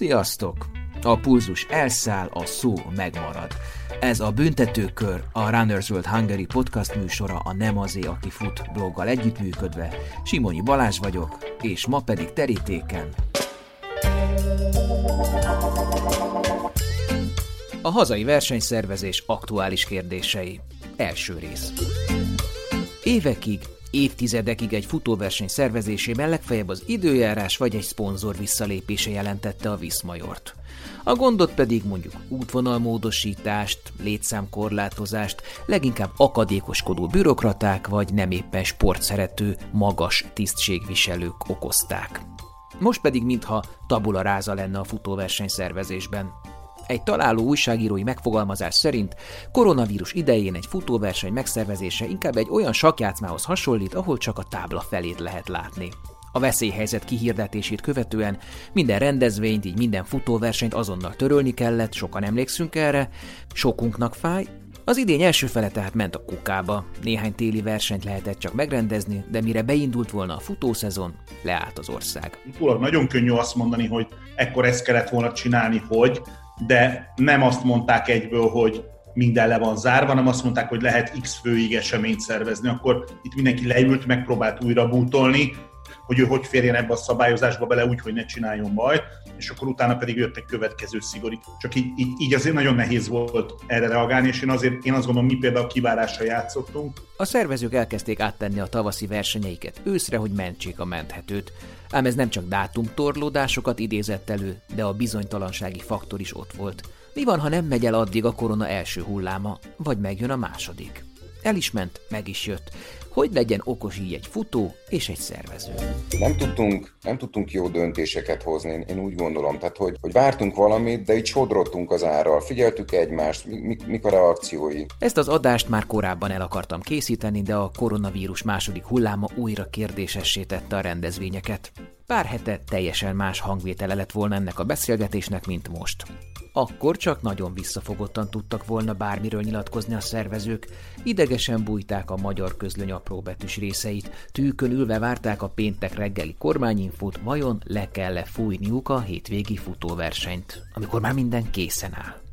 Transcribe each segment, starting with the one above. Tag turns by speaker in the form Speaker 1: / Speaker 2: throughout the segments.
Speaker 1: Sziasztok! A pulzus elszáll, a szó megmarad. Ez a Büntetőkör, a Runners World Hungary podcast műsora a Nem azé, aki fut bloggal együttműködve. Simonyi Balázs vagyok, és ma pedig terítéken. A hazai versenyszervezés aktuális kérdései. Első rész. Évekig Évtizedekig egy futóverseny szervezésében legfeljebb az időjárás vagy egy szponzor visszalépése jelentette a Viszmajort. A gondot pedig mondjuk útvonalmódosítást, létszámkorlátozást, leginkább akadékoskodó bürokraták vagy nem éppen sportszerető, magas tisztségviselők okozták. Most pedig mintha tabula ráza lenne a futóverseny szervezésben. Egy találó újságírói megfogalmazás szerint koronavírus idején egy futóverseny megszervezése inkább egy olyan sakjátszmához hasonlít, ahol csak a tábla felét lehet látni. A veszélyhelyzet kihirdetését követően minden rendezvényt, így minden futóversenyt azonnal törölni kellett, sokan emlékszünk erre, sokunknak fáj, az idény első fele tehát ment a kukába. Néhány téli versenyt lehetett csak megrendezni, de mire beindult volna a futószezon, leállt az ország.
Speaker 2: Utólag nagyon könnyű azt mondani, hogy ekkor ezt kellett volna csinálni, hogy, de nem azt mondták egyből, hogy minden le van zárva, hanem azt mondták, hogy lehet X főig eseményt szervezni, akkor itt mindenki leült, megpróbált újra bútolni, hogy ő hogy férjen ebbe a szabályozásba bele úgy, hogy ne csináljon baj, és akkor utána pedig jött egy következő szigorít. Csak így, így, így azért nagyon nehéz volt erre reagálni, és én azért én azt gondolom, mi például kivárással játszottunk.
Speaker 1: A szervezők elkezdték áttenni a tavaszi versenyeiket őszre, hogy mentsék a menthetőt. Ám ez nem csak dátumtorlódásokat idézett elő, de a bizonytalansági faktor is ott volt. Mi van, ha nem megy el addig a korona első hulláma, vagy megjön a második? El is ment, meg is jött. Hogy legyen okos így egy futó és egy szervező?
Speaker 3: Nem tudtunk, nem tudtunk jó döntéseket hozni, én úgy gondolom. Tehát, hogy, hogy vártunk valamit, de így sodrottunk az árral, figyeltük egymást, mi, mi, mik a reakciói.
Speaker 1: Ezt az adást már korábban el akartam készíteni, de a koronavírus második hulláma újra kérdésessé tette a rendezvényeket. Pár hete teljesen más hangvétele lett volna ennek a beszélgetésnek, mint most. Akkor csak nagyon visszafogottan tudtak volna bármiről nyilatkozni a szervezők, idegesen bújták a magyar közlöny apróbetűs részeit, tűkön ülve várták a péntek reggeli kormányinfót, vajon le kell-e fújniuk a hétvégi futóversenyt, amikor már minden készen áll.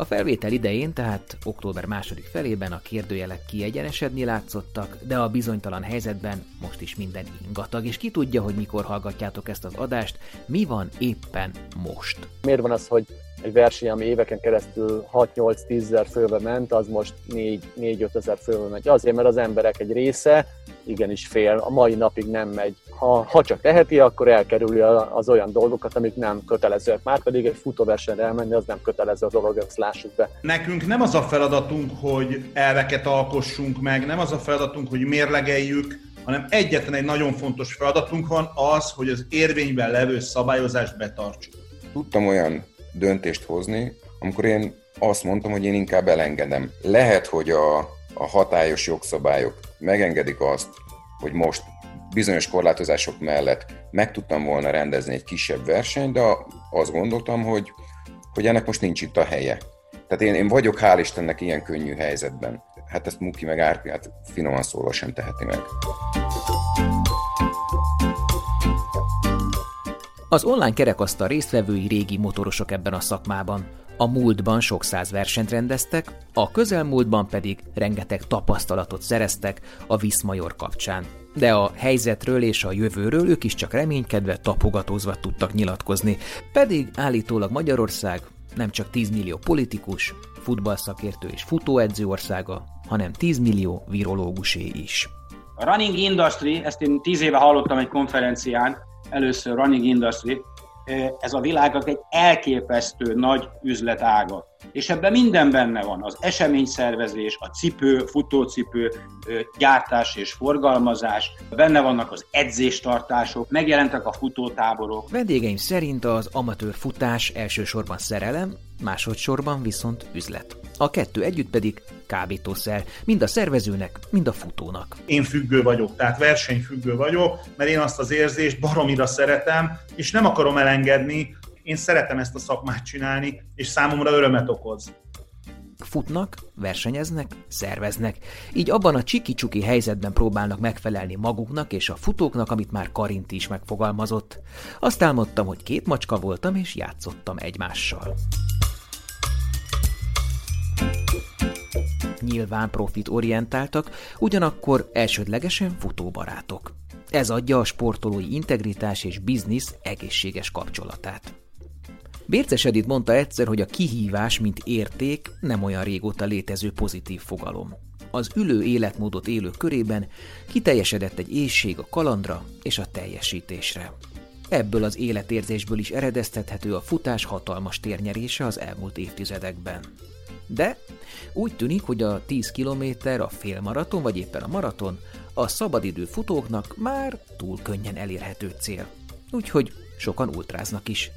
Speaker 1: A felvétel idején, tehát október második felében a kérdőjelek kiegyenesedni látszottak, de a bizonytalan helyzetben most is minden ingatag, és ki tudja, hogy mikor hallgatjátok ezt az adást, mi van éppen most.
Speaker 4: Miért van az, hogy egy verseny, ami éveken keresztül 6-8-10 ezer főbe ment, az most 4-5 ezer főbe megy. Azért, mert az emberek egy része igenis fél, a mai napig nem megy. Ha, ha csak teheti, akkor elkerüli az olyan dolgokat, amik nem kötelezőek. Már pedig egy futóversenyre elmenni, az nem kötelező a dolog, ezt lássuk be.
Speaker 2: Nekünk nem az a feladatunk, hogy elveket alkossunk meg, nem az a feladatunk, hogy mérlegeljük, hanem egyetlen egy nagyon fontos feladatunk van az, hogy az érvényben levő szabályozást betartsuk.
Speaker 3: Tudtam olyan döntést hozni, amikor én azt mondtam, hogy én inkább elengedem. Lehet, hogy a, a hatályos jogszabályok megengedik azt, hogy most bizonyos korlátozások mellett meg tudtam volna rendezni egy kisebb versenyt, de azt gondoltam, hogy, hogy ennek most nincs itt a helye. Tehát én, én vagyok, hál' Istennek, ilyen könnyű helyzetben. Hát ezt Muki meg Árpi, hát finoman szólva sem teheti meg.
Speaker 1: Az online kerekasztal résztvevői régi motorosok ebben a szakmában. A múltban sok száz versenyt rendeztek, a közelmúltban pedig rengeteg tapasztalatot szereztek a Viszmajor kapcsán. De a helyzetről és a jövőről ők is csak reménykedve, tapogatózva tudtak nyilatkozni, pedig állítólag Magyarország nem csak 10 millió politikus, futballszakértő és futóedző országa, hanem 10 millió virológusé is.
Speaker 5: A running industry, ezt én 10 éve hallottam egy konferencián, először running industry, ez a világnak egy elképesztő nagy üzletága. És ebben minden benne van, az eseményszervezés, a cipő, futócipő, gyártás és forgalmazás, benne vannak az edzéstartások, megjelentek a futótáborok.
Speaker 1: Vendégeim szerint az amatőr futás elsősorban szerelem, másodszorban viszont üzlet. A kettő együtt pedig kábítószer, mind a szervezőnek, mind a futónak.
Speaker 2: Én függő vagyok, tehát versenyfüggő vagyok, mert én azt az érzést baromira szeretem, és nem akarom elengedni, én szeretem ezt a szakmát csinálni, és számomra örömet okoz.
Speaker 1: Futnak, versenyeznek, szerveznek, így abban a csiki-csuki helyzetben próbálnak megfelelni maguknak és a futóknak, amit már Karinti is megfogalmazott. Azt álmodtam, hogy két macska voltam és játszottam egymással. Nyilván profit orientáltak, ugyanakkor elsődlegesen futóbarátok. Ez adja a sportolói integritás és biznisz egészséges kapcsolatát. Bérces Edith mondta egyszer, hogy a kihívás, mint érték, nem olyan régóta létező pozitív fogalom. Az ülő életmódot élő körében kiteljesedett egy éjség a kalandra és a teljesítésre. Ebből az életérzésből is eredeztethető a futás hatalmas térnyerése az elmúlt évtizedekben. De úgy tűnik, hogy a 10 kilométer, a félmaraton vagy éppen a maraton a szabadidő futóknak már túl könnyen elérhető cél. Úgyhogy sokan ultráznak is.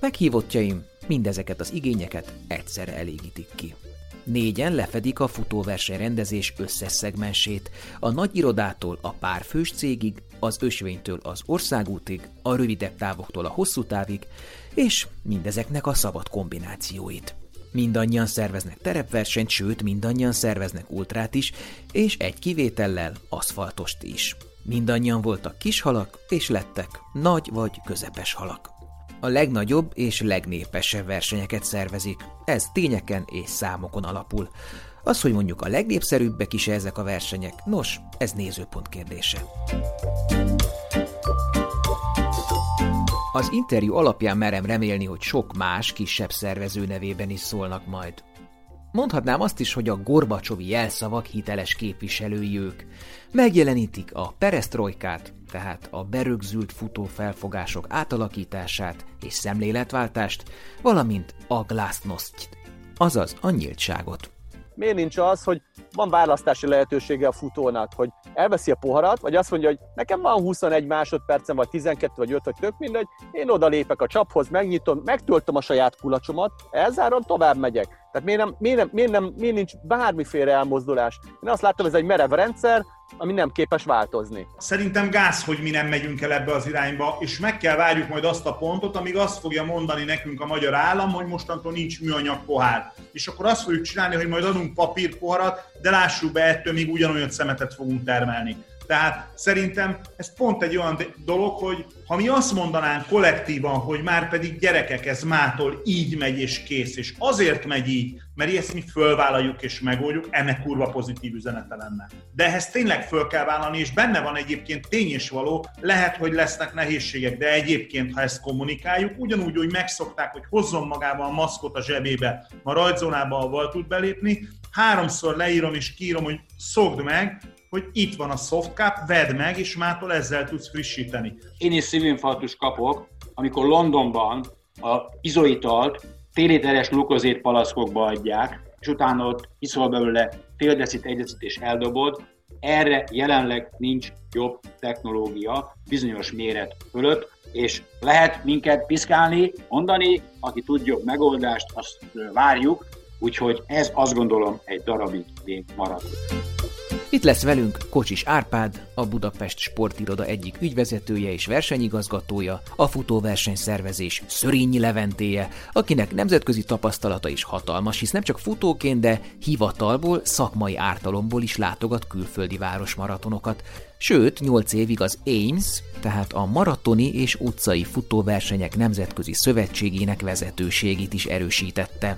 Speaker 1: Meghívottjaim mindezeket az igényeket egyszerre elégítik ki. Négyen lefedik a futóverseny rendezés összes szegmensét, a nagy irodától a párfős cégig, az ösvénytől az országútig, a rövidebb távoktól a hosszú távig, és mindezeknek a szabad kombinációit. Mindannyian szerveznek terepversenyt, sőt, mindannyian szerveznek ultrát is, és egy kivétellel aszfaltost is. Mindannyian voltak kis halak, és lettek nagy vagy közepes halak. A legnagyobb és legnépesebb versenyeket szervezik. Ez tényeken és számokon alapul. Az, hogy mondjuk a legnépszerűbbek is ezek a versenyek, nos, ez nézőpont kérdése. Az interjú alapján merem remélni, hogy sok más, kisebb szervező nevében is szólnak majd. Mondhatnám azt is, hogy a Gorbacsovi jelszavak hiteles képviselői ők. Megjelenítik a perestrojkát, tehát a berögzült futófelfogások átalakítását és szemléletváltást, valamint a glasnost, azaz a nyíltságot.
Speaker 4: Miért nincs az, hogy van választási lehetősége a futónak, hogy elveszi a poharat, vagy azt mondja, hogy nekem van 21 másodpercem, vagy 12, vagy 5, vagy tök mindegy, én oda lépek a csaphoz, megnyitom, megtöltöm a saját kulacsomat, elzárom, tovább megyek. Tehát miért, nem, miért, nem, miért, nem, miért nincs bármiféle elmozdulás? Én azt láttam, ez egy merev rendszer, ami nem képes változni.
Speaker 2: Szerintem gáz, hogy mi nem megyünk el ebbe az irányba, és meg kell várjuk majd azt a pontot, amíg azt fogja mondani nekünk a magyar állam, hogy mostantól nincs műanyag pohár. És akkor azt fogjuk csinálni, hogy majd adunk papírpoharat, de lássuk be, ettől még ugyanolyan szemetet fogunk termelni. Tehát szerintem ez pont egy olyan dolog, hogy ha mi azt mondanánk kollektívan, hogy már pedig gyerekek, ez mától így megy és kész, és azért megy így, mert ezt mi fölvállaljuk és megoldjuk, ennek kurva pozitív üzenete lenne. De ehhez tényleg föl kell vállalni, és benne van egyébként tény és való, lehet, hogy lesznek nehézségek, de egyébként, ha ezt kommunikáljuk, ugyanúgy, hogy megszokták, hogy hozzon magával a maszkot a zsebébe, a rajzónába, ahol tud belépni, háromszor leírom és kírom, hogy szokd meg, hogy itt van a softcap, vedd meg, és mától ezzel tudsz frissíteni.
Speaker 5: Én is szívinfarktus kapok, amikor Londonban a izoitalt féliteres lukozét palaszkokba adják, és utána ott iszol belőle fél decit, egy decit és eldobod. Erre jelenleg nincs jobb technológia bizonyos méret fölött, és lehet minket piszkálni, mondani, aki tud jobb megoldást, azt várjuk, úgyhogy ez azt gondolom egy darabig még marad.
Speaker 1: Itt lesz velünk Kocsis Árpád, a Budapest Sportiroda egyik ügyvezetője és versenyigazgatója, a futóverseny szervezés Szörényi Leventéje, akinek nemzetközi tapasztalata is hatalmas, hisz nem csak futóként, de hivatalból, szakmai ártalomból is látogat külföldi városmaratonokat. Sőt, 8 évig az AIMS, tehát a Maratoni és utcai futóversenyek nemzetközi szövetségének vezetőségét is erősítette.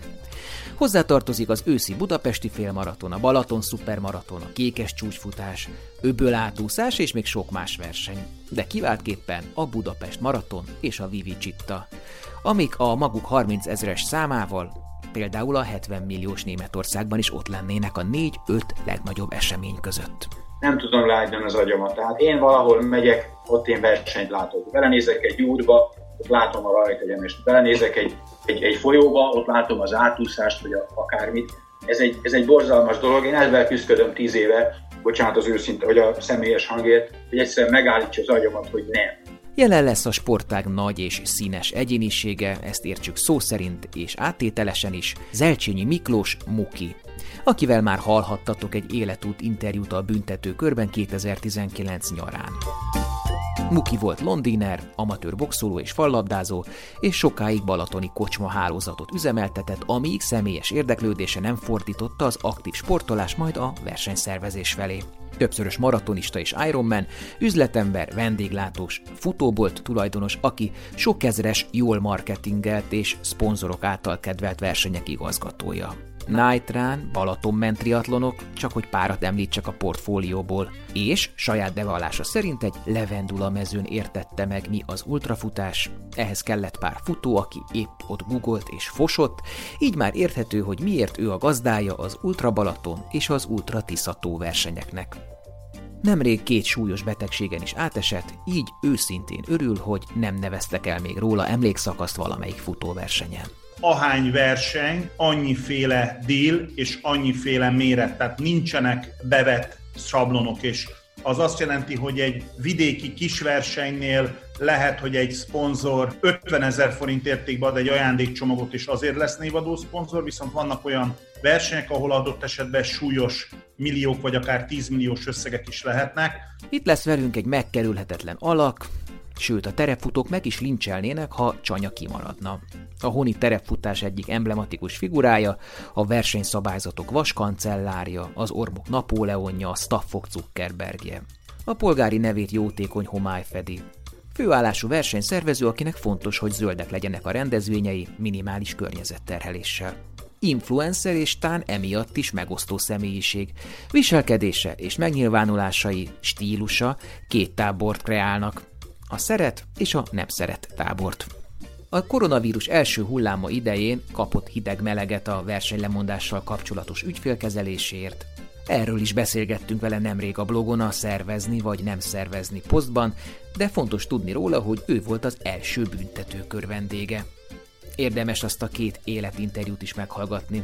Speaker 1: Hozzátartozik az őszi budapesti félmaraton, a Balaton szupermaraton, a kékes csúcsfutás, öböl átúszás és még sok más verseny. De kiváltképpen a Budapest maraton és a Vivi Csitta, amik a maguk 30 ezeres számával például a 70 milliós Németországban is ott lennének a 4-5 legnagyobb esemény között.
Speaker 5: Nem tudom rájönni az agyamat. Tehát én valahol megyek, ott én versenyt látok. Belenézek egy útba, ott látom a rajtegyenest. Belenézek egy egy, egy folyóba, ott látom az átúszást, vagy a, akármit. Ez egy, ez egy borzalmas dolog. Én ezzel küzdködöm tíz éve, bocsánat az őszinte, hogy a személyes hangért, hogy egyszerűen megállítsa az agyamat, hogy nem.
Speaker 1: Jelen lesz a sportág nagy és színes egyénisége, ezt értsük szó szerint és áttételesen is, Zelcsényi Miklós Muki, akivel már hallhattatok egy életút interjút a büntető körben 2019 nyarán. Muki volt londiner, amatőr boxoló és fallabdázó, és sokáig balatoni kocsma hálózatot üzemeltetett, amíg személyes érdeklődése nem fordította az aktív sportolás majd a versenyszervezés felé. Többszörös maratonista és Ironman, üzletember, vendéglátós, futóbolt tulajdonos, aki sok ezres jól marketingelt és szponzorok által kedvelt versenyek igazgatója. Nitrán, Balatonment triatlonok, csak hogy párat említsek a portfólióból, és saját bevallása szerint egy levendula mezőn értette meg mi az ultrafutás, ehhez kellett pár futó, aki épp ott gugolt és fosott, így már érthető, hogy miért ő a gazdája az Ultra Balaton és az Ultra Tiszató versenyeknek. Nemrég két súlyos betegségen is átesett, így őszintén örül, hogy nem neveztek el még róla emlékszakaszt valamelyik futóversenyen
Speaker 2: ahány verseny, annyiféle deal és annyiféle méret, tehát nincsenek bevett sablonok, és az azt jelenti, hogy egy vidéki kisversenynél lehet, hogy egy szponzor 50 ezer forint értékbe ad egy ajándékcsomagot, és azért lesz névadó szponzor, viszont vannak olyan versenyek, ahol adott esetben súlyos milliók vagy akár 10 milliós összegek is lehetnek.
Speaker 1: Itt lesz velünk egy megkerülhetetlen alak, sőt a terepfutók meg is lincselnének, ha Csanya kimaradna. A honi terepfutás egyik emblematikus figurája, a versenyszabályzatok vaskancellárja, az ormok Napóleonja, a Staffok Zuckerbergje. A polgári nevét jótékony homály fedi. Főállású versenyszervező, akinek fontos, hogy zöldek legyenek a rendezvényei minimális környezetterheléssel. Influencer és tán emiatt is megosztó személyiség. Viselkedése és megnyilvánulásai, stílusa két tábort kreálnak, a szeret és a nem szeret tábort. A koronavírus első hulláma idején kapott hideg-meleget a versenylemondással kapcsolatos ügyfélkezelésért. Erről is beszélgettünk vele nemrég a blogon a szervezni vagy nem szervezni posztban, de fontos tudni róla, hogy ő volt az első büntetőkör vendége. Érdemes azt a két életinterjút is meghallgatni.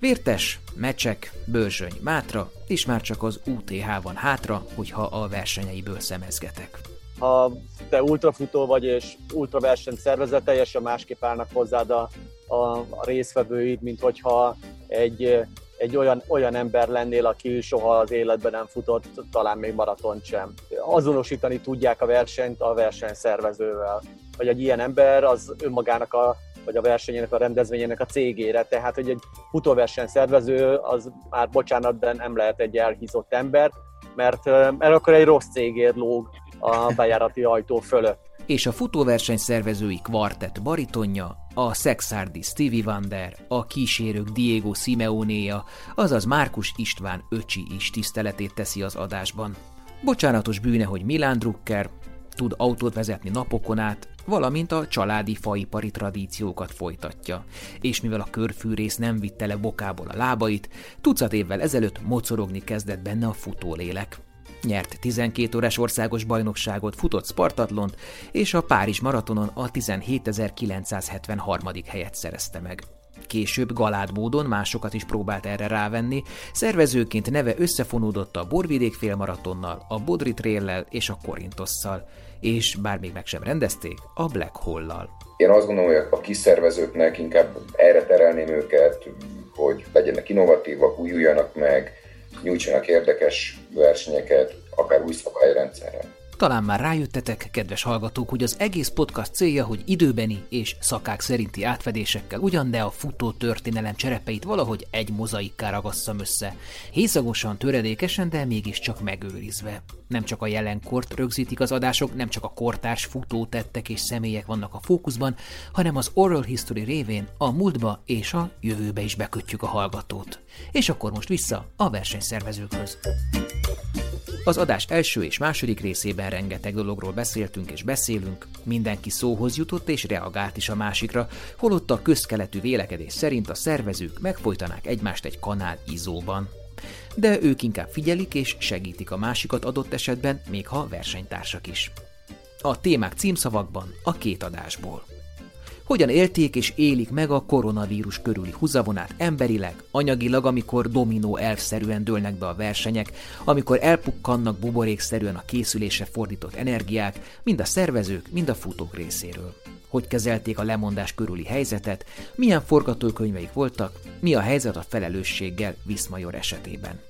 Speaker 1: Vértes, mecsek, bőrzsöny, mátra, és már csak az UTH van hátra, hogyha a versenyeiből szemezgetek
Speaker 4: ha te ultrafutó vagy és ultraversenyt szervezet, teljesen másképp állnak hozzád a, a, a részvevőid, mint hogyha egy, egy olyan, olyan ember lennél, aki soha az életben nem futott, talán még maraton sem. Azonosítani tudják a versenyt a versenyszervezővel. Vagy egy ilyen ember az önmagának a vagy a versenyének, a rendezvényének a cégére. Tehát, hogy egy futóverseny szervező az már bocsánat, de nem lehet egy elhízott ember, mert, mert akkor egy rossz cégért lóg a bejárati ajtó fölött.
Speaker 1: És a futóverseny szervezői kvartett baritonja, a Sexardi Stevie Wonder, a kísérők Diego Simeonéja, azaz Márkus István öcsi is tiszteletét teszi az adásban. Bocsánatos bűne, hogy Milán Drucker tud autót vezetni napokon át, valamint a családi faipari tradíciókat folytatja. És mivel a körfűrész nem vitte le bokából a lábait, tucat évvel ezelőtt mocorogni kezdett benne a futólélek. Nyert 12 órás országos bajnokságot, futott Spartatlont, és a Párizs maratonon a 17.973. helyet szerezte meg. Később galád módon másokat is próbált erre rávenni, szervezőként neve összefonódott a Borvidék félmaratonnal, a Bodri trail és a Korintosszal, és bár még meg sem rendezték, a Black Hole-lal.
Speaker 3: Én azt gondolom, hogy a kiszervezőknek inkább erre terelném őket, hogy legyenek innovatívak, újuljanak meg, nyújtsanak érdekes versenyeket, akár új szabályrendszerrel.
Speaker 1: Talán már rájöttetek, kedves hallgatók, hogy az egész podcast célja, hogy időbeni és szakák szerinti átfedésekkel ugyan, de a futó történelem cserepeit valahogy egy mozaikká ragasszam össze. Hészagosan, töredékesen, de mégiscsak megőrizve. Nem csak a jelenkort rögzítik az adások, nem csak a kortárs futó tettek és személyek vannak a fókuszban, hanem az oral history révén a múltba és a jövőbe is bekötjük a hallgatót. És akkor most vissza a versenyszervezőkhöz. Az adás első és második részében rengeteg dologról beszéltünk és beszélünk, mindenki szóhoz jutott és reagált is a másikra, holott a közkeletű vélekedés szerint a szervezők megfojtanák egymást egy kanál izóban. De ők inkább figyelik és segítik a másikat adott esetben, még ha versenytársak is. A témák címszavakban a két adásból hogyan élték és élik meg a koronavírus körüli húzavonát emberileg, anyagilag, amikor dominó elvszerűen dőlnek be a versenyek, amikor elpukkannak buborékszerűen a készülésre fordított energiák, mind a szervezők, mind a futók részéről. Hogy kezelték a lemondás körüli helyzetet, milyen forgatókönyveik voltak, mi a helyzet a felelősséggel Viszmajor esetében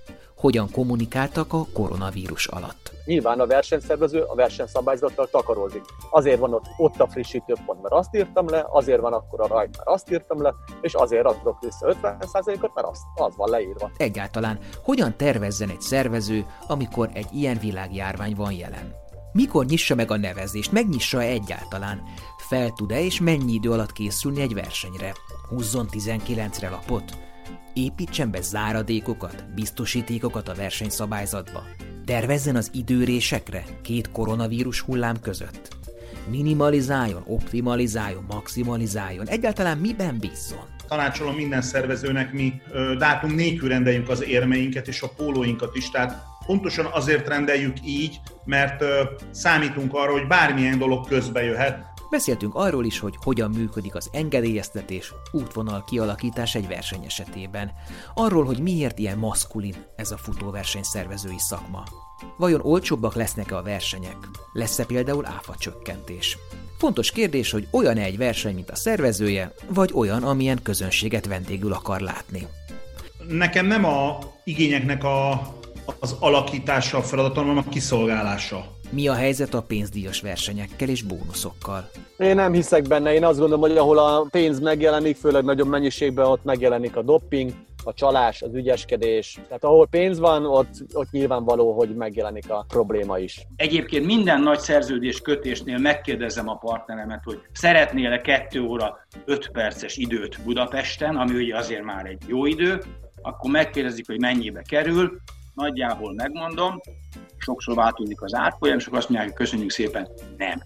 Speaker 1: hogyan kommunikáltak a koronavírus alatt.
Speaker 4: Nyilván a versenyszervező a versenyszabályzattal takarozik. Azért van ott, ott a frissítőpont, mert azt írtam le, azért van akkor a rajt, mert azt írtam le, és azért adok vissza 50%-ot, mert az, az van leírva.
Speaker 1: Egyáltalán hogyan tervezzen egy szervező, amikor egy ilyen világjárvány van jelen? Mikor nyissa meg a nevezést, megnyissa egyáltalán? Fel tud-e és mennyi idő alatt készülni egy versenyre? Húzzon 19-re lapot? Építsen be záradékokat, biztosítékokat a versenyszabályzatba? Tervezzen az időrésekre két koronavírus hullám között? Minimalizáljon, optimalizáljon, maximalizáljon, egyáltalán miben bízzon?
Speaker 2: Tanácsolom minden szervezőnek, mi ö, dátum nélkül rendeljük az érmeinket és a pólóinkat is, tehát pontosan azért rendeljük így, mert ö, számítunk arra, hogy bármilyen dolog közbe jöhet,
Speaker 1: Beszéltünk arról is, hogy hogyan működik az engedélyeztetés, útvonal kialakítás egy verseny esetében. Arról, hogy miért ilyen maszkulin ez a futóverseny szervezői szakma. Vajon olcsóbbak lesznek-e a versenyek? Lesz-e például áfa csökkentés? Fontos kérdés, hogy olyan-e egy verseny, mint a szervezője, vagy olyan, amilyen közönséget vendégül akar látni.
Speaker 2: Nekem nem a igényeknek a, az alakítása a feladatom, hanem a kiszolgálása.
Speaker 1: Mi a helyzet a pénzdíjas versenyekkel és bónuszokkal?
Speaker 4: Én nem hiszek benne, én azt gondolom, hogy ahol a pénz megjelenik, főleg nagyobb mennyiségben ott megjelenik a dopping, a csalás, az ügyeskedés. Tehát ahol pénz van, ott, ott nyilvánvaló, hogy megjelenik a probléma is.
Speaker 5: Egyébként minden nagy szerződés kötésnél megkérdezem a partneremet, hogy szeretnél-e 2 óra 5 perces időt Budapesten, ami ugye azért már egy jó idő, akkor megkérdezik, hogy mennyibe kerül, nagyjából megmondom, sokszor változik az árfolyam, és azt mondják, hogy köszönjük szépen, nem.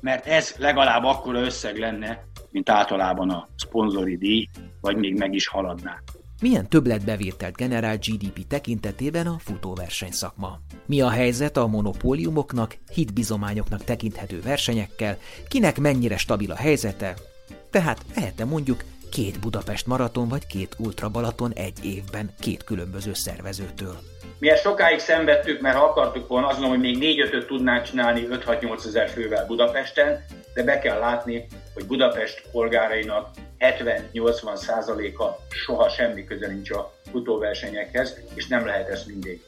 Speaker 5: Mert ez legalább akkora összeg lenne, mint általában a szponzori díj, vagy még meg is haladná.
Speaker 1: Milyen többletbevételt generál GDP tekintetében a futóverseny szakma? Mi a helyzet a monopóliumoknak, hitbizományoknak tekinthető versenyekkel, kinek mennyire stabil a helyzete? Tehát lehet-e mondjuk két Budapest maraton vagy két Ultra Balaton egy évben két különböző szervezőtől?
Speaker 5: Mi ezt sokáig szenvedtük, mert ha akartuk volna, azt mondom, hogy még 4 5 tudnánk csinálni 5-6-8 ezer fővel Budapesten, de be kell látni, hogy Budapest polgárainak 70-80 százaléka soha semmi köze nincs a futóversenyekhez, és nem lehet ezt mindig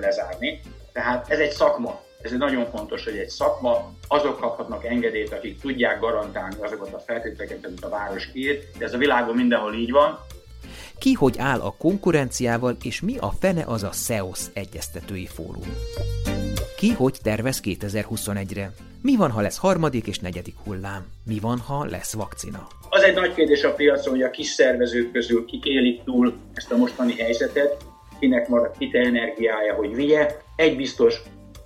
Speaker 5: lezárni. Tehát ez egy szakma, ez egy nagyon fontos, hogy egy szakma, azok kaphatnak engedélyt, akik tudják garantálni azokat a feltételeket, amit a város ír, de ez a világon mindenhol így van,
Speaker 1: ki hogy áll a konkurenciával, és mi a fene az a SEOS egyeztetői fórum. Ki hogy tervez 2021-re? Mi van, ha lesz harmadik és negyedik hullám? Mi van, ha lesz vakcina?
Speaker 5: Az egy nagy kérdés a piacon, hogy a kis szervezők közül kik élik túl ezt a mostani helyzetet, kinek marad kite energiája, hogy vigye. Egy biztos,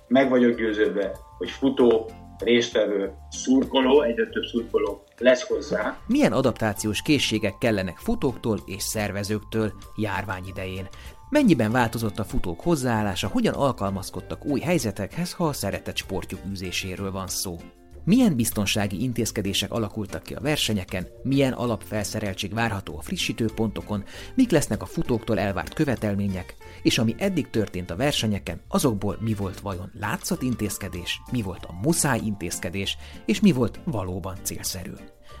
Speaker 5: meg vagyok győződve, hogy futó, résztvevő, szurkoló, egyre több szurkoló lesz hozzá.
Speaker 1: Milyen adaptációs készségek kellenek futóktól és szervezőktől járvány idején? Mennyiben változott a futók hozzáállása, hogyan alkalmazkodtak új helyzetekhez, ha a szeretett sportjuk űzéséről van szó? Milyen biztonsági intézkedések alakultak ki a versenyeken, milyen alapfelszereltség várható a frissítőpontokon, mik lesznek a futóktól elvárt követelmények, és ami eddig történt a versenyeken, azokból mi volt vajon látszat intézkedés, mi volt a muszáj intézkedés, és mi volt valóban célszerű.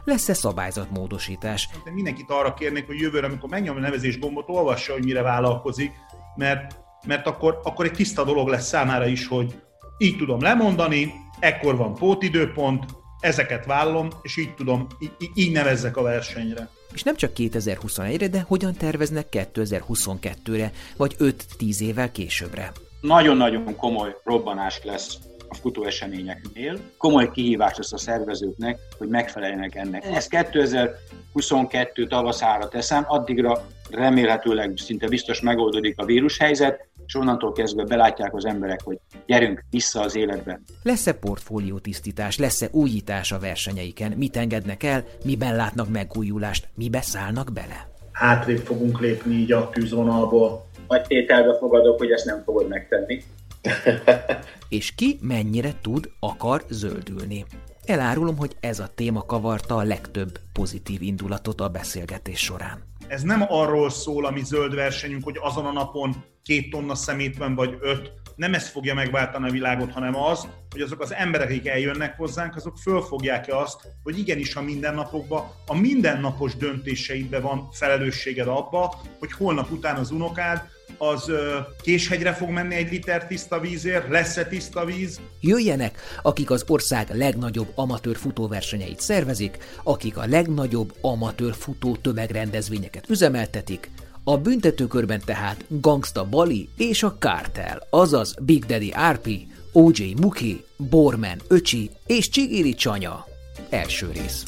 Speaker 1: Lesz-e szabályzatmódosítás?
Speaker 2: De mindenkit arra kérnék, hogy jövőre, amikor megnyom a nevezés gombot, olvassa, hogy mire vállalkozik, mert, mert akkor, akkor egy tiszta dolog lesz számára is, hogy így tudom lemondani, ekkor van pótidőpont, ezeket vállalom, és így tudom, így, így nevezzek a versenyre.
Speaker 1: És nem csak 2021-re, de hogyan terveznek 2022-re, vagy 5-10 évvel későbbre?
Speaker 5: Nagyon-nagyon komoly robbanás lesz a futóeseményeknél. Komoly kihívás lesz a szervezőknek, hogy megfeleljenek ennek. Ezt 2022 tavaszára teszem, addigra remélhetőleg szinte biztos megoldódik a vírushelyzet, és onnantól kezdve belátják az emberek, hogy gyerünk vissza az életbe.
Speaker 1: Lesz-e portfólió tisztítás, lesz-e újítás a versenyeiken, mit engednek el, miben látnak megújulást, mibe szállnak bele?
Speaker 2: Hátrébb fogunk lépni így a tűzvonalból.
Speaker 5: Vagy tételbe fogadok, hogy ezt nem fogod megtenni.
Speaker 1: és ki mennyire tud, akar zöldülni. Elárulom, hogy ez a téma kavarta a legtöbb pozitív indulatot a beszélgetés során.
Speaker 2: Ez nem arról szól a mi zöld versenyünk, hogy azon a napon két tonna szemétben vagy öt, nem ez fogja megváltani a világot, hanem az, hogy azok az emberek, akik eljönnek hozzánk, azok fölfogják-e azt, hogy igenis a mindennapokban, a mindennapos döntéseidben van felelősséged abba, hogy holnap után az unokád az késhegyre fog menni egy liter tiszta vízért, lesz-e tiszta víz?
Speaker 1: Jöjjenek, akik az ország legnagyobb amatőr futóversenyeit szervezik, akik a legnagyobb amatőr futó tömegrendezvényeket üzemeltetik, a büntetőkörben tehát Gangsta Bali és a Cartel, azaz Big Daddy RP, OJ Muki, Borman Öcsi és Csigiri Csanya. Első rész.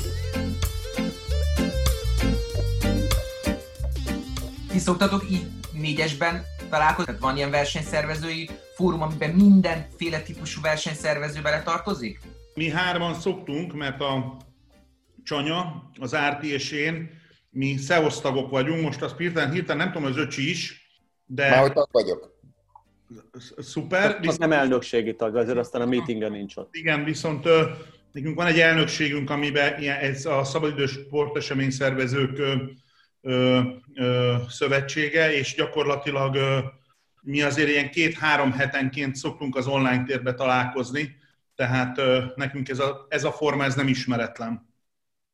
Speaker 6: Ti szoktatok így négyesben találkozni? Tehát van ilyen versenyszervezői fórum, amiben mindenféle típusú versenyszervező bele tartozik?
Speaker 2: Mi hárman szoktunk, mert a Csanya, az Árti és én, mi tagok vagyunk, most azt hirtelen, hirtelen nem tudom, az öcsi is, de...
Speaker 3: Már hogy tag vagyok.
Speaker 2: Szuper.
Speaker 4: Az nem elnökségi tag, azért aztán a meetingen nincs ott.
Speaker 2: Igen, viszont ö, nekünk van egy elnökségünk, amiben ilyen, ez a szabadidős sportesemény szervezők ö, ö, ö, szövetsége, és gyakorlatilag ö, mi azért ilyen két-három hetenként szoktunk az online térbe találkozni, tehát ö, nekünk ez a, ez a forma ez nem ismeretlen.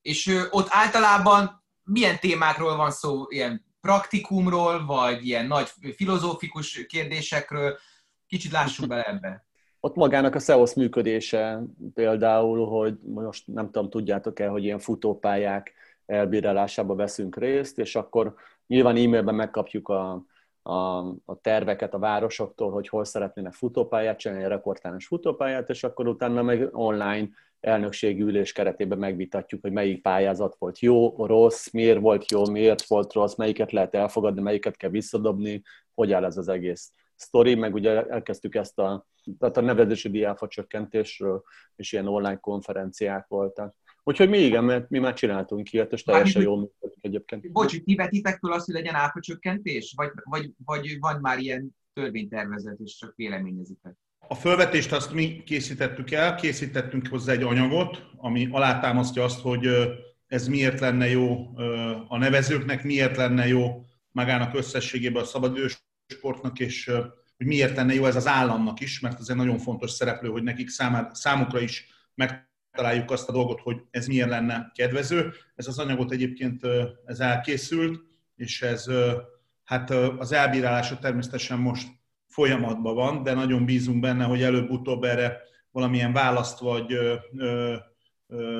Speaker 6: És ö, ott általában milyen témákról van szó, ilyen praktikumról, vagy ilyen nagy filozófikus kérdésekről? Kicsit lássunk bele ebbe.
Speaker 4: Ott magának a SEOS működése például, hogy most nem tudom, tudjátok-e, hogy ilyen futópályák elbírálásába veszünk részt, és akkor nyilván e-mailben megkapjuk a, a, a terveket a városoktól, hogy hol szeretnének futópályát csinálni, rekordtános futópályát, és akkor utána meg online elnökségi ülés keretében megvitatjuk, hogy melyik pályázat volt jó, rossz, miért volt jó, miért volt rossz, melyiket lehet elfogadni, melyiket kell visszadobni, hogy áll ez az egész sztori, meg ugye elkezdtük ezt a, tehát a nevezési diáfa csökkentésről, és ilyen online konferenciák voltak. Úgyhogy mi igen, mert mi már csináltunk ilyet, és teljesen jól működik egyébként.
Speaker 6: Bocsi, ti vetitek föl azt, hogy legyen áfacsökkentés? Vagy, vagy, vagy van már ilyen törvénytervezet, és csak véleményezitek?
Speaker 2: A fölvetést azt mi készítettük el, készítettünk hozzá egy anyagot, ami alátámasztja azt, hogy ez miért lenne jó a nevezőknek, miért lenne jó magának összességében a szabadidős sportnak, és hogy miért lenne jó ez az államnak is, mert ez egy nagyon fontos szereplő, hogy nekik számát, számukra is megtaláljuk azt a dolgot, hogy ez miért lenne kedvező. Ez az anyagot egyébként ez elkészült, és ez hát az elbírálása természetesen most folyamatban van, de nagyon bízunk benne, hogy előbb-utóbb erre valamilyen választ vagy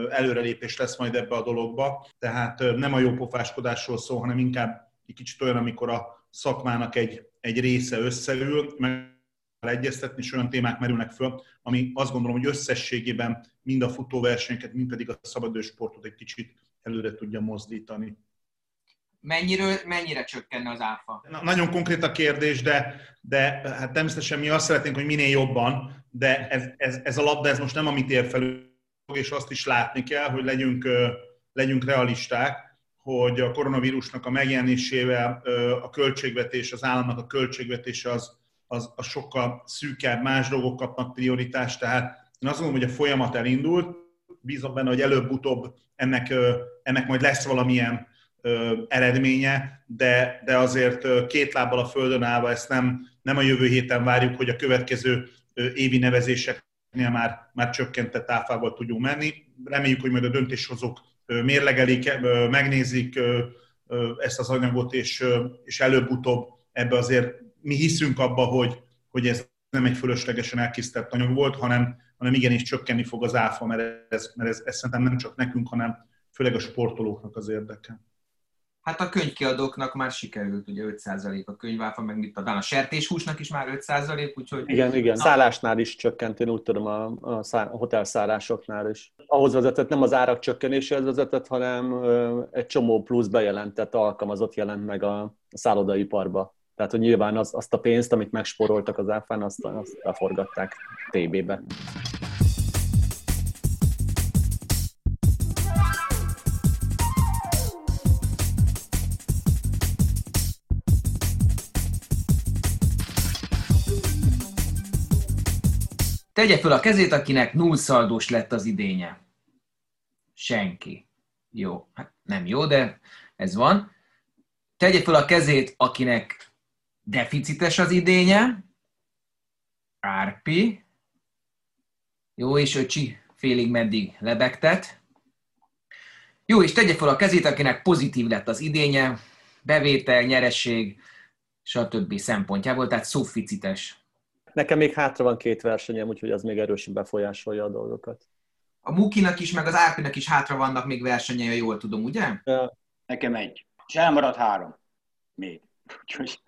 Speaker 2: előrelépés lesz majd ebbe a dologba. Tehát nem a jó pofáskodásról szól, hanem inkább egy kicsit olyan, amikor a szakmának egy, egy része összeül, meg egyeztetni, és olyan témák merülnek föl, ami azt gondolom, hogy összességében mind a futóversenyeket, mind pedig a szabadős sportot egy kicsit előre tudja mozdítani.
Speaker 6: Mennyiről, mennyire csökkenne az áfa?
Speaker 2: Na, nagyon konkrét a kérdés, de, de hát természetesen mi azt szeretnénk, hogy minél jobban, de ez, ez, ez a labda ez most nem amit ér felül, és azt is látni kell, hogy legyünk, legyünk realisták, hogy a koronavírusnak a megjelenésével a költségvetés, az államnak a költségvetése az, az, az sokkal szűkebb, más dolgok kapnak prioritást, tehát én azt gondolom, hogy a folyamat elindult, bízom benne, hogy előbb-utóbb ennek, ennek majd lesz valamilyen eredménye, de, de azért két lábbal a földön állva ezt nem, nem a jövő héten várjuk, hogy a következő évi nevezéseknél már, már csökkentett áfával tudjunk menni. Reméljük, hogy majd a döntéshozók mérlegelik, megnézik ezt az anyagot, és, és előbb-utóbb ebbe azért mi hiszünk abba, hogy, hogy ez nem egy fölöslegesen elkészített anyag volt, hanem, hanem igenis csökkenni fog az áfa, mert ez, mert ez, ez szerintem nem csak nekünk, hanem főleg a sportolóknak az érdeke.
Speaker 6: Hát a könyvkiadóknak már sikerült, ugye 5% a könyváfa, meg mit talán a sertéshúsnak is már 5%, úgyhogy...
Speaker 4: Igen, igen. Szállásnál is csökkent, én úgy tudom, a, a, szá, a hotelszállásoknál is. Ahhoz vezetett, nem az árak csökkenéséhez vezetett, hanem egy csomó plusz bejelentett alkalmazott jelent meg a, a szállodaiparba. Tehát, hogy nyilván az, azt a pénzt, amit megsporoltak az áfán, azt, azt beforgatták TB-be.
Speaker 6: Tegye föl a kezét, akinek nullszaldós lett az idénye. Senki. Jó, hát nem jó, de ez van. Tegye föl a kezét, akinek deficites az idénye. Árpi. Jó, és öcsi félig meddig lebegtet. Jó, és tegye fel a kezét, akinek pozitív lett az idénye, bevétel, nyereség, stb. szempontjából, tehát szuficites.
Speaker 4: Nekem még hátra van két versenyem, úgyhogy az még erősen befolyásolja a dolgokat.
Speaker 6: A Mukinak is, meg az Árpinak is hátra vannak még versenyei, ha jól tudom, ugye?
Speaker 4: Ja.
Speaker 5: Nekem egy. És elmaradt három. Még. Úgyhogy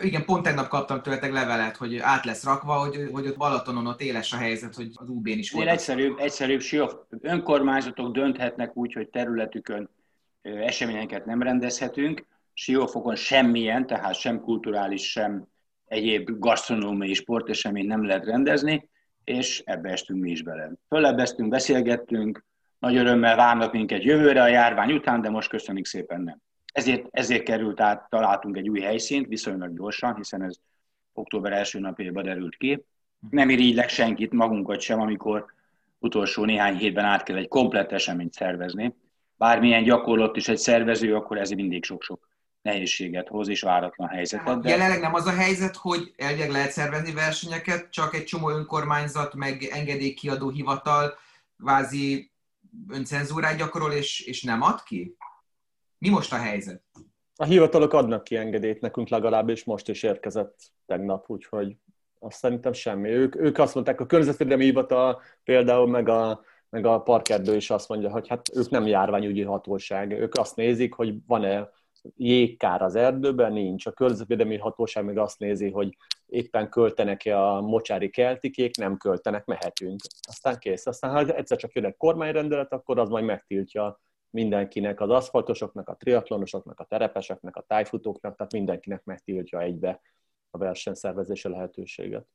Speaker 6: igen, pont tegnap kaptam tőletek levelet, hogy át lesz rakva, hogy, hogy ott Balatonon ott éles a helyzet, hogy az UB-n is volt.
Speaker 5: egyszerűbb, egyszerűbb sióf- önkormányzatok dönthetnek úgy, hogy területükön eseményeket nem rendezhetünk, Siófokon semmilyen, tehát sem kulturális, sem egyéb gasztronómiai sportesemény nem lehet rendezni, és ebbe estünk mi is bele. Fölebbeztünk, beszélgettünk, nagy örömmel várnak minket jövőre a járvány után, de most köszönjük szépen nem. Ezért, ezért került át, találtunk egy új helyszínt viszonylag gyorsan, hiszen ez október első napjában derült ki. Nem irigylek senkit, magunkat sem, amikor utolsó néhány hétben át kell egy komplett eseményt szervezni. Bármilyen gyakorlott is egy szervező, akkor ez mindig sok-sok nehézséget hoz és váratlan helyzetet. De
Speaker 6: Jelenleg nem az a helyzet, hogy elvileg lehet szervezni versenyeket, csak egy csomó önkormányzat, meg engedélykiadó hivatal kvázi öncenzúrát gyakorol, és, és nem ad ki? Mi most a helyzet?
Speaker 4: A hivatalok adnak ki engedélyt nekünk legalábbis, most is érkezett tegnap, úgyhogy azt szerintem semmi. Ők, ők azt mondták, a környezetvédelmi hivatal például, meg a, meg a parkerdő is azt mondja, hogy hát ők nem járványügyi hatóság. Ők azt nézik, hogy van-e jégkár az erdőben, nincs. A környezetvédelmi hatóság meg azt nézi, hogy éppen költenek-e a mocsári keltikék, nem költenek, mehetünk. Aztán kész. Aztán ha egyszer csak jön egy kormányrendelet, akkor az majd megtiltja mindenkinek, az aszfaltosoknak, a triatlonosoknak, a terepeseknek, a tájfutóknak, tehát mindenkinek megtiltja egybe a versenyszervezési lehetőséget.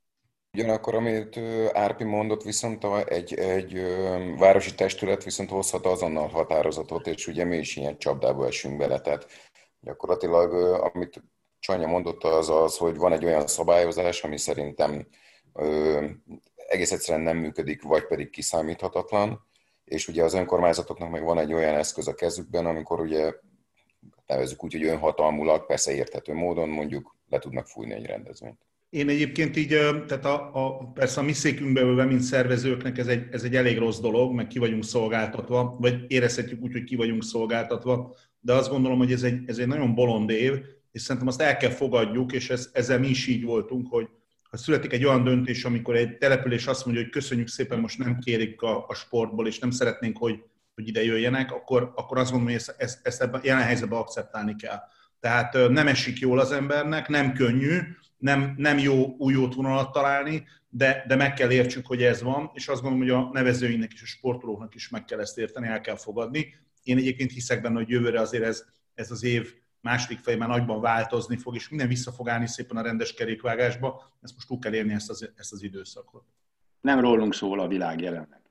Speaker 3: Ugyanakkor, amit Árpi mondott, viszont egy, egy városi testület viszont hozhat azonnal határozatot, és ugye mi is ilyen csapdába esünk bele. Tehát gyakorlatilag, amit Csanya mondott, az az, hogy van egy olyan szabályozás, ami szerintem ö, egész egyszerűen nem működik, vagy pedig kiszámíthatatlan, és ugye az önkormányzatoknak meg van egy olyan eszköz a kezükben, amikor ugye nevezzük úgy, hogy önhatalmulag, persze érthető módon mondjuk le tudnak fújni egy rendezvényt.
Speaker 2: Én egyébként így, tehát a, a, persze a mi székünkbe ülve, mint szervezőknek ez egy, ez egy elég rossz dolog, meg ki vagyunk szolgáltatva, vagy érezhetjük úgy, hogy ki vagyunk szolgáltatva, de azt gondolom, hogy ez egy, ez egy nagyon bolond év, és szerintem azt el kell fogadjuk, és ez, ezzel mi is így voltunk, hogy ha születik egy olyan döntés, amikor egy település azt mondja, hogy köszönjük szépen, most nem kérik a, a sportból, és nem szeretnénk, hogy, hogy ide jöjjenek, akkor, akkor azt gondolom, hogy ezt, ezt, ezt ebben, jelen helyzetben akceptálni kell. Tehát nem esik jól az embernek, nem könnyű, nem, nem jó új útvonalat találni, de, de meg kell értsük, hogy ez van, és azt gondolom, hogy a nevezőinknek és a sportolóknak is meg kell ezt érteni, el kell fogadni. Én egyébként hiszek benne, hogy jövőre azért ez, ez az év második fejében nagyban változni fog, és minden vissza fog állni szépen a rendes kerékvágásba. Ezt most túl kell érni ezt az, ezt az időszakot.
Speaker 5: nem rólunk szól a világ jelenleg.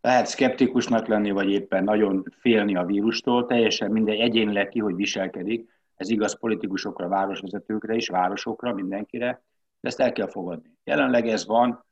Speaker 5: Lehet szkeptikusnak lenni, vagy éppen nagyon félni a vírustól, teljesen mindegy egyénileg ki, hogy viselkedik. Ez igaz politikusokra, városvezetőkre is, városokra, mindenkire, de ezt el kell fogadni. Jelenleg ez van,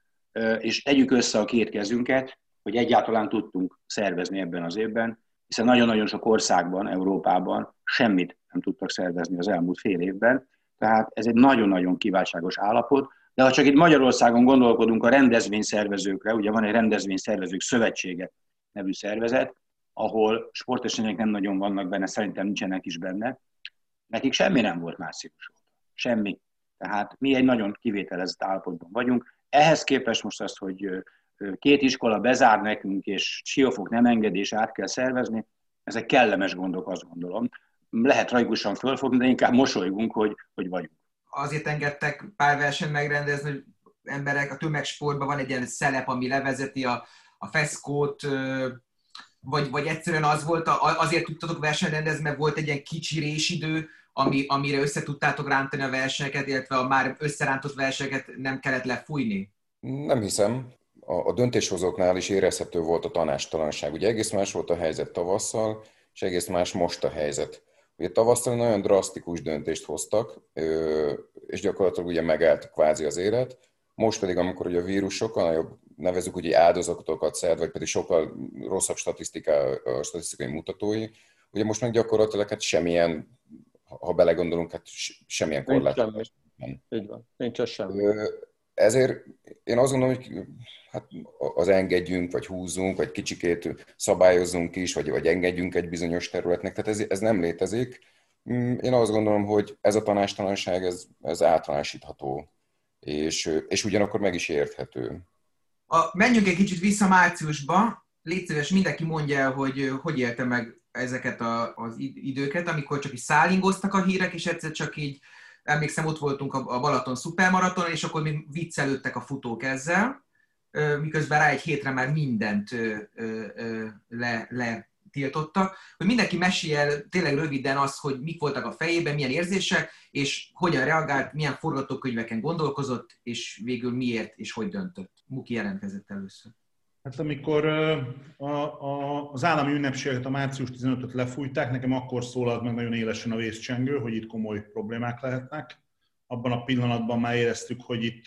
Speaker 5: és tegyük össze a két kezünket, hogy egyáltalán tudtunk szervezni ebben az évben, hiszen nagyon-nagyon sok országban, Európában semmit nem tudtak szervezni az elmúlt fél évben, tehát ez egy nagyon-nagyon kiváltságos állapot, de ha csak itt Magyarországon gondolkodunk a rendezvényszervezőkre, ugye van egy rendezvényszervezők szövetsége nevű szervezet, ahol sportesemények nem nagyon vannak benne, szerintem nincsenek is benne, nekik semmi nem volt március óta. Semmi. Tehát mi egy nagyon kivételezett állapotban vagyunk. Ehhez képest most azt, hogy két iskola bezár nekünk, és siófok nem engedés át kell szervezni, ezek kellemes gondok, azt gondolom. Lehet rajgusan fölfogni, de inkább mosolygunk, hogy, hogy vagyunk.
Speaker 6: Azért engedtek pár versenyt megrendezni, hogy emberek, a tömegsportban van egy ilyen szelep, ami levezeti a, a feszkót, vagy, vagy egyszerűen az volt, a- azért tudtatok versenyt rendezni, mert volt egy ilyen kicsi résidő, ami, amire össze tudtátok rántani a versenyeket, illetve a már összerántott versenyeket nem kellett lefújni?
Speaker 3: Nem hiszem. A, a döntéshozóknál is érezhető volt a tanástalanság. Ugye egész más volt a helyzet tavasszal, és egész más most a helyzet. Ugye tavasszal nagyon drasztikus döntést hoztak, és gyakorlatilag ugye megállt kvázi az élet. Most pedig, amikor ugye a vírus sokkal nagyobb, nevezük ugye áldozatokat szed, vagy pedig sokkal rosszabb statisztiká, statisztikai mutatói, ugye most meg gyakorlatilag hát semmilyen, ha belegondolunk, hát semmilyen
Speaker 4: Nincs
Speaker 3: korlát.
Speaker 4: semmi. Így van. Nincs semmi.
Speaker 3: Ezért én azt gondolom, hogy hát az engedjünk, vagy húzzunk, vagy kicsikét szabályozzunk is, vagy, vagy engedjünk egy bizonyos területnek, tehát ez, ez nem létezik. Mm, én azt gondolom, hogy ez a tanástalanság, ez, ez általánosítható, és, és ugyanakkor meg is érthető.
Speaker 6: A, menjünk egy kicsit vissza márciusba. Légy szíves, mindenki mondja el, hogy hogy élte meg ezeket a, az időket, amikor csak is szállingoztak a hírek, és egyszer csak így, emlékszem, ott voltunk a Balaton szupermaratonon, és akkor még viccelődtek a futók ezzel, miközben rá egy hétre már mindent le, le tiltottak, hogy mindenki mesélje tényleg röviden azt, hogy mik voltak a fejében, milyen érzések, és hogyan reagált, milyen forgatókönyveken gondolkozott, és végül miért és hogy döntött. Muki jelentkezett először.
Speaker 2: Hát amikor a, a, az állami ünnepséget, a március 15-öt lefújták, nekem akkor szólalt meg nagyon élesen a vészcsengő, hogy itt komoly problémák lehetnek. Abban a pillanatban már éreztük, hogy itt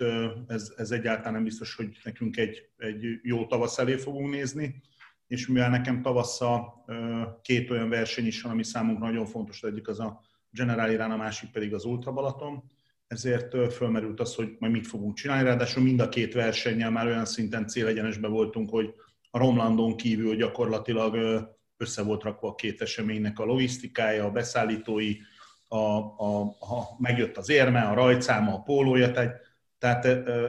Speaker 2: ez, ez egyáltalán nem biztos, hogy nekünk egy, egy jó tavasz elé fogunk nézni és mivel nekem tavasszal két olyan verseny is van, ami számunkra nagyon fontos, egyik az a General Irán, a másik pedig az Ultra Balaton, ezért fölmerült az, hogy majd mit fogunk csinálni, ráadásul mind a két versennyel már olyan szinten célegyenesbe voltunk, hogy a Romlandon kívül gyakorlatilag össze volt rakva a két eseménynek a logisztikája, a beszállítói, a, a, a, megjött az érme, a rajtszáma, a pólója, tehát tehát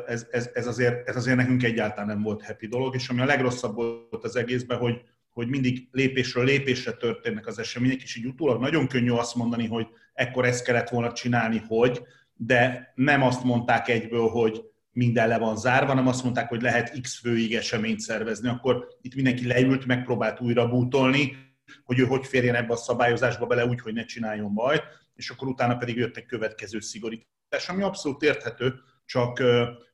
Speaker 2: ez, ez, ez, azért, ez azért nekünk egyáltalán nem volt happy dolog, és ami a legrosszabb volt az egészben, hogy, hogy mindig lépésről lépésre történnek az események, és így utólag nagyon könnyű azt mondani, hogy ekkor ezt kellett volna csinálni, hogy, de nem azt mondták egyből, hogy minden le van zárva, hanem azt mondták, hogy lehet X főig eseményt szervezni, akkor itt mindenki leült, megpróbált újra bútolni, hogy ő hogy férjen ebbe a szabályozásba bele úgy, hogy ne csináljon baj, és akkor utána pedig jött egy következő szigorítás, ami abszolút érthető, csak,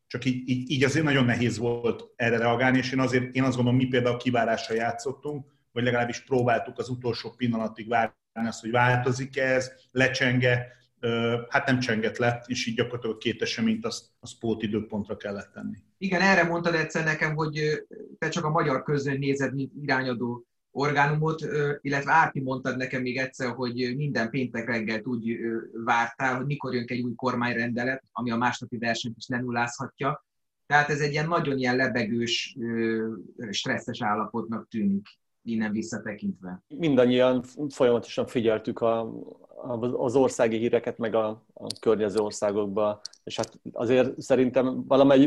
Speaker 2: csak így, így, így azért nagyon nehéz volt erre reagálni, és én azért én azt gondolom, mi például kivárásra játszottunk, vagy legalábbis próbáltuk az utolsó pillanatig várni azt, hogy változik ez, lecsenge, hát nem csengett le, és így gyakorlatilag két eseményt azt, az pót időpontra kellett tenni.
Speaker 6: Igen, erre mondtad egyszer nekem, hogy te csak a magyar közön nézed, mint irányadó orgánumot, illetve Árpi mondtad nekem még egyszer, hogy minden péntek reggel úgy vártál, hogy mikor jön egy új kormányrendelet, ami a másnapi versenyt is lenullázhatja. Tehát ez egy ilyen nagyon ilyen lebegős, stresszes állapotnak tűnik innen visszatekintve.
Speaker 4: Mindannyian folyamatosan figyeltük a, az országi híreket, meg a, a környező országokba, és hát azért szerintem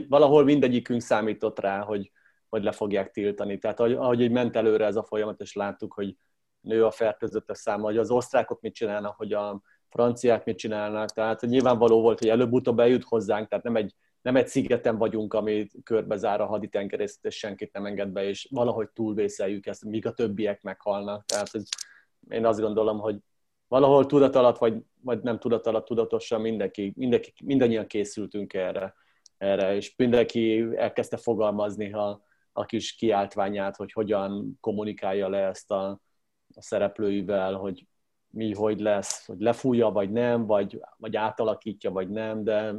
Speaker 4: valahol mindegyikünk számított rá, hogy, hogy le fogják tiltani. Tehát ahogy, ahogy így ment előre ez a folyamat, és láttuk, hogy nő a fertőzöttek száma, hogy az osztrákok mit csinálnak, hogy a franciák mit csinálnak, tehát nyilvánvaló volt, hogy előbb-utóbb eljut hozzánk, tehát nem egy, nem egy szigeten vagyunk, ami körbe zár a haditengerészet, és senkit nem enged be, és valahogy túlvészeljük ezt, míg a többiek meghalnak. Tehát ez, én azt gondolom, hogy valahol tudat alatt, vagy, vagy nem tudat alatt, tudatosan mindenki, mindenki, mindannyian készültünk erre, erre, és mindenki elkezdte fogalmazni, ha a kis kiáltványát, hogy hogyan kommunikálja le ezt a, a szereplőivel, hogy mi hogy lesz, hogy lefújja, vagy nem, vagy, vagy átalakítja, vagy nem, de,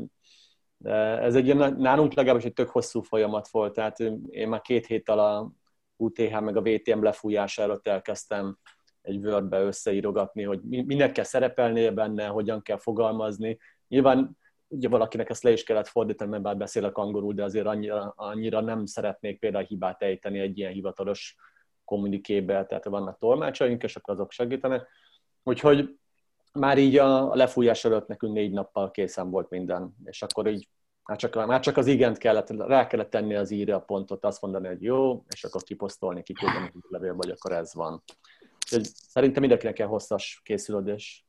Speaker 4: de ez egy ilyen, nálunk legalábbis egy tök hosszú folyamat volt, tehát én már két héttel a UTH meg a VTM lefújására elkezdtem egy word összeírogatni, hogy minek kell szerepelnie benne, hogyan kell fogalmazni. Nyilván ugye valakinek ezt le is kellett fordítani, mert bár beszélek angolul, de azért annyira, annyira nem szeretnék például hibát ejteni egy ilyen hivatalos kommunikébe, tehát vannak tolmácsaink, és akkor azok segítenek. Úgyhogy már így a lefújás előtt nekünk négy nappal készen volt minden, és akkor így már csak, már csak az igent kellett, rá kellett tenni az írja a pontot, azt mondani, hogy jó, és akkor kiposztolni, kiküldeni a levél, vagy akkor ez van. Úgyhogy szerintem mindenkinek kell hosszas készülődés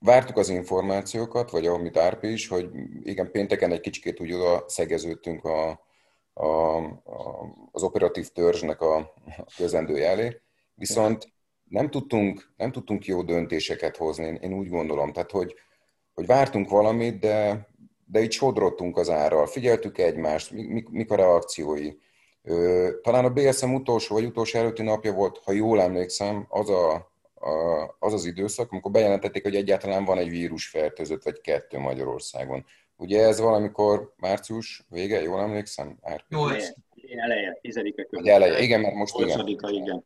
Speaker 3: vártuk az információkat, vagy amit Árpi is, hogy igen, pénteken egy kicsikét úgy oda szegeződtünk a, a, a, az operatív törzsnek a, a közendője elé, viszont nem tudtunk, nem tudtunk jó döntéseket hozni, én, úgy gondolom. Tehát, hogy, hogy vártunk valamit, de, de így sodrottunk az árral, figyeltük egymást, mik, mik a reakciói. Talán a BSM utolsó vagy utolsó előtti napja volt, ha jól emlékszem, az a, az az időszak, amikor bejelentették, hogy egyáltalán van egy vírusfertőzött, vagy kettő Magyarországon. Ugye ez valamikor március vége, jól emlékszem?
Speaker 5: Nyolc. Eleje, tizedike
Speaker 3: között. Eleje, igen, mert most igen.
Speaker 5: igen.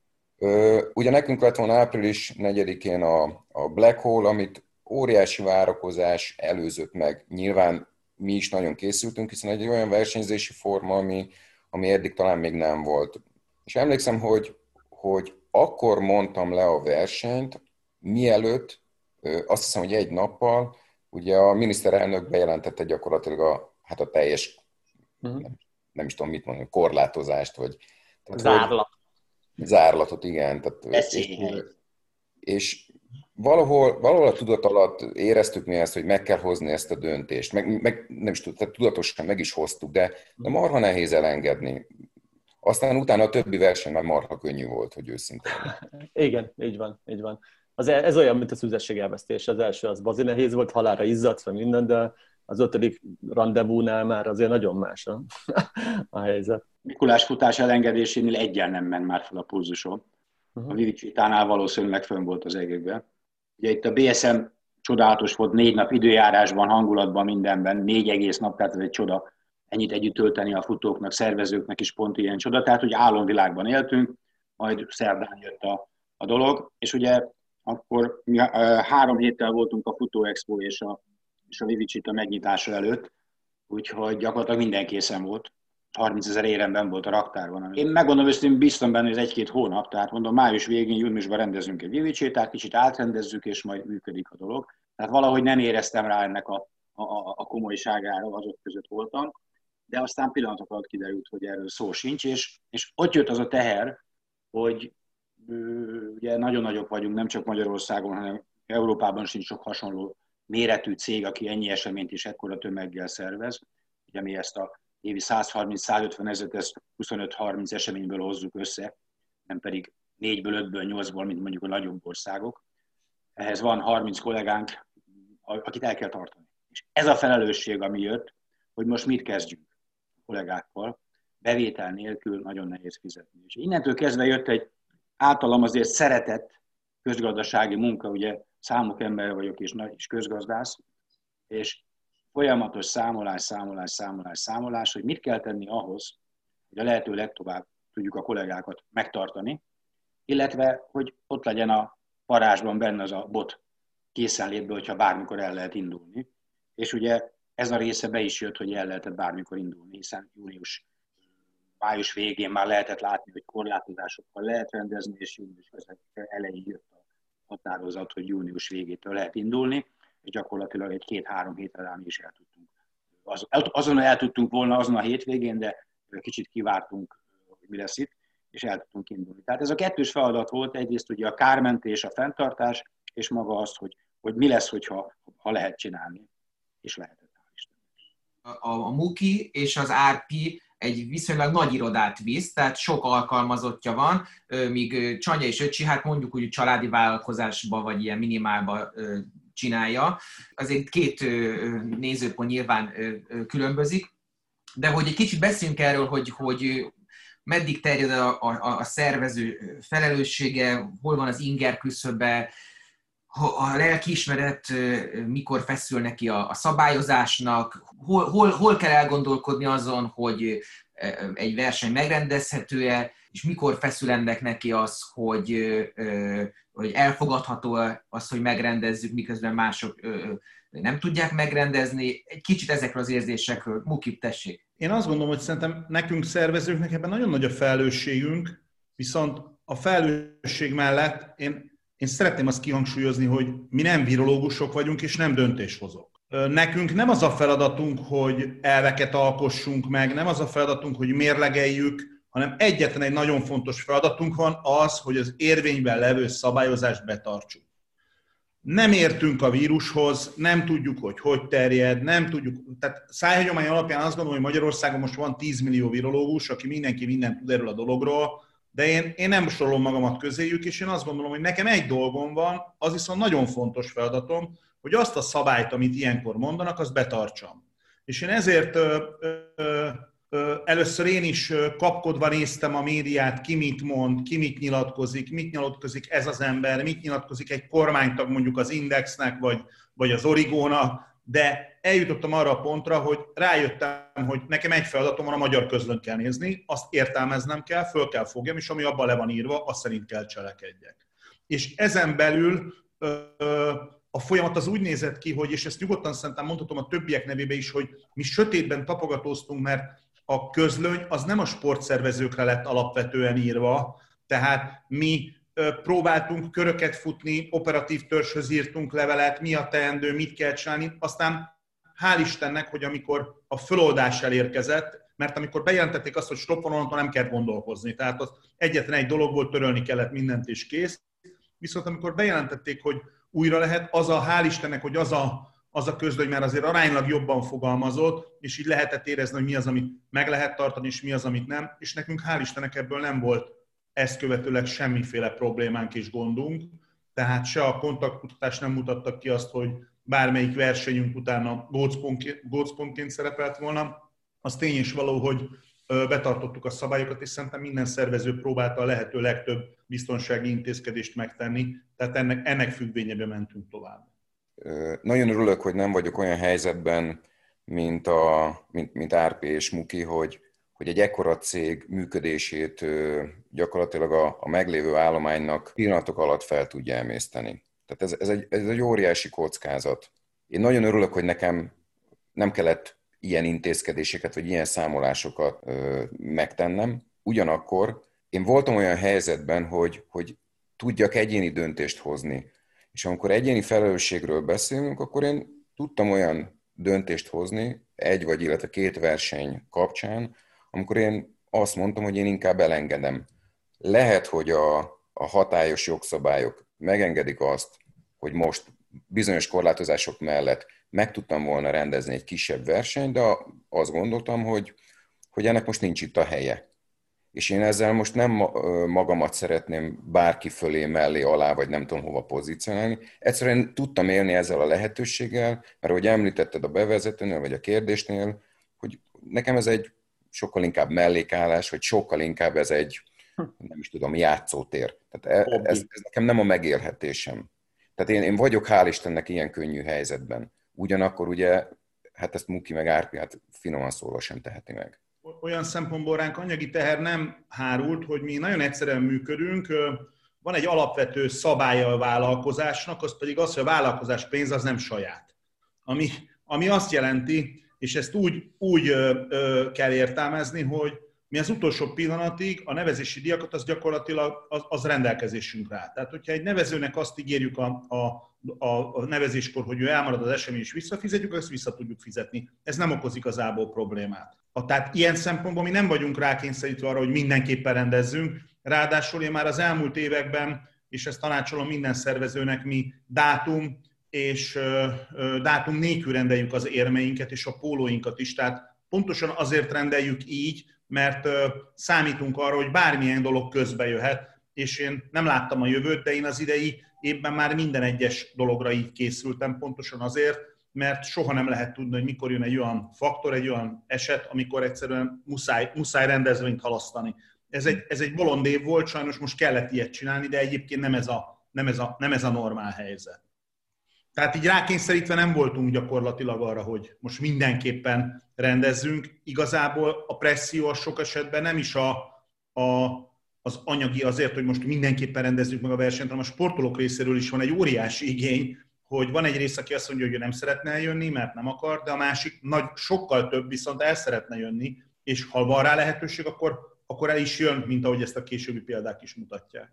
Speaker 3: Ugye nekünk lett volna április 4-én a, a Black Hole, amit óriási várakozás előzött meg. Nyilván mi is nagyon készültünk, hiszen egy olyan versenyzési forma, ami, ami eddig talán még nem volt. És emlékszem, hogy, hogy akkor mondtam le a versenyt, mielőtt azt hiszem, hogy egy nappal ugye a miniszterelnök bejelentette gyakorlatilag a, hát a teljes, uh-huh. nem, nem is tudom mit mondani, korlátozást, vagy...
Speaker 4: Tehát, Zárlat.
Speaker 3: Zárlatot, igen. Tehát, és, és valahol, valahol a tudat alatt éreztük mi ezt, hogy meg kell hozni ezt a döntést. Meg, meg nem is tud, tehát tudatosan meg is hoztuk, de, de marha nehéz elengedni. Aztán utána a többi verseny már marha könnyű volt, hogy őszintén.
Speaker 4: Igen, így van, így van. Az, e- ez olyan, mint a szüzesség elvesztés. Az első az bazi nehéz volt, halára izzadsz, vagy minden, de az ötödik rendezvúnál már azért nagyon más a, a helyzet.
Speaker 5: Mikulás futás elengedésénél egyen nem ment már fel a pulzusom. Uh-huh. A Vivicsitánál valószínűleg fönn volt az égekben. Ugye itt a BSM csodálatos volt, négy nap időjárásban, hangulatban, mindenben, négy egész nap, tehát ez egy csoda ennyit együtt tölteni a futóknak, szervezőknek is pont ilyen csoda. Tehát, hogy álomvilágban éltünk, majd szerdán jött a, a dolog, és ugye akkor mi három héttel voltunk a Futó Expo és a, és a Vivicsita megnyitása előtt, úgyhogy gyakorlatilag minden készen volt. 30 ezer éremben volt a raktárban. Én megmondom őszintén, biztos benne, hogy ez egy-két hónap, tehát mondom, május végén, júniusban rendezünk egy Vivicsitát, kicsit átrendezzük, és majd működik a dolog. Tehát valahogy nem éreztem rá ennek a, a, a komolyságára, azok között voltam de aztán pillanatok alatt kiderült, hogy erről szó sincs, és, és ott jött az a teher, hogy ugye nagyon nagyok vagyunk, nem csak Magyarországon, hanem Európában sincs sok hasonló méretű cég, aki ennyi eseményt is ekkora tömeggel szervez. Ugye mi ezt a évi 130-150 ezeret, ezt 25-30 eseményből hozzuk össze, nem pedig 4-ből, 5-ből, 8-ból, mint mondjuk a nagyobb országok. Ehhez van 30 kollégánk, akit el kell tartani. És ez a felelősség, ami jött, hogy most mit kezdjünk kollégákkal, bevétel nélkül nagyon nehéz fizetni. És innentől kezdve jött egy általam azért szeretett közgazdasági munka, ugye számok ember vagyok és nagy is közgazdász, és folyamatos számolás, számolás, számolás, számolás, hogy mit kell tenni ahhoz, hogy a lehető legtovább tudjuk a kollégákat megtartani, illetve, hogy ott legyen a parázsban benne az a bot készenlétből, hogyha bármikor el lehet indulni. És ugye ez a része be is jött, hogy el lehetett bármikor indulni, hiszen június, május végén már lehetett látni, hogy korlátozásokkal lehet rendezni, és június elején jött határozat, hogy június végétől lehet indulni, és gyakorlatilag egy két-három hétre rá mi is el tudtunk. Az, azon el tudtunk volna azon a hétvégén, de kicsit kivártunk, hogy mi lesz itt, és el tudtunk indulni. Tehát ez a kettős feladat volt, egyrészt ugye a kármentés, a fenntartás, és maga az, hogy, hogy mi lesz, hogyha, ha lehet csinálni, és lehet
Speaker 6: a, a Muki és az RP egy viszonylag nagy irodát visz, tehát sok alkalmazottja van, míg Csanya és Öcsi, hát mondjuk hogy családi vállalkozásba vagy ilyen minimálba csinálja. Azért két nézőpont nyilván különbözik, de hogy egy kicsit beszéljünk erről, hogy, hogy meddig terjed a, a, a szervező felelőssége, hol van az inger küszöbe, a lelkiismeret mikor feszül neki a, a szabályozásnak, hol, hol, hol kell elgondolkodni azon, hogy egy verseny megrendezhető-e, és mikor feszül ennek neki az, hogy, hogy elfogadható az, hogy megrendezzük, miközben mások nem tudják megrendezni. Egy kicsit ezekről az érzésekről. Mukip, tessék.
Speaker 2: Én azt gondolom, hogy szerintem nekünk szervezőknek ebben nagyon nagy a felelősségünk, viszont a felelősség mellett én én szeretném azt kihangsúlyozni, hogy mi nem virológusok vagyunk, és nem döntéshozók. Nekünk nem az a feladatunk, hogy elveket alkossunk meg, nem az a feladatunk, hogy mérlegeljük, hanem egyetlen egy nagyon fontos feladatunk van, az, hogy az érvényben levő szabályozást betartsuk. Nem értünk a vírushoz, nem tudjuk, hogy hogy terjed, nem tudjuk, tehát szájhagyomány alapján azt gondolom, hogy Magyarországon most van 10 millió virológus, aki mindenki mindent tud erről a dologról, de én, én nem sorolom magamat közéjük, és én azt gondolom, hogy nekem egy dolgom van, az viszont nagyon fontos feladatom, hogy azt a szabályt, amit ilyenkor mondanak, azt betartsam. És én ezért ö, ö, ö, először én is kapkodva néztem a médiát, ki mit mond, ki mit nyilatkozik, mit nyilatkozik ez az ember, mit nyilatkozik egy kormánytag mondjuk az Indexnek, vagy, vagy az Origónak, de eljutottam arra a pontra, hogy rájöttem, hogy nekem egy feladatom van, a magyar közlönt kell nézni, azt értelmeznem kell, föl kell fogjam, és ami abban le van írva, azt szerint kell cselekedjek. És ezen belül a folyamat az úgy nézett ki, hogy, és ezt nyugodtan szerintem mondhatom a többiek nevébe is, hogy mi sötétben tapogatóztunk, mert a közlöny az nem a sportszervezőkre lett alapvetően írva, tehát mi próbáltunk köröket futni, operatív törzshöz írtunk levelet, mi a teendő, mit kell csinálni, aztán hál' Istennek, hogy amikor a föloldás elérkezett, mert amikor bejelentették azt, hogy stop van, nem kell gondolkozni. Tehát az egyetlen egy dolog volt, törölni kellett mindent és kész. Viszont amikor bejelentették, hogy újra lehet, az a, hál' Istennek, hogy az a, az a közlöny már azért aránylag jobban fogalmazott, és így lehetett érezni, hogy mi az, amit meg lehet tartani, és mi az, amit nem. És nekünk hál' Istennek ebből nem volt ezt követőleg semmiféle problémánk és gondunk. Tehát se a kontaktkutatás nem mutattak ki azt, hogy bármelyik versenyünk utána gócpontként szerepelt volna. Az tény is való, hogy betartottuk a szabályokat, és szerintem minden szervező próbálta a lehető legtöbb biztonsági intézkedést megtenni, tehát ennek, ennek függvényében mentünk tovább.
Speaker 3: Nagyon örülök, hogy nem vagyok olyan helyzetben, mint, a, mint, mint Árpi és Muki, hogy, hogy egy ekkora cég működését gyakorlatilag a, a meglévő állománynak pillanatok alatt fel tudja emészteni. Tehát ez, ez, egy, ez egy óriási kockázat. Én nagyon örülök, hogy nekem nem kellett ilyen intézkedéseket, vagy ilyen számolásokat ö, megtennem. Ugyanakkor én voltam olyan helyzetben, hogy, hogy tudjak egyéni döntést hozni. És amikor egyéni felelősségről beszélünk, akkor én tudtam olyan döntést hozni, egy vagy illetve két verseny kapcsán, amikor én azt mondtam, hogy én inkább elengedem. Lehet, hogy a, a hatályos jogszabályok megengedik azt, hogy most bizonyos korlátozások mellett meg tudtam volna rendezni egy kisebb versenyt, de azt gondoltam, hogy, hogy ennek most nincs itt a helye. És én ezzel most nem magamat szeretném bárki fölé, mellé, alá, vagy nem tudom hova pozícionálni. Egyszerűen tudtam élni ezzel a lehetőséggel, mert ahogy említetted a bevezetőnél, vagy a kérdésnél, hogy nekem ez egy sokkal inkább mellékállás, vagy sokkal inkább ez egy, nem is tudom, játszótér. Tehát e, ez, ez nekem nem a megélhetésem. Tehát én, én vagyok, hál' Istennek, ilyen könnyű helyzetben. Ugyanakkor ugye, hát ezt Muki meg Árpi, hát finoman szólva sem teheti meg.
Speaker 2: Olyan szempontból ránk anyagi teher nem hárult, hogy mi nagyon egyszerűen működünk, van egy alapvető szabálya a vállalkozásnak, az pedig az, hogy a vállalkozás pénz az nem saját. Ami, ami azt jelenti, és ezt úgy, úgy kell értelmezni, hogy mi az utolsó pillanatig a nevezési diakat az gyakorlatilag az, az rendelkezésünkre áll. Tehát, hogyha egy nevezőnek azt ígérjük a, a, a nevezéskor, hogy ő elmarad az esemény és visszafizetjük, azt vissza tudjuk fizetni. Ez nem okoz igazából problémát. A, tehát ilyen szempontból mi nem vagyunk rákényszerítve arra, hogy mindenképpen rendezzünk. Ráadásul én már az elmúlt években, és ezt tanácsolom minden szervezőnek, mi dátum és dátum nélkül rendeljük az érmeinket és a pólóinkat is. Tehát pontosan azért rendeljük így, mert számítunk arra, hogy bármilyen dolog közbe jöhet, és én nem láttam a jövőt, de én az idei évben már minden egyes dologra így készültem, pontosan azért, mert soha nem lehet tudni, hogy mikor jön egy olyan faktor, egy olyan eset, amikor egyszerűen muszáj, muszáj rendezvényt halasztani. Ez egy, ez egy bolond év volt, sajnos most kellett ilyet csinálni, de egyébként nem ez a, nem ez a, nem ez a normál helyzet. Tehát így rákényszerítve nem voltunk gyakorlatilag arra, hogy most mindenképpen rendezzünk. Igazából a presszió a sok esetben nem is a, a, az anyagi azért, hogy most mindenképpen rendezzük meg a versenyt, hanem a sportolók részéről is van egy óriási igény, hogy van egy rész, aki azt mondja, hogy ő nem szeretne eljönni, mert nem akar, de a másik nagy, sokkal több viszont el szeretne jönni, és ha van rá lehetőség, akkor, akkor el is jön, mint ahogy ezt a későbbi példák is mutatják.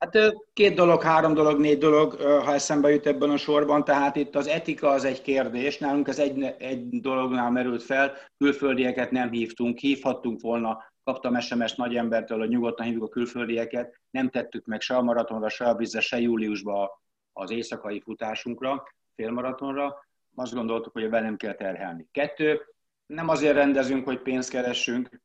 Speaker 5: Hát két dolog, három dolog, négy dolog, ha eszembe jut ebben a sorban, tehát itt az etika az egy kérdés, nálunk ez egy, egy dolognál merült fel, külföldieket nem hívtunk, hívhattunk volna, kaptam SMS-t nagy embertől, hogy nyugodtan hívjuk a külföldieket, nem tettük meg se a maratonra, se a vízre, se júliusba az éjszakai futásunkra, félmaratonra, azt gondoltuk, hogy velem kell terhelni. Kettő, nem azért rendezünk, hogy pénzt keressünk,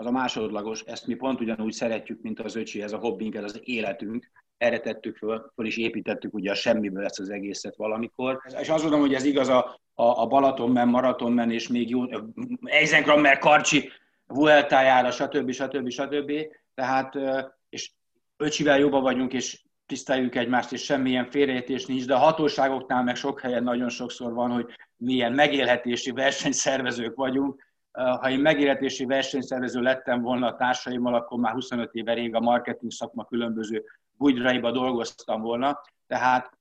Speaker 5: az a másodlagos, ezt mi pont ugyanúgy szeretjük, mint az öcsi, ez a hobbink, ez az életünk, erre tettük föl, föl is építettük ugye a semmiből ezt az egészet valamikor. És azt mondom, hogy ez igaz a, a, a Balatonmen, Maratonmen, és még jó, Eisenkrammer, Karcsi, Vueltájára, stb. stb. stb. Tehát, és öcsivel jobban vagyunk, és tiszteljük egymást, és semmilyen félreértés nincs, de a hatóságoknál meg sok helyen nagyon sokszor van, hogy milyen megélhetési versenyszervezők vagyunk, ha én megéletési versenyszervező lettem volna a társaimmal, akkor már 25 éve rég a marketing szakma különböző bugyraiba dolgoztam volna. Tehát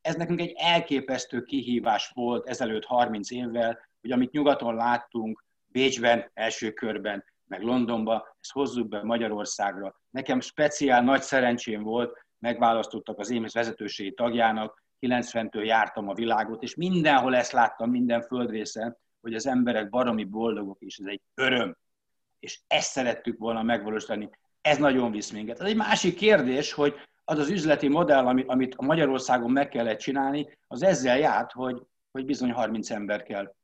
Speaker 5: ez nekünk egy elképesztő kihívás volt ezelőtt 30 évvel, hogy amit nyugaton láttunk, Bécsben első körben, meg Londonba, ezt hozzuk be Magyarországra. Nekem speciál nagy szerencsém volt, megválasztottak az én vezetőségi tagjának, 90-től jártam a világot, és mindenhol ezt láttam, minden földrészen, hogy az emberek baromi boldogok, és ez egy öröm. És ezt szerettük volna megvalósítani. Ez nagyon visz minket. Ez egy másik kérdés, hogy az az üzleti modell, amit, amit Magyarországon meg kellett csinálni, az ezzel járt, hogy, hogy bizony 30 ember kell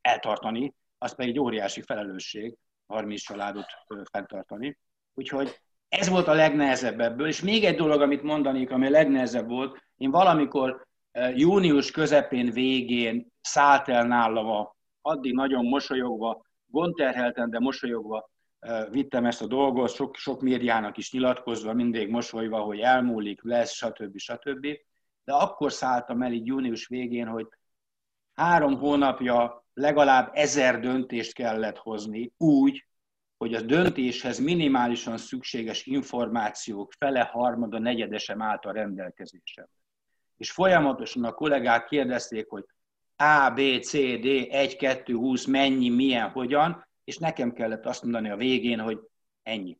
Speaker 5: eltartani, az pedig egy óriási felelősség, 30 családot fenntartani. Úgyhogy ez volt a legnehezebb ebből. És még egy dolog, amit mondanék, ami a legnehezebb volt, én valamikor június közepén, végén szállt el nálam a, addig nagyon mosolyogva, gondterhelten, de mosolyogva vittem ezt a dolgot, sok, sok médiának is nyilatkozva, mindig mosolyva, hogy elmúlik, lesz, stb. stb. De akkor szálltam el így június végén, hogy három hónapja legalább ezer döntést kellett hozni úgy, hogy a döntéshez minimálisan szükséges információk fele, harmada, negyedesem állt a rendelkezésem. És folyamatosan a kollégák kérdezték, hogy A, B, C, D, 1, 2, 20, mennyi, milyen, hogyan, és nekem kellett azt mondani a végén, hogy ennyi,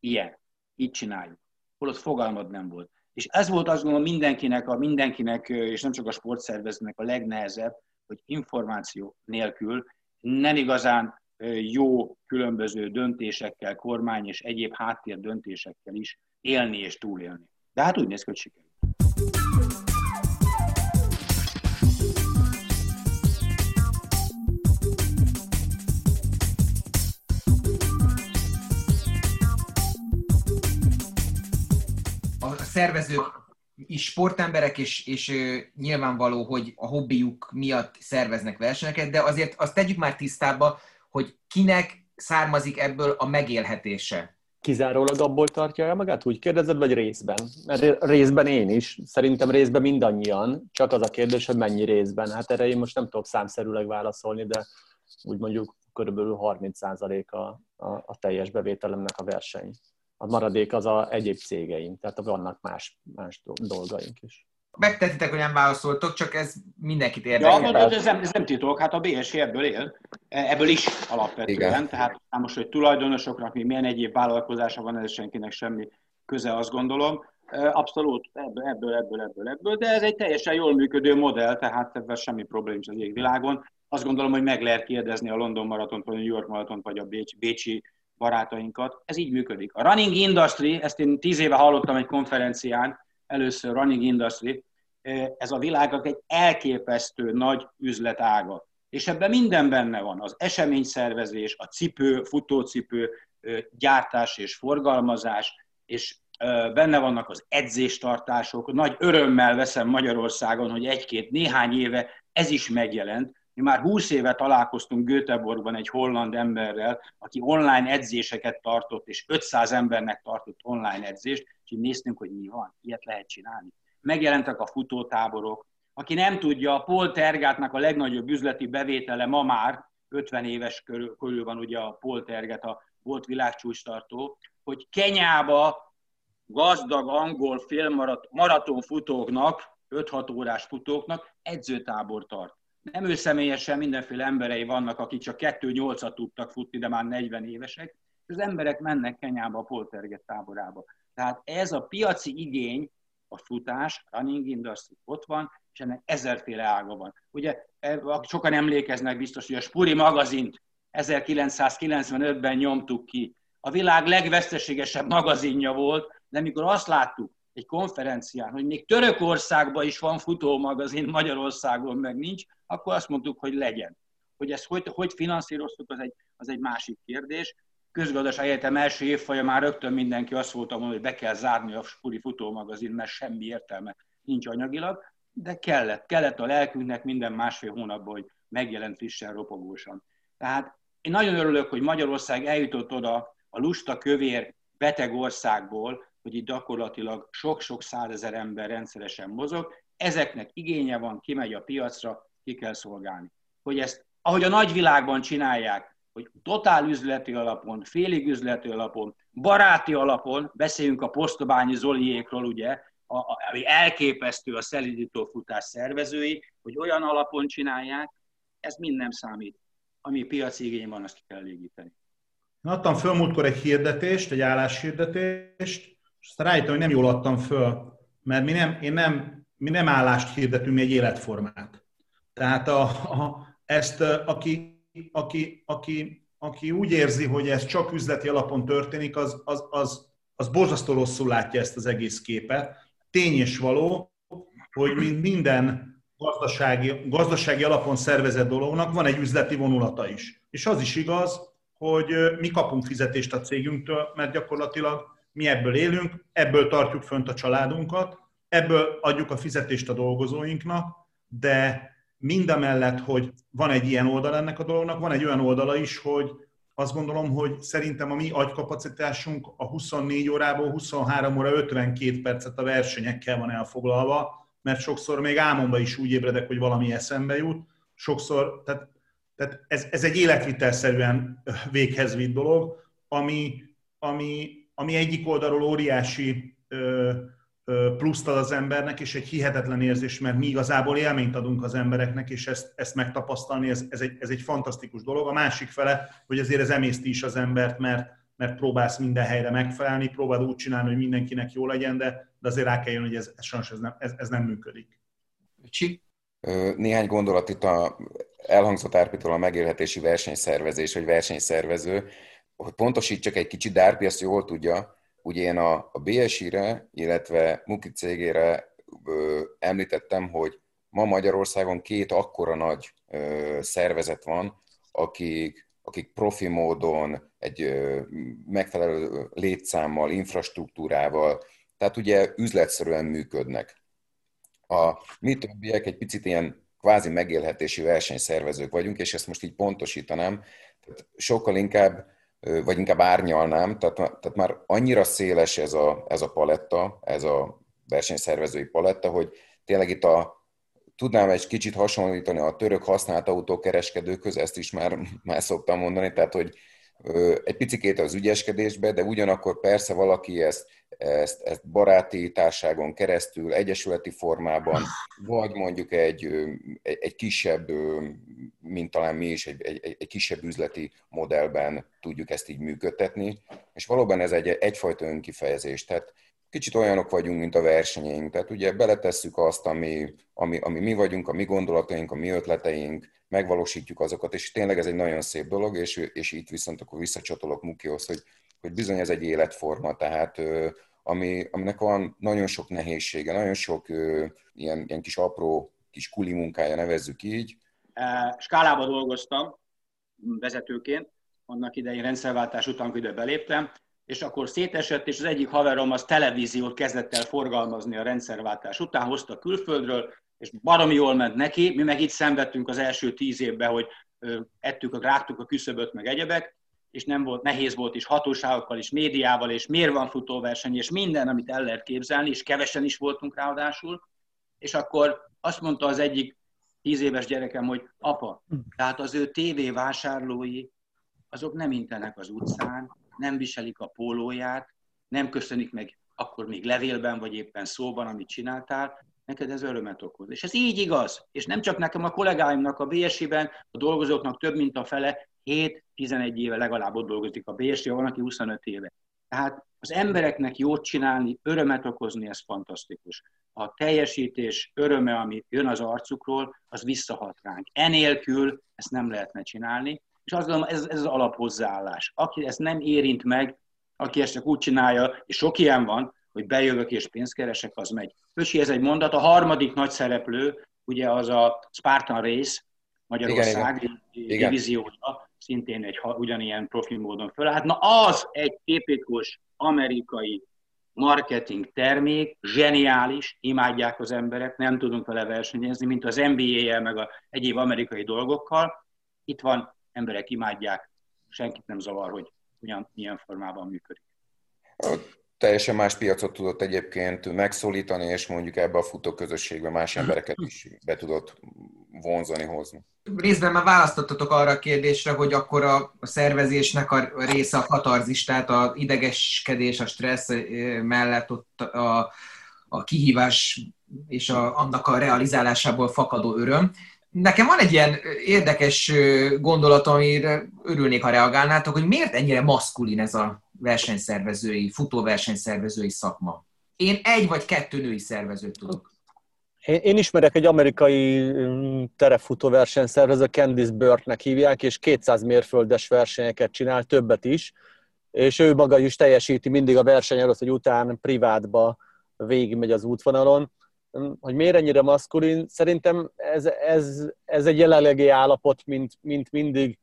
Speaker 5: ilyen, így csináljuk. Holott fogalmad nem volt. És ez volt azt gondolom mindenkinek, a mindenkinek, és nem csak a sportszervezőnek a legnehezebb, hogy információ nélkül nem igazán jó különböző döntésekkel, kormány és egyéb háttér döntésekkel is élni és túlélni. De hát úgy néz ki, hogy sikerült.
Speaker 6: Szervezők is sportemberek, és, és nyilvánvaló, hogy a hobbiuk miatt szerveznek versenyeket, de azért azt tegyük már tisztába, hogy kinek származik ebből a megélhetése.
Speaker 4: Kizárólag abból tartja el magát? Úgy kérdezed, vagy részben? Mert részben én is, szerintem részben mindannyian, csak az a kérdés, hogy mennyi részben. Hát erre én most nem tudok számszerűleg válaszolni, de úgy mondjuk körülbelül 30% a, a, a teljes bevételemnek a verseny. A maradék az a egyéb cégeim, tehát vannak más, más dolgaink is.
Speaker 6: Megtetitek, hogy nem válaszoltok, csak ez mindenkit érdekel.
Speaker 5: Ja, hát ez nem, ez nem titok, hát a BSC ebből él, ebből is alapvetően. Igen. Tehát most, hogy tulajdonosoknak mi milyen egyéb vállalkozása van, ez senkinek semmi köze, azt gondolom. Abszolút ebből, ebből, ebből, ebből, ebből, de ez egy teljesen jól működő modell, tehát ebben semmi probléma az égvilágon. Azt gondolom, hogy meg lehet kérdezni a London maratont, vagy a New York maratont, vagy a Bécsi, Bécsi barátainkat. Ez így működik. A running industry, ezt én tíz éve hallottam egy konferencián, először Running Industry, ez a világnak egy elképesztő nagy üzletága. És ebben minden benne van, az eseményszervezés, a cipő, futócipő, gyártás és forgalmazás, és benne vannak az edzéstartások. Nagy örömmel veszem Magyarországon, hogy egy-két, néhány éve ez is megjelent. Mi már 20 éve találkoztunk Göteborgban egy holland emberrel, aki online edzéseket tartott, és 500 embernek tartott online edzést, így néztünk, hogy mi van, ilyet lehet csinálni. Megjelentek a futótáborok. Aki nem tudja, a Poltergátnak a legnagyobb üzleti bevétele ma már, 50 éves körül, körül van ugye a Polterget, a volt világcsúcstartó, hogy Kenyába gazdag angol félmaraton futóknak, 5-6 órás futóknak edzőtábor tart. Nem ő személyesen, mindenféle emberei vannak, akik csak 2-8-at tudtak futni, de már 40 évesek, és az emberek mennek Kenyába a Polterget táborába. Tehát ez a piaci igény, a futás, running industry ott van, és ennek ezerféle ága van. Ugye e, sokan emlékeznek biztos, hogy a Spuri magazint 1995-ben nyomtuk ki. A világ legveszteségesebb magazinja volt, de amikor azt láttuk egy konferencián, hogy még Törökországban is van futómagazin, Magyarországon meg nincs, akkor azt mondtuk, hogy legyen. Hogy ezt hogy, hogy finanszíroztuk, az egy, az egy másik kérdés közgazdaság egyetem első évfaja már rögtön mindenki azt volt, hogy be kell zárni a Spuri futómagazin, mert semmi értelme nincs anyagilag, de kellett, kellett a lelkünknek minden másfél hónapban, hogy megjelent frissen, ropogósan. Tehát én nagyon örülök, hogy Magyarország eljutott oda a lusta kövér beteg országból, hogy itt gyakorlatilag sok-sok százezer ember rendszeresen mozog, ezeknek igénye van, kimegy a piacra, ki kell szolgálni. Hogy ezt, ahogy a nagyvilágban csinálják, hogy totál üzleti alapon, félig üzleti alapon, baráti alapon, beszéljünk a Posztobányi Zoliékról, ugye, ami elképesztő a szelidító futás szervezői, hogy olyan alapon csinálják, ez mind nem számít. Ami piaci igény van, azt kell elégíteni.
Speaker 2: Adtam föl múltkor egy hirdetést, egy álláshirdetést, és aztán rájöttem, hogy nem jól adtam föl, mert mi nem, én nem, mi nem állást hirdetünk, mi egy életformát. Tehát a, a, ezt, aki, aki, aki, aki úgy érzi, hogy ez csak üzleti alapon történik, az, az, az, az borzasztó rosszul látja ezt az egész képet. Tény és való, hogy minden gazdasági, gazdasági alapon szervezett dolognak van egy üzleti vonulata is. És az is igaz, hogy mi kapunk fizetést a cégünktől, mert gyakorlatilag mi ebből élünk, ebből tartjuk fönt a családunkat, ebből adjuk a fizetést a dolgozóinknak, de mindamellett, hogy van egy ilyen oldal ennek a dolognak, van egy olyan oldala is, hogy azt gondolom, hogy szerintem a mi agykapacitásunk a 24 órából 23 óra 52 percet a versenyekkel van elfoglalva, mert sokszor még álmomban is úgy ébredek, hogy valami eszembe jut. Sokszor, tehát, tehát ez, ez egy életvitelszerűen véghez vitt dolog, ami, ami, ami egyik oldalról óriási ö, pluszt ad az embernek, és egy hihetetlen érzés, mert mi igazából élményt adunk az embereknek, és ezt, ezt megtapasztalni, ez, ez, egy, ez egy fantasztikus dolog. A másik fele, hogy azért ez emészti is az embert, mert, mert próbálsz minden helyre megfelelni, próbáld úgy csinálni, hogy mindenkinek jó legyen, de, de azért rá kell jönni, hogy ez, ez sajnos ez nem, ez, ez nem működik.
Speaker 6: Csi?
Speaker 3: Néhány gondolat itt a elhangzott Árpitól a megélhetési versenyszervezés, vagy versenyszervező, hogy pontosítsak egy kicsit, Dárpi ezt jól tudja, ugye én a, a BSI-re, illetve Muki cégére ö, említettem, hogy ma Magyarországon két akkora nagy ö, szervezet van, akik, akik profi módon, egy ö, megfelelő létszámmal, infrastruktúrával, tehát ugye üzletszerűen működnek. A mi többiek egy picit ilyen kvázi megélhetési versenyszervezők vagyunk, és ezt most így pontosítanám, tehát sokkal inkább vagy inkább árnyalnám, tehát, tehát már annyira széles ez a, ez a paletta, ez a versenyszervezői paletta, hogy tényleg itt a, tudnám egy kicsit hasonlítani a török használt autókereskedőkhöz, ezt is már, már szoktam mondani, tehát hogy egy picikét az ügyeskedésbe, de ugyanakkor persze valaki ezt, ezt, ezt baráti társágon keresztül, egyesületi formában, vagy mondjuk egy, egy kisebb, mint talán mi is, egy, egy, egy kisebb üzleti modellben tudjuk ezt így működtetni, és valóban ez egy, egyfajta önkifejezés. Tehát kicsit olyanok vagyunk, mint a versenyeink. Tehát ugye beletesszük azt, ami, ami, ami mi vagyunk, a mi gondolataink, a mi ötleteink, megvalósítjuk azokat, és tényleg ez egy nagyon szép dolog, és, és itt viszont akkor visszacsatolok Mukihoz, hogy, hogy bizony ez egy életforma, tehát ami, aminek van nagyon sok nehézsége, nagyon sok ilyen, ilyen kis apró kis kuli munkája, nevezzük így.
Speaker 5: E, skálában dolgoztam vezetőként, annak idején rendszerváltás után, amikor ide beléptem, és akkor szétesett, és az egyik haverom az televíziót kezdett el forgalmazni a rendszerváltás után, hozta külföldről, és baromi jól ment neki, mi meg itt szenvedtünk az első tíz évben, hogy ettük, rágtuk a küszöböt, meg egyebek, és nem volt, nehéz volt is hatóságokkal is, médiával, és miért van futóverseny, és minden, amit el lehet képzelni, és kevesen is voltunk ráadásul. És akkor azt mondta az egyik tíz éves gyerekem, hogy apa, tehát az ő tévévásárlói, azok nem intenek az utcán, nem viselik a pólóját, nem köszönik meg akkor még levélben, vagy éppen szóban, amit csináltál, neked ez örömet okoz. És ez így igaz. És nem csak nekem, a kollégáimnak a BSI-ben, a dolgozóknak több mint a fele 7-11 éve legalább ott dolgozik a BSI, van, aki 25 éve. Tehát az embereknek jót csinálni, örömet okozni, ez fantasztikus. A teljesítés öröme, ami jön az arcukról, az visszahat ránk. Enélkül ezt nem lehetne csinálni, és azt gondolom, ez, ez az alaphozzáállás. Aki ezt nem érint meg, aki ezt csak úgy csinálja, és sok ilyen van, hogy bejövök és pénzt keresek, az megy. Ösi, ez egy mondat. A harmadik nagy szereplő, ugye az a Spartan Race, Magyarország igen, divíziója, szintén egy ugyanilyen profi módon fölállt. Na az egy tipikus amerikai marketing termék, zseniális, imádják az emberek, nem tudunk vele versenyezni, mint az NBA-jel, meg a egyéb amerikai dolgokkal. Itt van, emberek imádják, senkit nem zavar, hogy ugyan milyen formában működik
Speaker 3: teljesen más piacot tudott egyébként megszólítani, és mondjuk ebbe a futó közösségbe más embereket is be tudott vonzani, hozni.
Speaker 6: Részben már választottatok arra a kérdésre, hogy akkor a szervezésnek a része a katarzis, tehát a idegeskedés, a stressz mellett ott a, a kihívás és a, annak a realizálásából fakadó öröm. Nekem van egy ilyen érdekes gondolat, amire örülnék, ha reagálnátok, hogy miért ennyire maszkulin ez a versenyszervezői, futóversenyszervezői szakma. Én egy vagy kettő női szervezőt tudok.
Speaker 4: Én, én ismerek egy amerikai mm, terefutó versenyszervező, Candice Burke-nek hívják, és 200 mérföldes versenyeket csinál, többet is, és ő maga is teljesíti mindig a verseny előtt, hogy után privátba végigmegy az útvonalon. Mm, hogy miért ennyire maszkulin? Szerintem ez, ez, ez egy jelenlegi állapot, mint, mint mindig.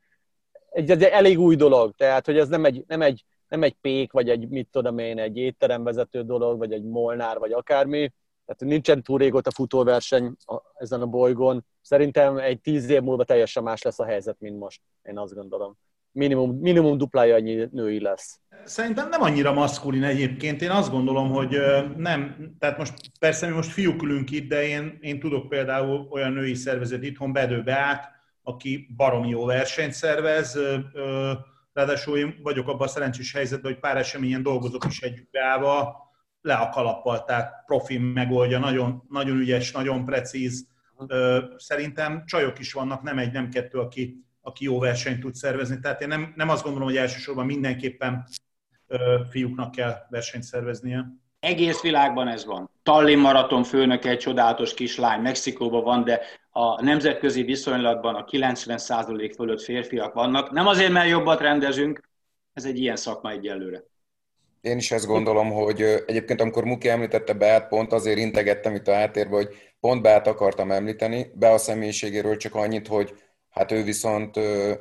Speaker 4: Egy, egy elég új dolog, tehát hogy ez nem egy, nem egy, nem egy pék, vagy egy, mit tudom én, egy étteremvezető dolog, vagy egy molnár, vagy akármi, tehát nincsen túl régóta futóverseny ezen a bolygón. Szerintem egy tíz év múlva teljesen más lesz a helyzet, mint most. Én azt gondolom. Minimum, minimum duplája annyi női lesz.
Speaker 2: Szerintem nem annyira maszkulin egyébként. Én azt gondolom, hogy nem. Tehát most persze mi most fiúk ülünk itt, de én, én tudok például olyan női szervezet itthon, Bedő Beát, aki baromi jó versenyt szervez, ráadásul én vagyok abban a szerencsés helyzetben, hogy pár eseményen dolgozok is együtt beállva, le a kalappal, tehát profi megoldja, nagyon, nagyon ügyes, nagyon precíz. Szerintem csajok is vannak, nem egy, nem kettő, aki, aki jó versenyt tud szervezni. Tehát én nem, nem azt gondolom, hogy elsősorban mindenképpen fiúknak kell versenyt szerveznie.
Speaker 5: Egész világban ez van. Tallinn maraton főnök egy csodálatos kislány, Mexikóban van, de a nemzetközi viszonylatban a 90% fölött férfiak vannak. Nem azért, mert jobbat rendezünk, ez egy ilyen szakma egyelőre.
Speaker 3: Én is ezt gondolom, hogy egyébként amikor Muki említette Beát, pont azért integettem itt a háttérbe, hogy pont Beát akartam említeni, be a személyiségéről csak annyit, hogy hát ő viszont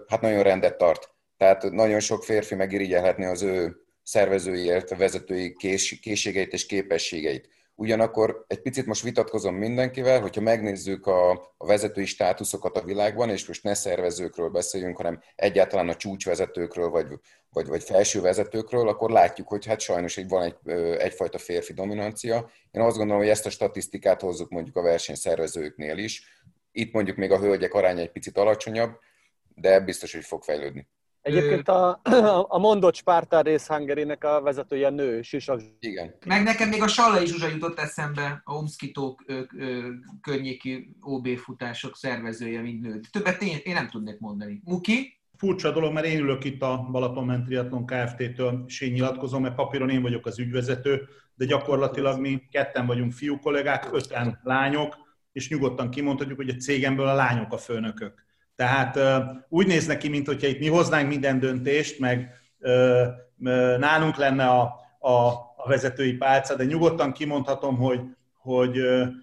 Speaker 3: hát nagyon rendet tart. Tehát nagyon sok férfi megirigyelhetné az ő szervezőiért, vezetői kés, készségeit és képességeit. Ugyanakkor egy picit most vitatkozom mindenkivel, hogyha megnézzük a, a vezetői státuszokat a világban, és most ne szervezőkről beszéljünk, hanem egyáltalán a csúcsvezetőkről, vagy, vagy, vagy felső vezetőkről, akkor látjuk, hogy hát sajnos egy, van egy, egyfajta férfi dominancia. Én azt gondolom, hogy ezt a statisztikát hozzuk mondjuk a versenyszervezőknél is. Itt mondjuk még a hölgyek aránya egy picit alacsonyabb, de biztos, hogy fog fejlődni.
Speaker 4: Egyébként a, a mondott Spártán rész Hungarynek a vezetője nő, Sisak.
Speaker 3: Igen.
Speaker 6: Meg nekem még a Sallai Zsuzsa jutott eszembe, a Omszkitó környéki OB futások szervezője, mint nő. Többet én, én nem tudnék mondani. Muki?
Speaker 2: Furcsa dolog, mert én ülök itt a Balaton Triathlon Kft-től, és én nyilatkozom, mert papíron én vagyok az ügyvezető, de gyakorlatilag mi ketten vagyunk fiú kollégák, öten lányok, és nyugodtan kimondhatjuk, hogy a cégemből a lányok a főnökök. Tehát úgy néz neki, mint hogyha itt mi hoznánk minden döntést, meg nálunk lenne a, a, a vezetői pálca, de nyugodtan kimondhatom, hogy, hogy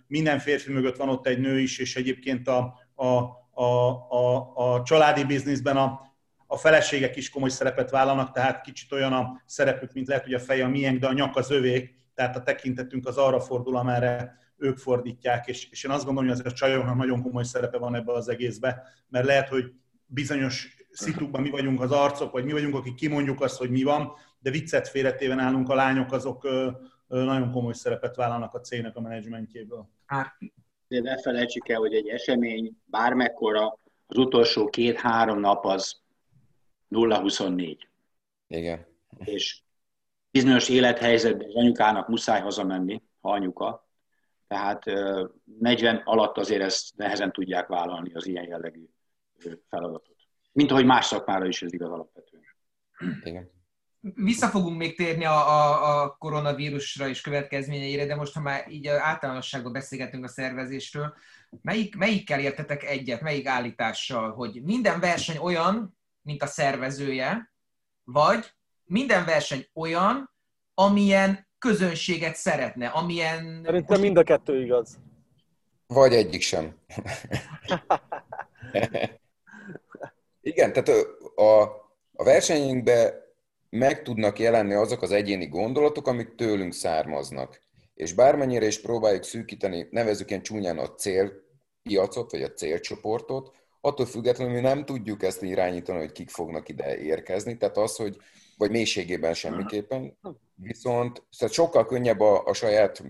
Speaker 2: minden férfi mögött van ott egy nő is, és egyébként a, a, a, a, a családi bizniszben a, a feleségek is komoly szerepet vállalnak, tehát kicsit olyan a szerepük, mint lehet, hogy a feje a miénk, de a nyak az övék, tehát a tekintetünk az arra fordul, amerre ők fordítják, és, és én azt gondolom, hogy ez a csajoknak nagyon komoly szerepe van ebbe az egészbe, mert lehet, hogy bizonyos szitukban mi vagyunk az arcok, vagy mi vagyunk, akik kimondjuk azt, hogy mi van, de viccet félretéven állunk a lányok, azok nagyon komoly szerepet vállalnak a cégnek a menedzsmentjéből.
Speaker 5: De ne felejtsük el, hogy egy esemény bármekkora, az utolsó két-három nap az 0-24.
Speaker 3: Igen.
Speaker 5: És bizonyos élethelyzetben az anyukának muszáj hazamenni, ha anyuka, tehát 40 alatt azért ezt nehezen tudják vállalni az ilyen jellegű feladatot. Mint ahogy más szakmára is ez igaz alapvetően.
Speaker 3: Igen.
Speaker 6: Vissza fogunk még térni a, a, a koronavírusra és következményeire, de most, ha már így általánosságban beszélgetünk a szervezésről, melyik, melyikkel értetek egyet, melyik állítással, hogy minden verseny olyan, mint a szervezője, vagy minden verseny olyan, amilyen közönséget szeretne, amilyen...
Speaker 4: Szerintem mind a kettő igaz.
Speaker 3: Vagy egyik sem. Igen, tehát a, a versenyünkben meg tudnak jelenni azok az egyéni gondolatok, amik tőlünk származnak. És bármennyire is próbáljuk szűkíteni, nevezzük ilyen csúnyán a célpiacot, vagy a célcsoportot, attól függetlenül mi nem tudjuk ezt irányítani, hogy kik fognak ide érkezni. Tehát az, hogy vagy mélységében semmiképpen. Viszont szóval sokkal könnyebb a, a saját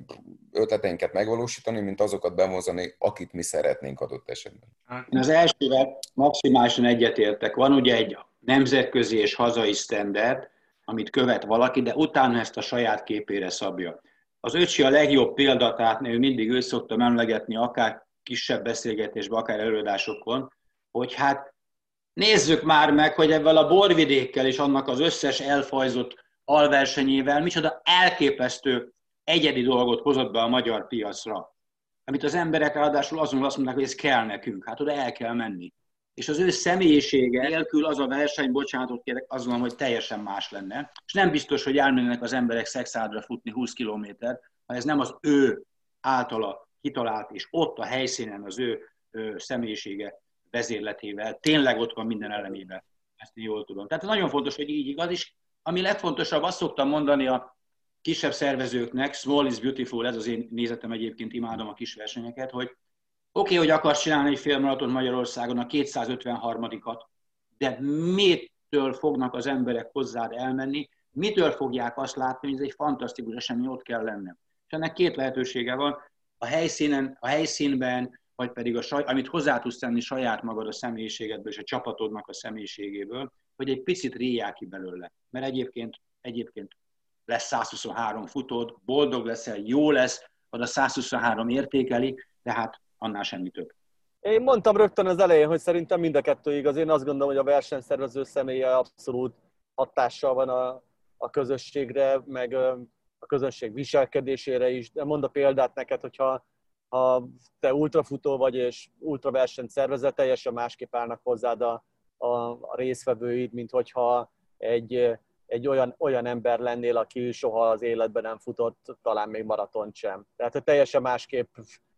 Speaker 3: ötleteinket megvalósítani, mint azokat bemozani, akit mi szeretnénk adott esetben.
Speaker 5: Én az elsővel maximálisan egyetértek. Van ugye egy nemzetközi és hazai standard, amit követ valaki, de utána ezt a saját képére szabja. Az öcsi a legjobb példa, tehát ő mindig őt szoktam emlegetni, akár kisebb beszélgetésben, akár előadásokon, hogy hát nézzük már meg, hogy ebben a borvidékkel és annak az összes elfajzott alversenyével micsoda elképesztő egyedi dolgot hozott be a magyar piacra, amit az emberek ráadásul azon azt mondják, hogy ez kell nekünk, hát oda el kell menni. És az ő személyisége nélkül az a verseny, bocsánatot kérek, azt mondom, hogy teljesen más lenne. És nem biztos, hogy elmennek az emberek szexádra futni 20 kilométer, ha ez nem az ő általa kitalált, és ott a helyszínen az ő, ő személyisége vezérletével, tényleg ott van minden elemében. Ezt én jól tudom. Tehát nagyon fontos, hogy így igaz, és ami legfontosabb, azt szoktam mondani a kisebb szervezőknek, small is beautiful, ez az én nézetem egyébként, imádom a kis versenyeket, hogy oké, okay, hogy akarsz csinálni egy félmaraton Magyarországon a 253-at, de mitől fognak az emberek hozzád elmenni, mitől fogják azt látni, hogy ez egy fantasztikus esemény, ott kell lennem. És ennek két lehetősége van, a helyszínen, a helyszínben, vagy pedig a saj, amit hozzá tudsz tenni saját magad a személyiségedből és a csapatodnak a személyiségéből, hogy egy picit ríjál ki belőle. Mert egyébként, egyébként lesz 123 futód, boldog leszel, jó lesz, az a 123 értékeli, de hát annál semmi több.
Speaker 4: Én mondtam rögtön az elején, hogy szerintem mind a kettő igaz. Én azt gondolom, hogy a versenyszervező személye abszolút hatással van a, a közösségre, meg a közösség viselkedésére is. De mond a példát neked, hogyha ha te ultrafutó vagy és ultraversenyt szervezel, teljesen másképp állnak hozzád a, a, a részvevőid, mint hogyha egy, egy olyan, olyan ember lennél, aki soha az életben nem futott, talán még maratont sem. Tehát teljesen másképp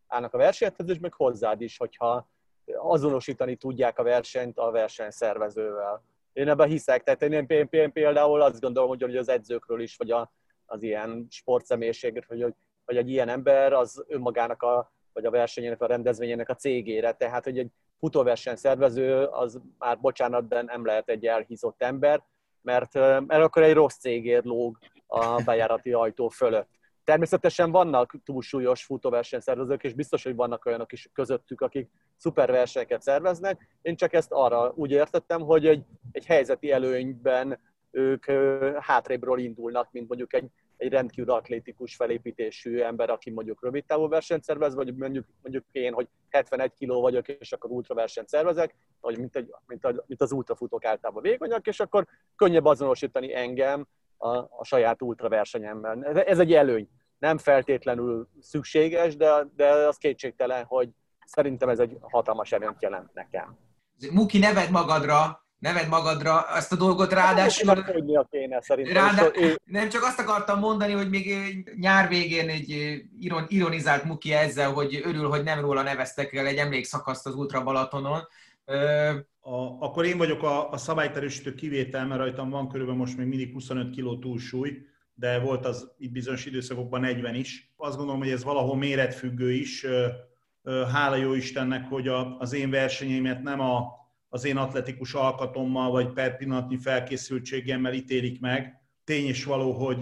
Speaker 4: állnak a versenyhez, és meg hozzád is, hogyha azonosítani tudják a versenyt a versenyszervezővel. Én ebben hiszek, tehát én, én, én például azt gondolom, hogy az edzőkről is, vagy a, az ilyen sportszemélységről, hogy, hogy egy ilyen ember az önmagának a, vagy a versenyének, a rendezvényének a cégére. Tehát, hogy egy futóverseny szervező, az már bocsánat, de nem lehet egy elhízott ember, mert, mert akkor egy rossz cégért lóg a bejárati ajtó fölött. Természetesen vannak túlsúlyos futóversenyszervezők, és biztos, hogy vannak olyanok is közöttük, akik szuper versenyeket szerveznek. Én csak ezt arra úgy értettem, hogy egy, egy helyzeti előnyben ők hátrébről indulnak, mint mondjuk egy, egy rendkívül atlétikus felépítésű ember, aki mondjuk rövid távú versenyt szervez, vagy mondjuk, mondjuk én, hogy 71 kiló vagyok, és akkor ultraversenyt szervezek, vagy mint, egy, mint, a, mint az ultrafutók általában végonyak, és akkor könnyebb azonosítani engem a, a saját ultraversenyemmel. Ez egy előny. Nem feltétlenül szükséges, de, de az kétségtelen, hogy szerintem ez egy hatalmas előnyt jelent nekem.
Speaker 6: Muki, neved magadra, neved magadra ezt a dolgot, ráadásul...
Speaker 4: kéne, szerintem.
Speaker 6: Rádá... Nem csak azt akartam mondani, hogy még nyár végén egy iron, ironizált Muki ezzel, hogy örül, hogy nem róla neveztek el egy emlékszakaszt az Ultra Balatonon.
Speaker 2: A, akkor én vagyok a, a szabályterősítő kivétel, mert rajtam van körülbelül most még mindig 25 kg túlsúly, de volt az itt bizonyos időszakokban 40 is. Azt gondolom, hogy ez valahol méretfüggő is. Hála jó Istennek, hogy a, az én versenyeimet nem a az én atletikus alkatommal, vagy per pillanatnyi felkészültségemmel ítélik meg. Tény is való, hogy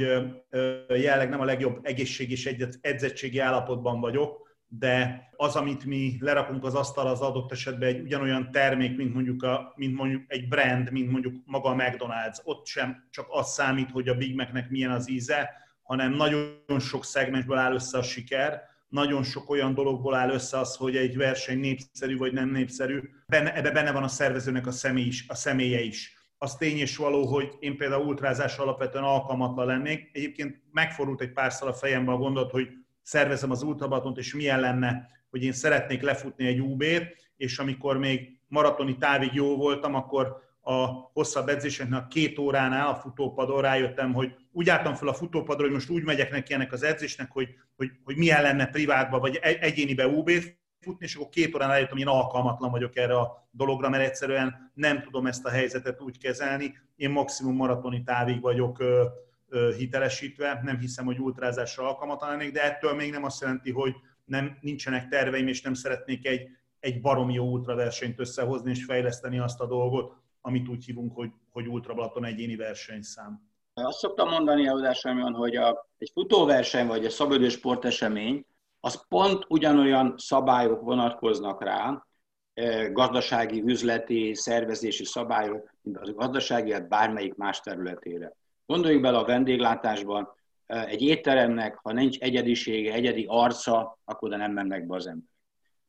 Speaker 2: jelenleg nem a legjobb egészség és edzettségi állapotban vagyok, de az, amit mi lerakunk az asztal, az adott esetben egy ugyanolyan termék, mint mondjuk, a, mint mondjuk egy brand, mint mondjuk maga a McDonald's. Ott sem csak az számít, hogy a Big Macnek milyen az íze, hanem nagyon sok szegmensből áll össze a siker, nagyon sok olyan dologból áll össze az, hogy egy verseny népszerű vagy nem népszerű. Benne, ebbe benne van a szervezőnek a, személy is, a személye is. Az tény és való, hogy én például ultrázás alapvetően alkalmatlan lennék. Egyébként megfordult egy párszal a fejembe a gondot, hogy szervezem az ultrabatont, és milyen lenne, hogy én szeretnék lefutni egy UB-t, és amikor még maratoni távig jó voltam, akkor a hosszabb edzéseknek két óránál a futópadon rájöttem, hogy úgy álltam fel a futópadra, hogy most úgy megyek neki ennek az edzésnek, hogy, hogy, hogy milyen lenne privátba vagy egyénibe ub futni, és akkor két órán rájöttem, hogy én alkalmatlan vagyok erre a dologra, mert egyszerűen nem tudom ezt a helyzetet úgy kezelni. Én maximum maratoni távig vagyok ö, ö, hitelesítve, nem hiszem, hogy ultrázásra alkalmatlan lennék, de ettől még nem azt jelenti, hogy nem, nincsenek terveim, és nem szeretnék egy, egy barom jó ultraversenyt összehozni és fejleszteni azt a dolgot, amit úgy hívunk, hogy, hogy Ultra egyéni versenyszám.
Speaker 5: Azt szoktam mondani Audásámon, hogy a, egy futóverseny vagy egy szabadidős sportesemény, az pont ugyanolyan szabályok vonatkoznak rá, e, gazdasági, üzleti, szervezési szabályok, mint a gazdasági, hát bármelyik más területére. Gondoljuk bele a vendéglátásban, e, egy étteremnek, ha nincs egyedisége, egyedi arca, akkor nem mennek be az ember.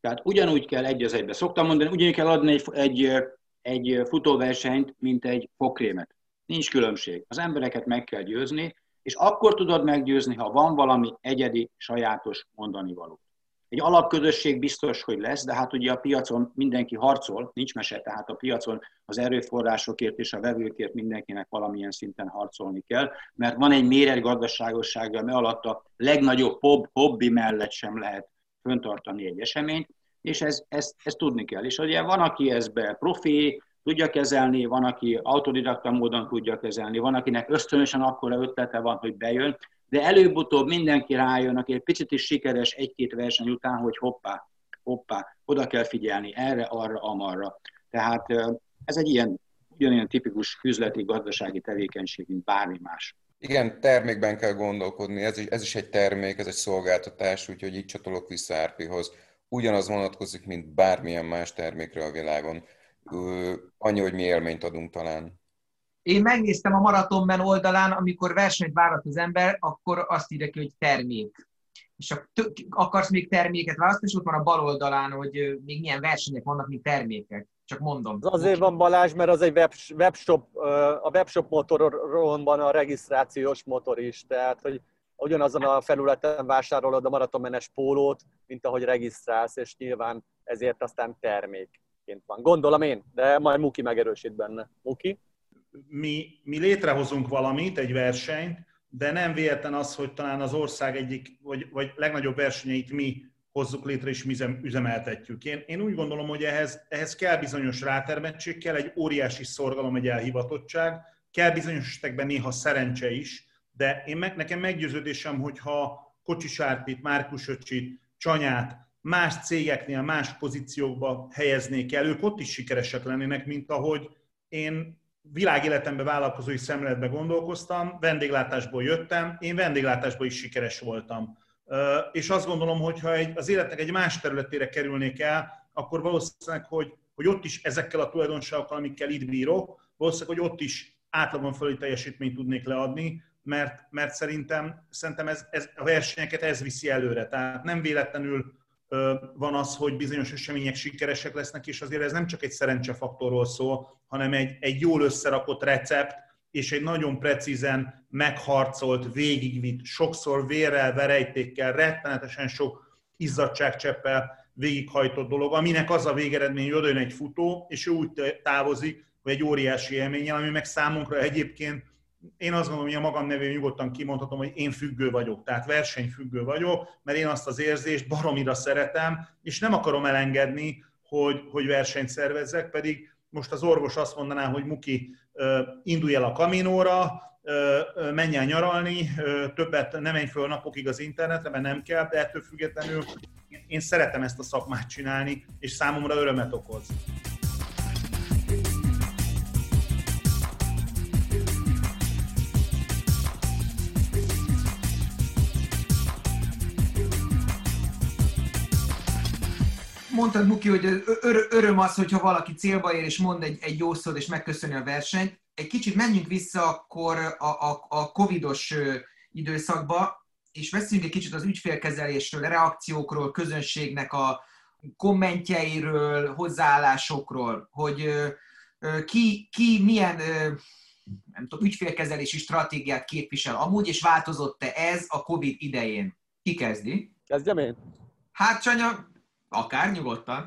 Speaker 5: Tehát ugyanúgy kell egy az egybe. Szoktam mondani, ugyanúgy kell adni egy, egy, egy futóversenyt, mint egy fogkrémet. Nincs különbség. Az embereket meg kell győzni, és akkor tudod meggyőzni, ha van valami egyedi, sajátos mondani való. Egy alapközösség biztos, hogy lesz, de hát ugye a piacon mindenki harcol, nincs mese, tehát a piacon az erőforrásokért és a vevőkért mindenkinek valamilyen szinten harcolni kell, mert van egy méret gazdaságossága, mert alatt a legnagyobb hobbi mellett sem lehet föntartani egy eseményt, és ez, ezt, ezt tudni kell. És ugye van, aki ezbe profi, tudja kezelni, van, aki autodidakta módon tudja kezelni, van, akinek ösztönösen akkora ötlete van, hogy bejön, de előbb-utóbb mindenki rájön, aki egy picit is sikeres egy-két verseny után, hogy hoppá, hoppá, oda kell figyelni erre, arra, amarra. Tehát ez egy ilyen, ugyanilyen tipikus üzleti, gazdasági tevékenység, mint bármi más.
Speaker 3: Igen, termékben kell gondolkodni, ez is, ez is egy termék, ez egy szolgáltatás, úgyhogy így csatolok vissza Árpihoz. Ugyanaz vonatkozik, mint bármilyen más termékre a világon. Annyi, hogy mi élményt adunk talán.
Speaker 6: Én megnéztem a Maratonben oldalán, amikor versenyt várat az ember, akkor azt írja ki, hogy termék. És ha akarsz még terméket választani, és ott van a bal oldalán, hogy még milyen versenyek vannak, még termékek. Csak mondom.
Speaker 4: Az azért van Balázs, mert az egy web, webshop, a webshop motoron van a regisztrációs motor is, tehát hogy ugyanazon a felületen vásárolod a maratonmenes pólót, mint ahogy regisztrálsz, és nyilván ezért aztán termékként van. Gondolom én, de majd Muki megerősít benne. Muki?
Speaker 2: Mi, mi létrehozunk valamit, egy versenyt, de nem véletlen az, hogy talán az ország egyik, vagy, vagy legnagyobb versenyeit mi hozzuk létre és mi üzemeltetjük. Én, én úgy gondolom, hogy ehhez, ehhez kell bizonyos rátermettség, kell egy óriási szorgalom, egy elhivatottság, kell bizonyos esetekben néha szerencse is, de én meg, nekem meggyőződésem, hogyha Kocsis Árpit, Márkus Öcsit, Csanyát más cégeknél, más pozíciókba helyeznék el, ők ott is sikeresek lennének, mint ahogy én világéletemben vállalkozói szemléletbe gondolkoztam, vendéglátásból jöttem, én vendéglátásból is sikeres voltam. És azt gondolom, hogy ha egy, az életnek egy más területére kerülnék el, akkor valószínűleg, hogy, hogy ott is ezekkel a tulajdonságokkal, amikkel itt bírok, valószínűleg, hogy ott is átlagon fölé teljesítményt tudnék leadni, mert, mert szerintem, szerintem ez, ez, a versenyeket ez viszi előre. Tehát nem véletlenül van az, hogy bizonyos események sikeresek lesznek, és azért ez nem csak egy szerencsefaktorról szól, hanem egy, egy jól összerakott recept, és egy nagyon precízen megharcolt, végigvitt, sokszor vérrel, verejtékkel, rettenetesen sok izzadságcseppel végighajtott dolog, aminek az a végeredmény, hogy odajön egy futó, és ő úgy távozik, hogy egy óriási élmény, ami meg számunkra egyébként én azt gondolom, hogy a magam nevén nyugodtan kimondhatom, hogy én függő vagyok, tehát versenyfüggő vagyok, mert én azt az érzést baromira szeretem, és nem akarom elengedni, hogy, hogy versenyt szervezzek, pedig most az orvos azt mondaná, hogy Muki, indulj el a kaminóra, menj el nyaralni, többet nem menj föl napokig az internetre, mert nem kell, de ettől függetlenül én szeretem ezt a szakmát csinálni, és számomra örömet okoz.
Speaker 6: Mondtad, Muki, hogy ör- öröm az, hogyha valaki célba ér, és mond egy, egy jó szót, és megköszöni a versenyt. Egy kicsit menjünk vissza akkor a, a, a covidos időszakba, és beszéljünk egy kicsit az ügyfélkezelésről, a reakciókról, közönségnek a kommentjeiről, hozzáállásokról, hogy ki, ki milyen nem tudom, ügyfélkezelési stratégiát képvisel amúgy, és változott-e ez a COVID idején? Ki kezdi?
Speaker 4: Kezdjem én?
Speaker 6: Hát, Csanya, Akár nyugodtan.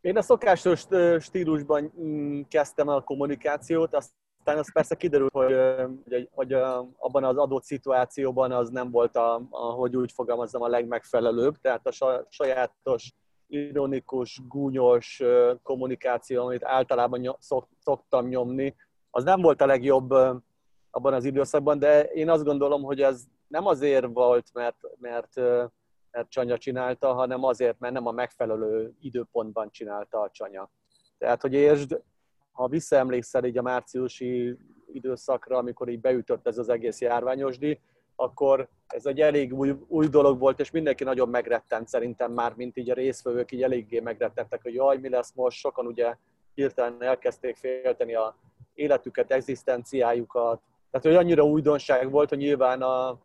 Speaker 4: Én a szokásos stílusban mm, kezdtem a kommunikációt, aztán az persze kiderült, hogy, hogy, hogy abban az adott szituációban az nem volt, a, ahogy úgy fogalmazzam, a legmegfelelőbb, tehát a sajátos, ironikus, gúnyos kommunikáció, amit általában szoktam nyomni, az nem volt a legjobb abban az időszakban, de én azt gondolom, hogy ez nem azért volt, mert, mert mert Csanya csinálta, hanem azért, mert nem a megfelelő időpontban csinálta a Csanya. Tehát, hogy értsd, ha visszaemlékszel így a márciusi időszakra, amikor így beütött ez az egész járványosdi, akkor ez egy elég új, új dolog volt, és mindenki nagyon megrettent szerintem már, mint így a részvevők így eléggé megrettentek, hogy jaj, mi lesz most, sokan ugye hirtelen elkezdték félteni a életüket, egzisztenciájukat. Tehát, hogy annyira újdonság volt, hogy nyilván a,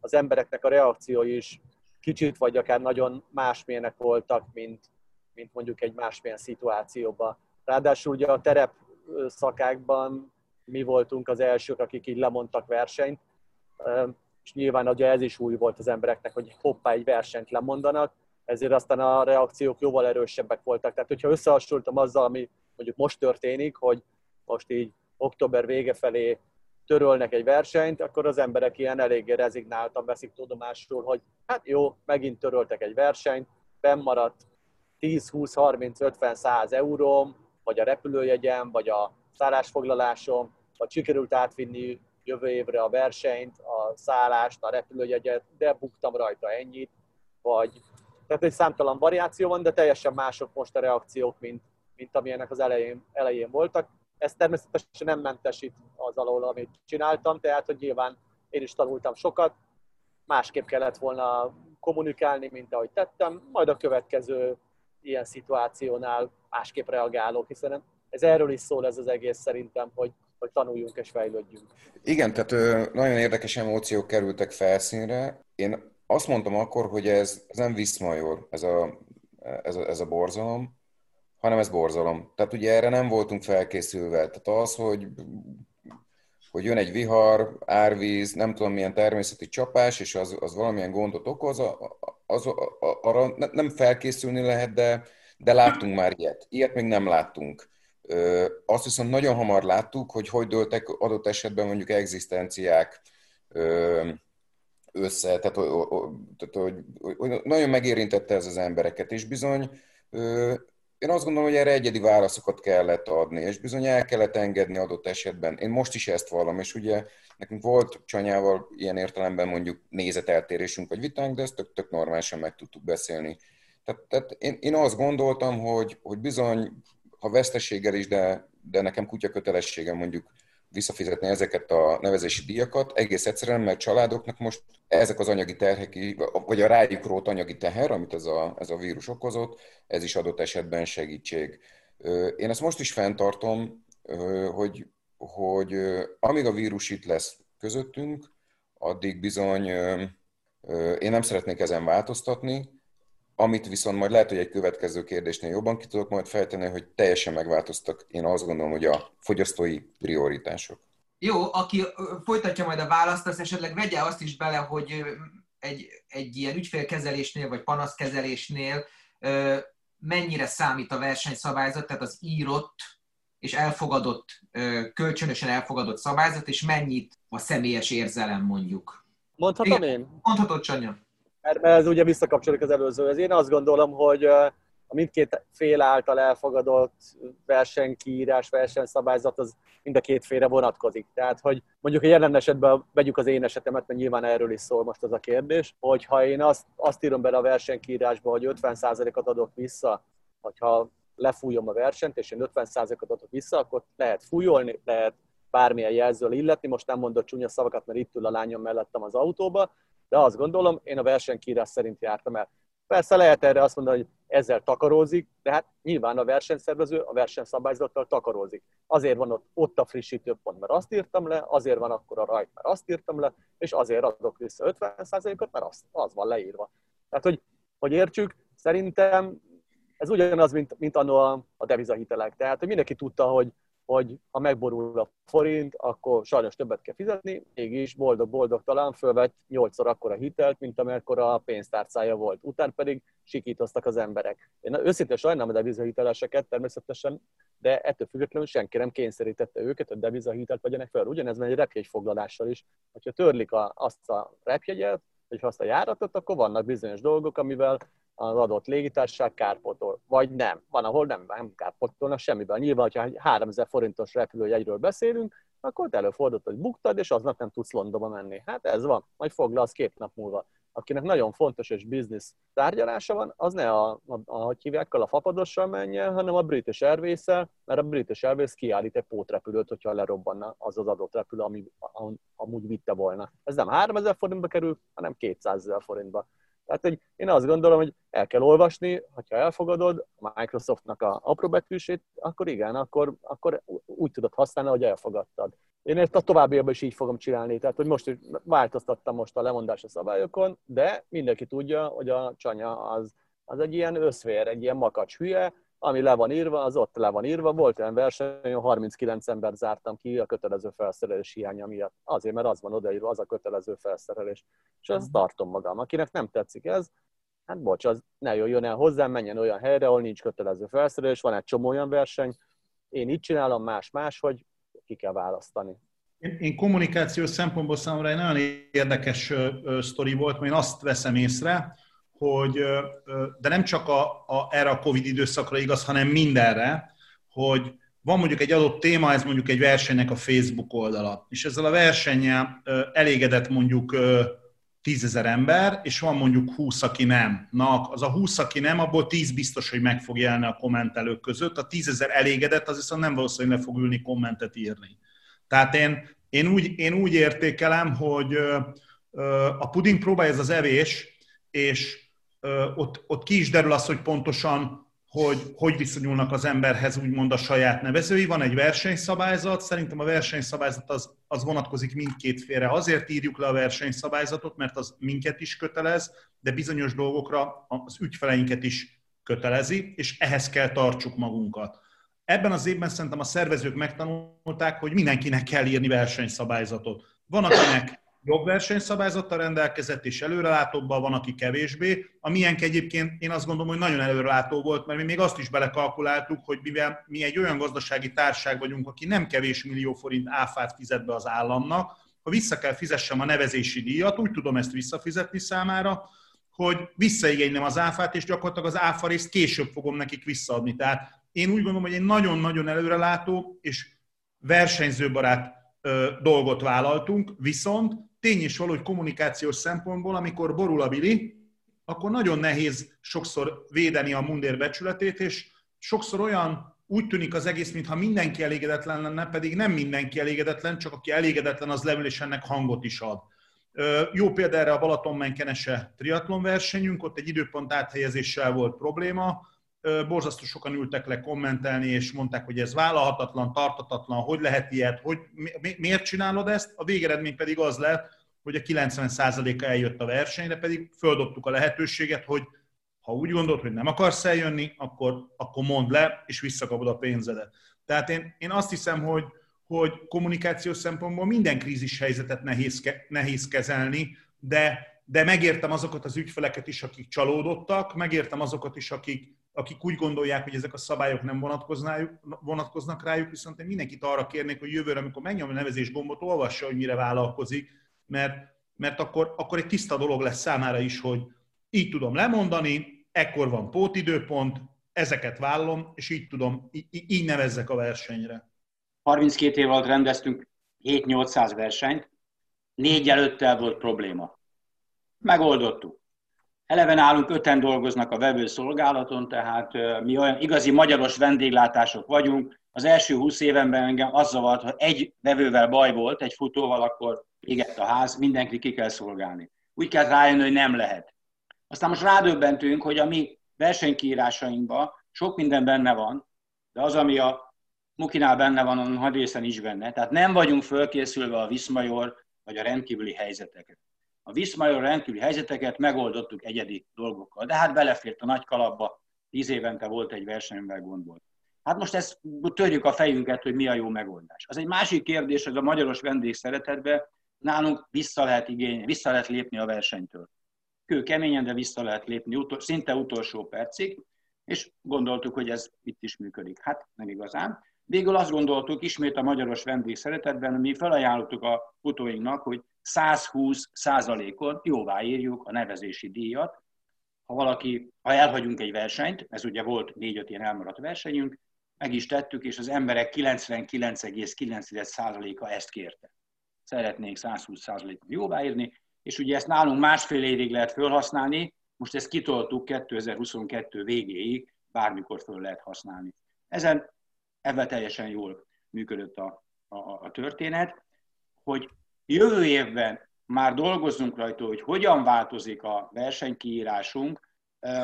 Speaker 4: az embereknek a reakciói is kicsit vagy akár nagyon másmilyenek voltak, mint, mint mondjuk egy másmilyen szituációban. Ráadásul ugye a terep szakákban mi voltunk az elsők, akik így lemondtak versenyt, és nyilván ugye ez is új volt az embereknek, hogy hoppá, egy versenyt lemondanak, ezért aztán a reakciók jóval erősebbek voltak. Tehát, hogyha összehasonlítom azzal, ami mondjuk most történik, hogy most így október vége felé törölnek egy versenyt, akkor az emberek ilyen eléggé rezignáltan veszik tudomásul, hogy hát jó, megint töröltek egy versenyt, maradt 10, 20, 30, 50, 100 euróm, vagy a repülőjegyem, vagy a szállásfoglalásom, vagy sikerült átvinni jövő évre a versenyt, a szállást, a repülőjegyet, de buktam rajta ennyit, vagy tehát egy számtalan variáció van, de teljesen mások most a reakciók, mint, mint amilyenek az elején, elején voltak. Ez természetesen nem mentesít az alól, amit csináltam, tehát hogy nyilván én is tanultam sokat, másképp kellett volna kommunikálni, mint ahogy tettem, majd a következő ilyen szituációnál másképp reagálok, hiszen ez erről is szól ez az egész szerintem, hogy, hogy tanuljunk és fejlődjünk.
Speaker 3: Igen, tehát nagyon érdekes emóciók kerültek felszínre. Én azt mondtam akkor, hogy ez, ez nem viszmajor, ez a, ez, a, ez a borzalom, hanem ez borzalom. Tehát ugye erre nem voltunk felkészülve. Tehát az, hogy, hogy jön egy vihar, árvíz, nem tudom milyen természeti csapás, és az, az valamilyen gondot okoz, az, arra nem felkészülni lehet, de, de láttunk már ilyet. Ilyet még nem láttunk. Azt viszont nagyon hamar láttuk, hogy hogy dőltek adott esetben mondjuk egzisztenciák össze, tehát, tehát hogy, hogy nagyon megérintette ez az embereket, és bizony én azt gondolom, hogy erre egyedi válaszokat kellett adni, és bizony el kellett engedni adott esetben. Én most is ezt vallom, és ugye nekünk volt Csanyával ilyen értelemben mondjuk nézeteltérésünk vagy vitánk, de ezt tök, tök normálisan meg tudtuk beszélni. Tehát, tehát én, én azt gondoltam, hogy, hogy bizony, ha veszteséggel is, de, de nekem kutya kötelességem mondjuk visszafizetni ezeket a nevezési díjakat, egész egyszerűen, mert családoknak most ezek az anyagi terhek, vagy a rájuk rót anyagi teher, amit ez a, ez a vírus okozott, ez is adott esetben segítség. Én ezt most is fenntartom, hogy, hogy amíg a vírus itt lesz közöttünk, addig bizony én nem szeretnék ezen változtatni, amit viszont majd lehet, hogy egy következő kérdésnél jobban ki tudok majd fejteni, hogy teljesen megváltoztak, én azt gondolom, hogy a fogyasztói prioritások.
Speaker 6: Jó, aki folytatja majd a választ, az esetleg vegye azt is bele, hogy egy, egy ilyen ügyfélkezelésnél vagy panaszkezelésnél mennyire számít a versenyszabályzat, tehát az írott és elfogadott, kölcsönösen elfogadott szabályzat, és mennyit a személyes érzelem mondjuk.
Speaker 4: Mondhatom Igen, én?
Speaker 6: Mondhatod, Csanya.
Speaker 4: Mert ez ugye visszakapcsolódik az előzőhöz. Én azt gondolom, hogy a mindkét fél által elfogadott versenykiírás, versenyszabályzat az mind a két félre vonatkozik. Tehát, hogy mondjuk a jelen esetben vegyük az én esetemet, mert nyilván erről is szól most az a kérdés, hogy ha én azt, azt írom bele a versenykiírásba, hogy 50%-ot adok vissza, hogyha lefújom a versenyt, és én 50%-ot adok vissza, akkor lehet fújolni, lehet bármilyen jelzővel illetni, most nem mondott csúnya szavakat, mert itt ül a lányom mellettem az autóba, de azt gondolom, én a versenykírás szerint jártam el. Persze lehet erre azt mondani, hogy ezzel takarózik, de hát nyilván a versenyszervező a versenyszabályzattal takarózik. Azért van ott, ott a frissítő pont, mert azt írtam le, azért van akkor a rajt, mert azt írtam le, és azért adok vissza 50%-ot, mert az, az van leírva. Tehát, hogy, hogy értsük, szerintem ez ugyanaz, mint, mint annó a, a devizahitelek. Tehát, hogy mindenki tudta, hogy hogy ha megborul a forint, akkor sajnos többet kell fizetni, mégis boldog-boldog talán fölvett nyolcszor akkora hitelt, mint amekkora a pénztárcája volt. Után pedig sikítoztak az emberek. Én őszintén sajnálom a devizahiteleseket természetesen, de ettől függetlenül senki nem kényszerítette őket, hogy devizahitelt vegyenek fel. Ugyanez megy egy repjegyfoglalással is. Ha törlik a, azt a repjegyet, vagy azt a járatot, akkor vannak bizonyos dolgok, amivel az adott légitársaság kárpótol, vagy nem. Van, ahol nem, nem kárpótolnak semmiben. Nyilván, ha 3000 forintos repülőjegyről beszélünk, akkor ott előfordult, hogy buktad, és aznap nem tudsz Londonba menni. Hát ez van, majd foglalsz két nap múlva. Akinek nagyon fontos és biznisz tárgyalása van, az ne a, a, a hogy a fapadossal menjen, hanem a British airways mert a British Airways kiállít egy pótrepülőt, hogyha lerobbanna az az adott repülő, ami amúgy vitte volna. Ez nem 3000 forintba kerül, hanem 200 ezer forintba. Tehát hogy én azt gondolom, hogy el kell olvasni, ha elfogadod a Microsoftnak a apró betűsét, akkor igen, akkor, akkor úgy tudod használni, hogy elfogadtad. Én ezt a továbbiakban is így fogom csinálni, tehát hogy most változtattam most a lemondás a szabályokon, de mindenki tudja, hogy a csanya az Az egy ilyen összvér, egy ilyen makacs hülye, ami le van írva, az ott le van írva. Volt olyan verseny, 39 ember zártam ki a kötelező felszerelés hiánya miatt. Azért, mert az van odaírva, az a kötelező felszerelés. És ezt tartom magam. Akinek nem tetszik ez, hát bocs, az ne jöjjön el hozzám, menjen olyan helyre, ahol nincs kötelező felszerelés, van egy csomó olyan verseny, én így csinálom, más más, hogy ki kell választani.
Speaker 2: Én, én kommunikációs szempontból számomra egy nagyon érdekes ö, ö, sztori volt, mert én azt veszem észre, hogy, de nem csak a, a, erre a Covid időszakra igaz, hanem mindenre, hogy van mondjuk egy adott téma, ez mondjuk egy versenynek a Facebook oldala, és ezzel a versennyel elégedett mondjuk tízezer ember, és van mondjuk 20, aki nem. Na, az a 20, aki nem, abból 10 biztos, hogy meg fog jelni a kommentelők között. A tízezer elégedett, az viszont nem valószínűleg le fog ülni kommentet írni. Tehát én, én, úgy, én úgy értékelem, hogy a puding próbálja ez az evés, és ott, ott ki is derül az, hogy pontosan hogy hogy viszonyulnak az emberhez úgymond a saját nevezői. Van egy versenyszabályzat, szerintem a versenyszabályzat az, az vonatkozik mindkét félre. Azért írjuk le a versenyszabályzatot, mert az minket is kötelez, de bizonyos dolgokra az ügyfeleinket is kötelezi, és ehhez kell tartsuk magunkat. Ebben az évben szerintem a szervezők megtanulták, hogy mindenkinek kell írni versenyszabályzatot. Van, akinek jobb versenyszabályzattal rendelkezett és előrelátóbbal van, aki kevésbé. A miénk egyébként én azt gondolom, hogy nagyon előrelátó volt, mert mi még azt is belekalkuláltuk, hogy mivel mi egy olyan gazdasági társág vagyunk, aki nem kevés millió forint áfát fizet be az államnak, ha vissza kell fizessem a nevezési díjat, úgy tudom ezt visszafizetni számára, hogy visszaigénylem az áfát, és gyakorlatilag az áfa részt később fogom nekik visszaadni. Tehát én úgy gondolom, hogy egy nagyon-nagyon előrelátó és versenyzőbarát dolgot vállaltunk, viszont tény is való, hogy kommunikációs szempontból, amikor borul a bili, akkor nagyon nehéz sokszor védeni a mundér becsületét, és sokszor olyan úgy tűnik az egész, mintha mindenki elégedetlen lenne, pedig nem mindenki elégedetlen, csak aki elégedetlen, az leül és ennek hangot is ad. Jó példa erre a Balaton-Menkenese triatlon versenyünk, ott egy időpont áthelyezéssel volt probléma, borzasztó sokan ültek le kommentelni, és mondták, hogy ez vállalhatatlan, tartatatlan, hogy lehet ilyet, hogy mi, miért csinálod ezt, a végeredmény pedig az lett, hogy a 90%-a eljött a versenyre, pedig földobtuk a lehetőséget, hogy ha úgy gondolod, hogy nem akarsz eljönni, akkor, akkor mondd le, és visszakapod a pénzedet. Tehát én, én azt hiszem, hogy, hogy kommunikációs szempontból minden krízis helyzetet nehéz, nehéz kezelni, de, de megértem azokat az ügyfeleket is, akik csalódottak, megértem azokat is, akik, akik úgy gondolják, hogy ezek a szabályok nem vonatkoznak rájuk, viszont én mindenkit arra kérnék, hogy jövőre, amikor megnyomja a nevezés gombot, olvassa, hogy mire vállalkozik, mert, mert akkor, akkor egy tiszta dolog lesz számára is, hogy így tudom lemondani, ekkor van pótidőpont, ezeket vállom, és így tudom, így, így nevezzek a versenyre.
Speaker 5: 32 év alatt rendeztünk 7-800 versenyt, négy előttel volt probléma. Megoldottuk. Eleve nálunk öten dolgoznak a vevőszolgálaton, tehát mi olyan igazi magyaros vendéglátások vagyunk. Az első húsz évenben engem az zavart, ha egy vevővel baj volt, egy futóval, akkor égett a ház, mindenki ki kell szolgálni. Úgy kell rájönni, hogy nem lehet. Aztán most rádöbbentünk, hogy a mi versenykírásainkban sok minden benne van, de az, ami a Mukinál benne van, a nagy részen is benne. Tehát nem vagyunk fölkészülve a Viszmajor vagy a rendkívüli helyzeteket. A Viszmajor rendkívüli helyzeteket megoldottuk egyedi dolgokkal, de hát belefért a nagy kalapba, tíz évente volt egy verseny, amivel gond volt. Hát most ezt törjük a fejünket, hogy mi a jó megoldás. Az egy másik kérdés, hogy a magyaros vendég szeretetbe nálunk vissza lehet igény, vissza lehet lépni a versenytől. Kő keményen, de vissza lehet lépni utol, szinte utolsó percig, és gondoltuk, hogy ez itt is működik. Hát nem igazán. Végül azt gondoltuk, ismét a magyaros vendég szeretetben, mi felajánlottuk a futóinknak, hogy 120 százalékon jóvá írjuk a nevezési díjat. Ha valaki, ha elhagyunk egy versenyt, ez ugye volt négy-öt ilyen elmaradt versenyünk, meg is tettük, és az emberek 99,9%-a ezt kérte. Szeretnénk 120 százalékon jóváírni, és ugye ezt nálunk másfél évig lehet felhasználni, most ezt kitoltuk 2022 végéig, bármikor föl lehet használni. Ezen ebben teljesen jól működött a, a, a történet, hogy Jövő évben már dolgozunk rajta, hogy hogyan változik a versenykiírásunk,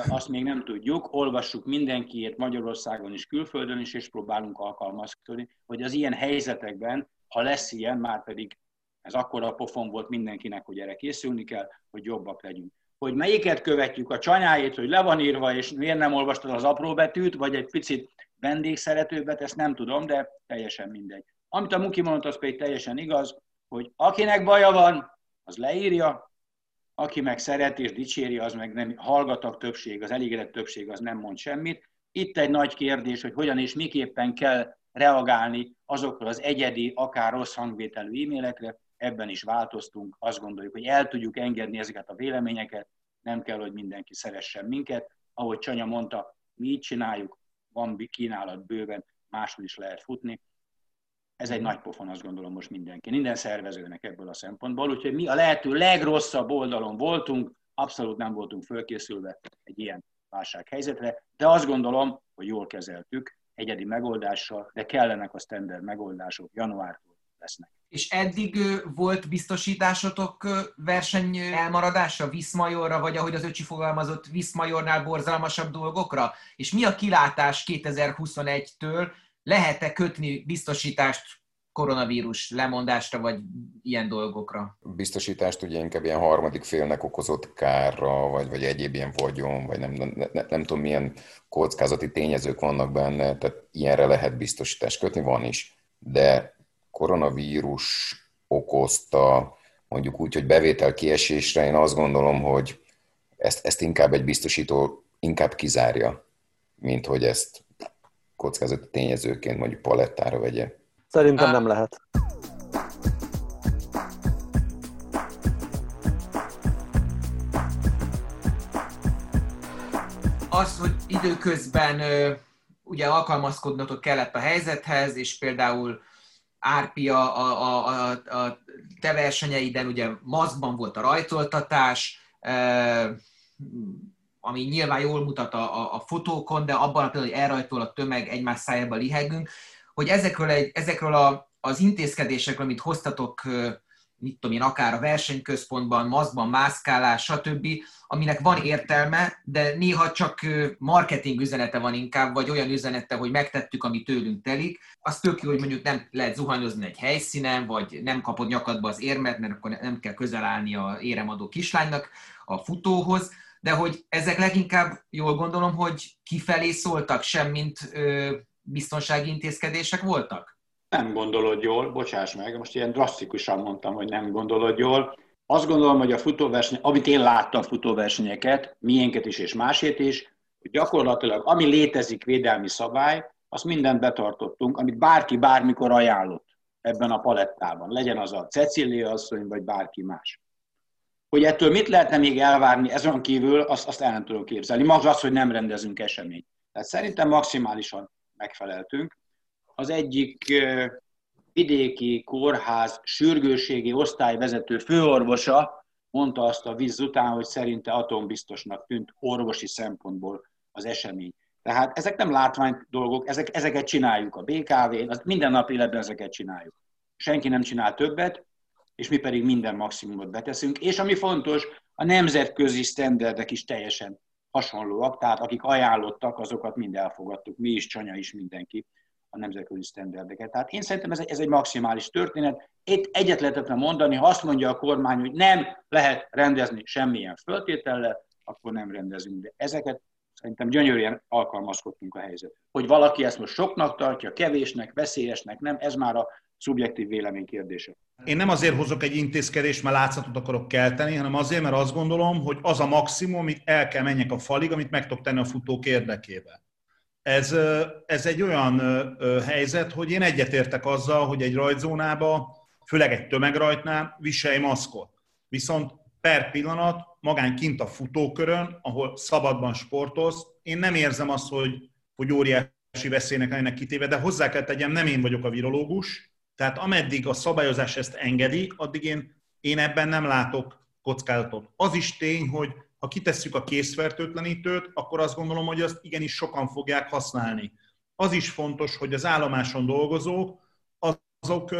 Speaker 5: azt még nem tudjuk, olvassuk mindenkiért Magyarországon is, külföldön is, és próbálunk alkalmazkodni, hogy az ilyen helyzetekben, ha lesz ilyen, már pedig ez akkora pofon volt mindenkinek, hogy erre készülni kell, hogy jobbak legyünk. hogy melyiket követjük, a csanyáit, hogy le van írva, és miért nem olvastad az apró betűt, vagy egy picit vendégszeretőbbet, ezt nem tudom, de teljesen mindegy. Amit a Muki mondott, az pedig teljesen igaz, hogy akinek baja van, az leírja, aki meg szeret és dicséri, az meg nem hallgatak többség, az elégedett többség az nem mond semmit. Itt egy nagy kérdés, hogy hogyan és miképpen kell reagálni azokra az egyedi, akár rossz hangvételű e-mailekre, ebben is változtunk, azt gondoljuk, hogy el tudjuk engedni ezeket a véleményeket, nem kell, hogy mindenki szeressen minket. Ahogy Csanya mondta, mi így csináljuk, van kínálat bőven, máshol is lehet futni. Ez egy nagy pofon, azt gondolom most mindenki, minden szervezőnek ebből a szempontból. Úgyhogy mi a lehető legrosszabb oldalon voltunk, abszolút nem voltunk fölkészülve egy ilyen válsághelyzetre, de azt gondolom, hogy jól kezeltük egyedi megoldással, de kellenek a standard megoldások, januártól lesznek.
Speaker 6: És eddig volt biztosításotok verseny elmaradása Viszmajorra, vagy ahogy az öcsi fogalmazott, Viszmajornál borzalmasabb dolgokra? És mi a kilátás 2021-től? Lehet-e kötni biztosítást koronavírus lemondásra, vagy ilyen dolgokra?
Speaker 3: Biztosítást ugye inkább ilyen harmadik félnek okozott kárra, vagy, vagy egyéb ilyen vagyon, vagy nem, nem, nem, nem tudom milyen kockázati tényezők vannak benne, tehát ilyenre lehet biztosítást kötni, van is. De koronavírus okozta, mondjuk úgy, hogy bevétel kiesésre, én azt gondolom, hogy ezt, ezt inkább egy biztosító inkább kizárja, mint hogy ezt kockázati tényezőként mondjuk palettára vegye.
Speaker 4: Szerintem nem lehet.
Speaker 6: Az, hogy időközben ugye alkalmazkodnotok kellett a helyzethez, és például Árpia a, a, a, a te versenyeiden, ugye maszkban volt a rajtoltatás, ami nyilván jól mutat a, a, a fotókon, de abban a például, hogy elrajtol a tömeg, egymás szájába lihegünk, hogy ezekről, egy, ezekről a, az intézkedésekről, amit hoztatok mit tudom én, akár a versenyközpontban, maszkban, mászkálás, stb., aminek van értelme, de néha csak marketing üzenete van inkább, vagy olyan üzenete, hogy megtettük, ami tőlünk telik. Az tök jó, hogy mondjuk nem lehet zuhanyozni egy helyszínen, vagy nem kapod nyakadba az érmet, mert akkor nem kell közel állni a éremadó kislánynak a futóhoz, de hogy ezek leginkább jól gondolom, hogy kifelé szóltak, semmint biztonsági intézkedések voltak?
Speaker 5: Nem gondolod jól, bocsáss meg, most ilyen drasztikusan mondtam, hogy nem gondolod jól. Azt gondolom, hogy a futóverseny, amit én láttam futóversenyeket, miénket is és másét is, hogy gyakorlatilag ami létezik védelmi szabály, azt mindent betartottunk, amit bárki bármikor ajánlott ebben a palettában. Legyen az a Cecília asszony, vagy bárki más. Hogy ettől mit lehetne még elvárni ezen kívül, azt, azt el nem tudom képzelni. Maga az, hogy nem rendezünk eseményt. Tehát szerintem maximálisan megfeleltünk az egyik vidéki kórház sürgőségi osztályvezető főorvosa mondta azt a víz után, hogy szerinte atombiztosnak tűnt orvosi szempontból az esemény. Tehát ezek nem látvány dolgok, ezek, ezeket csináljuk a BKV-n, minden nap életben ezeket csináljuk. Senki nem csinál többet, és mi pedig minden maximumot beteszünk. És ami fontos, a nemzetközi sztenderdek is teljesen hasonlóak, tehát akik ajánlottak, azokat mind elfogadtuk, mi is, Csanya is, mindenki a nemzetközi sztenderdeket. Tehát én szerintem ez egy, ez egy maximális történet. Itt egyet lehetetlen mondani, ha azt mondja a kormány, hogy nem lehet rendezni semmilyen föltétellel, akkor nem rendezünk. De ezeket szerintem gyönyörűen alkalmazkodtunk a helyzet. Hogy valaki ezt most soknak tartja, kevésnek, veszélyesnek, nem, ez már a szubjektív vélemény kérdése.
Speaker 2: Én nem azért hozok egy intézkedést, mert látszatot akarok kelteni, hanem azért, mert azt gondolom, hogy az a maximum, amit el kell menjek a falig, amit meg tudok tenni a futók érdekében. Ez, ez egy olyan helyzet, hogy én egyetértek azzal, hogy egy rajtzónába, főleg egy tömegrajtnál viselj maszkot. Viszont per pillanat, magán kint a futókörön, ahol szabadban sportolsz, én nem érzem azt, hogy, hogy óriási veszélynek ennek kitéve, de hozzá kell tegyem, nem én vagyok a virológus, tehát ameddig a szabályozás ezt engedi, addig én, én ebben nem látok kockázatot. Az is tény, hogy ha kitesszük a készfertőtlenítőt, akkor azt gondolom, hogy azt igenis sokan fogják használni. Az is fontos, hogy az állomáson dolgozók, azok,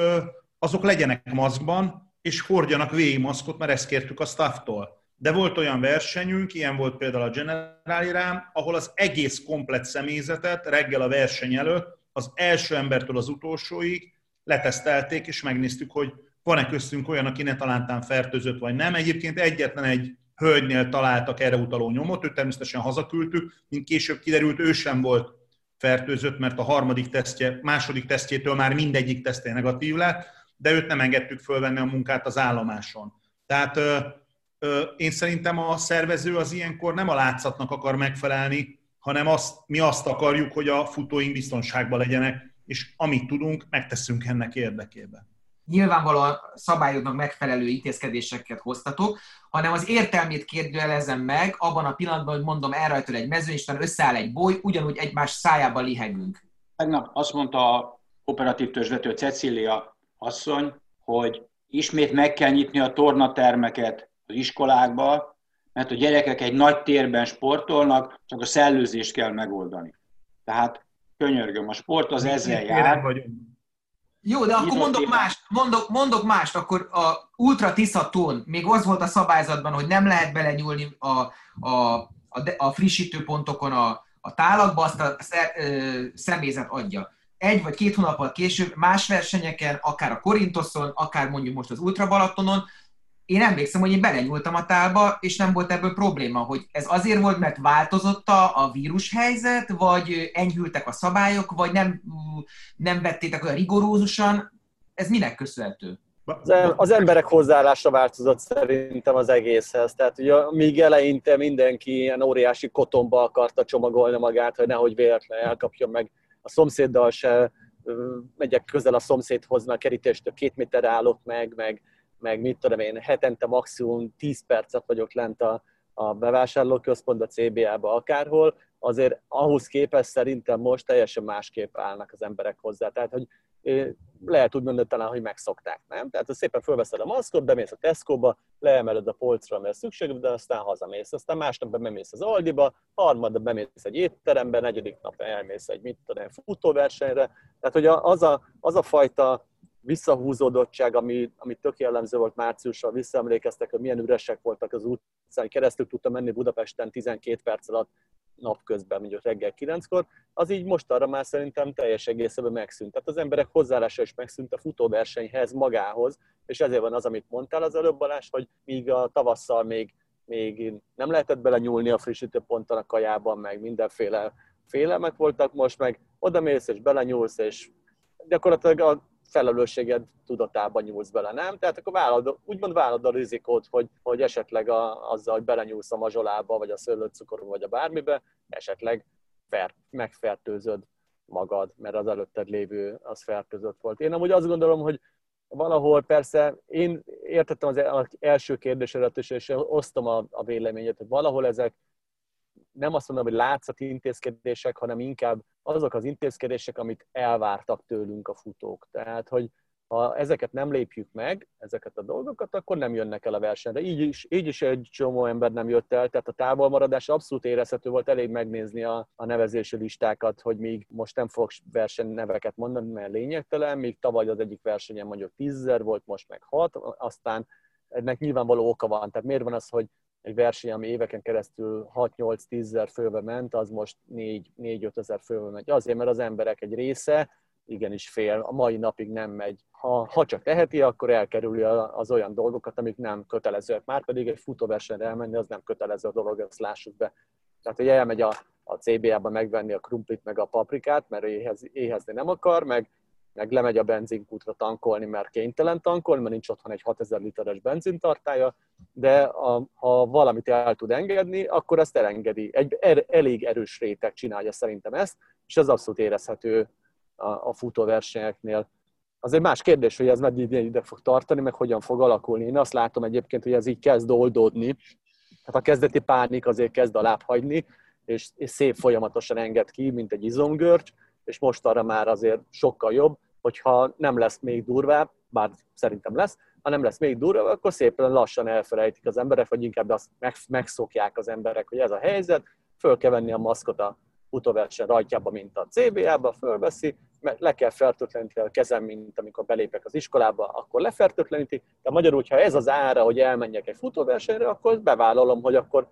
Speaker 2: azok legyenek maszkban, és hordjanak végig maszkot, mert ezt kértük a stafftól. De volt olyan versenyünk, ilyen volt például a General Irán, ahol az egész komplet személyzetet reggel a verseny előtt, az első embertől az utolsóig letesztelték, és megnéztük, hogy van-e köztünk olyan, aki ne talántán fertőzött, vagy nem. Egyébként egyetlen egy hölgynél találtak erre utaló nyomot, őt természetesen hazaküldtük, mint később kiderült, ő sem volt fertőzött, mert a harmadik tesztje, második tesztjétől már mindegyik tesztje negatív lett, de őt nem engedtük fölvenni a munkát az állomáson. Tehát ö, ö, én szerintem a szervező az ilyenkor nem a látszatnak akar megfelelni, hanem azt, mi azt akarjuk, hogy a futóink biztonságban legyenek, és amit tudunk, megteszünk ennek érdekében.
Speaker 6: Nyilvánvalóan szabályoknak megfelelő intézkedéseket hoztatok, hanem az értelmét kérdőjelezem meg abban a pillanatban, hogy mondom, elrajtol egy mezőny, és összeáll egy boly, ugyanúgy egymás szájába lihegünk.
Speaker 5: Tegnap azt mondta a operatív törzsvető Cecília asszony, hogy ismét meg kell nyitni a tornatermeket az iskolákba, mert a gyerekek egy nagy térben sportolnak, csak a szellőzést kell megoldani. Tehát könyörgöm, a sport az ezzel jár.
Speaker 6: Jó, de akkor mondok mást, mondok, mondok mást, akkor a ultra tiszta tón, még az volt a szabályzatban, hogy nem lehet belenyúlni a, a, a, a frissítőpontokon a, a tálakba, azt a személyzet adja. Egy vagy két hónappal később más versenyeken, akár a Korintoszon, akár mondjuk most az Ultra Balatonon, én emlékszem, hogy én belenyúltam a tálba, és nem volt ebből probléma, hogy ez azért volt, mert változott a, a vírushelyzet, vagy enyhültek a szabályok, vagy nem, nem vettétek olyan rigorózusan. Ez minek köszönhető?
Speaker 4: Az, az emberek hozzáállása változott szerintem az egészhez. Tehát ugye míg eleinte mindenki ilyen óriási kotomba akarta csomagolni magát, hogy nehogy véletlenül elkapjon meg a szomszéddal se megyek közel a szomszédhoz, mert kerítéstől két méter állok meg, meg meg mit tudom én, hetente maximum 10 percet vagyok lent a, a bevásárlóközpontba, CBA-ba, akárhol, azért ahhoz képest szerintem most teljesen másképp állnak az emberek hozzá. Tehát, hogy lehet úgy mondani talán, hogy megszokták, nem? Tehát, szépen fölveszed a maszkot, bemész a Tesco-ba, leemeled a polcra, mert szükséged, de aztán hazamész. Aztán másnap bemész az Aldiba, harmadnap bemész egy étterembe, negyedik nap elmész egy mit tudom, futóversenyre. Tehát, hogy az a, az a fajta visszahúzódottság, ami, ami tök jellemző volt márciusra, visszaemlékeztek, hogy milyen üresek voltak az utcán, keresztül tudtam menni Budapesten 12 perc alatt napközben, mondjuk reggel 9-kor, az így most arra már szerintem teljes egészében megszűnt. Tehát az emberek hozzáállása is megszűnt a futóversenyhez, magához, és ezért van az, amit mondtál az előbb, Balázs, hogy míg a tavasszal még, még nem lehetett bele nyúlni a frissítő ponton a kajában, meg mindenféle félelmek voltak, most meg oda mész és belenyúlsz, és gyakorlatilag a felelősséged tudatában nyúlsz bele, nem? Tehát akkor vállalod, úgymond vállalod a rizikót, hogy, hogy esetleg a, azzal, hogy belenyúlsz a mazsolába, vagy a szőlőcukorba, vagy a bármibe, esetleg fer, megfertőzöd magad, mert az előtted lévő az fertőzött volt. Én amúgy azt gondolom, hogy valahol persze én értettem az első kérdésedet is, és osztom a, a véleményet, hogy valahol ezek nem azt mondom, hogy látszat intézkedések, hanem inkább azok az intézkedések, amit elvártak tőlünk a futók. Tehát, hogy ha ezeket nem lépjük meg, ezeket a dolgokat, akkor nem jönnek el a versenyre. Így is, így is egy csomó ember nem jött el, tehát a távolmaradás abszolút érezhető volt, elég megnézni a, a nevezési listákat, hogy még most nem fogok neveket mondani, mert lényegtelen, még tavaly az egyik versenyen mondjuk 10 volt, most meg 6, aztán ennek nyilvánvaló oka van. Tehát miért van az, hogy egy verseny, ami éveken keresztül 6-8-10 ezer főbe ment, az most 4-5 ezer főbe megy. Azért, mert az emberek egy része igenis fél, a mai napig nem megy. Ha, ha csak teheti, akkor elkerüli az olyan dolgokat, amik nem kötelezőek. Már pedig egy futóversenyre elmenni, az nem kötelező a dolog, ezt lássuk be. Tehát, hogy elmegy a, a CBA-ba megvenni a krumplit meg a paprikát, mert éhez, éhezni nem akar, meg meg lemegy a benzinkútra tankolni, mert kénytelen tankolni, mert nincs otthon egy 6000 literes benzintartája, de a, ha valamit el tud engedni, akkor azt elengedi. Egy er, elég erős réteg csinálja szerintem ezt, és ez abszolút érezhető a, a futóversenyeknél. Az egy más kérdés, hogy ez meddig ide fog tartani, meg hogyan fog alakulni. Én azt látom egyébként, hogy ez így kezd oldódni. Hát a kezdeti pánik azért kezd alább hagyni, és, és szép folyamatosan enged ki, mint egy izomgörcs, és most arra már azért sokkal jobb hogyha nem lesz még durvább, bár szerintem lesz, ha nem lesz még durvább, akkor szépen lassan elfelejtik az emberek, vagy inkább azt megszokják az emberek, hogy ez a helyzet, föl kell venni a maszkot a utóversen rajtjába, mint a CBA-ba, fölveszi, mert le kell fertőtleníteni a kezem, mint amikor belépek az iskolába, akkor lefertőtleníti. De magyarul, ha ez az ára, hogy elmenjek egy futóversenyre, akkor bevállalom, hogy akkor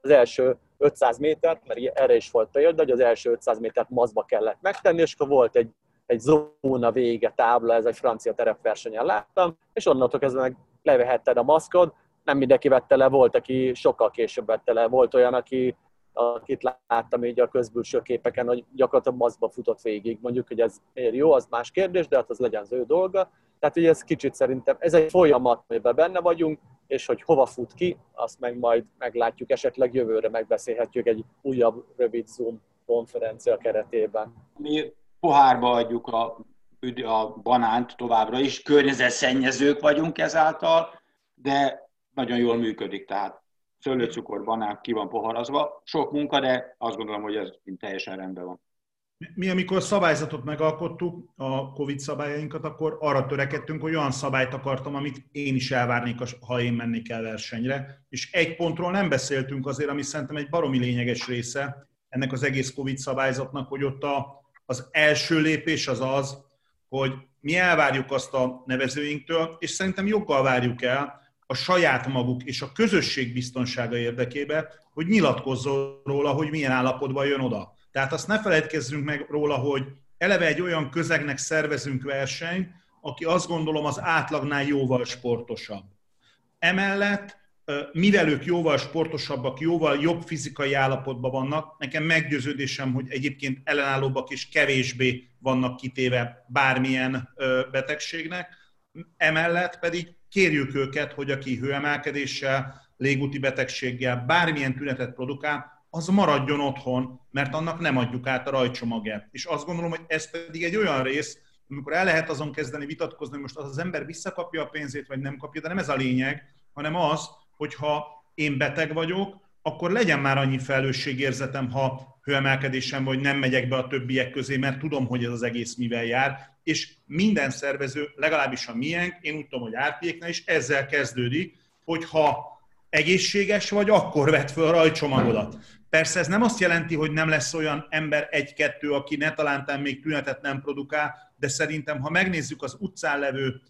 Speaker 4: az első 500 métert, mert erre is volt példa, hogy az első 500 métert mazba kellett megtenni, és akkor volt egy egy zóna vége tábla, ez egy francia terepversenyen láttam, és onnantól kezdve meg levehetted a maszkod, nem mindenki vette le, volt, aki sokkal később vette le. Volt olyan, aki, akit láttam így a közbülső képeken, hogy gyakorlatilag maszkba futott végig. Mondjuk, hogy ez miért jó, az más kérdés, de hát az legyen az ő dolga. Tehát, hogy ez kicsit szerintem, ez egy folyamat, amiben benne vagyunk, és hogy hova fut ki, azt meg majd meglátjuk, esetleg jövőre megbeszélhetjük egy újabb rövid Zoom konferencia keretében.
Speaker 5: Mi pohárba adjuk a, a banánt továbbra is, környezetszennyezők vagyunk ezáltal, de nagyon jól működik, tehát szőlőcukor, banán ki van poharazva. Sok munka, de azt gondolom, hogy ez teljesen rendben van.
Speaker 2: Mi, amikor szabályzatot megalkottuk, a COVID szabályainkat, akkor arra törekedtünk, hogy olyan szabályt akartam, amit én is elvárnék, ha én mennék el versenyre. És egy pontról nem beszéltünk azért, ami szerintem egy baromi lényeges része ennek az egész COVID szabályzatnak, hogy ott a, az első lépés az az, hogy mi elvárjuk azt a nevezőinktől, és szerintem joggal várjuk el a saját maguk és a közösség biztonsága érdekébe, hogy nyilatkozzon róla, hogy milyen állapotban jön oda. Tehát azt ne feledkezzünk meg róla, hogy eleve egy olyan közegnek szervezünk versenyt, aki azt gondolom az átlagnál jóval sportosabb. Emellett, mivel ők jóval sportosabbak, jóval jobb fizikai állapotban vannak, nekem meggyőződésem, hogy egyébként ellenállóbbak és kevésbé vannak kitéve bármilyen betegségnek. Emellett pedig kérjük őket, hogy aki hőemelkedéssel, légúti betegséggel, bármilyen tünetet produkál, az maradjon otthon, mert annak nem adjuk át a rajcsomagját. És azt gondolom, hogy ez pedig egy olyan rész, amikor el lehet azon kezdeni vitatkozni, hogy most az az ember visszakapja a pénzét, vagy nem kapja, de nem ez a lényeg, hanem az, hogyha én beteg vagyok, akkor legyen már annyi felelősségérzetem, ha hőemelkedésem vagy nem megyek be a többiek közé, mert tudom, hogy ez az egész mivel jár, és minden szervező, legalábbis a miénk, én úgy tudom, hogy árpiéknál is ezzel kezdődik, hogyha egészséges vagy, akkor vett föl a rajcsomagodat. Persze ez nem azt jelenti, hogy nem lesz olyan ember egy-kettő, aki ne talántán még tünetet nem produkál, de szerintem, ha megnézzük az utcán levő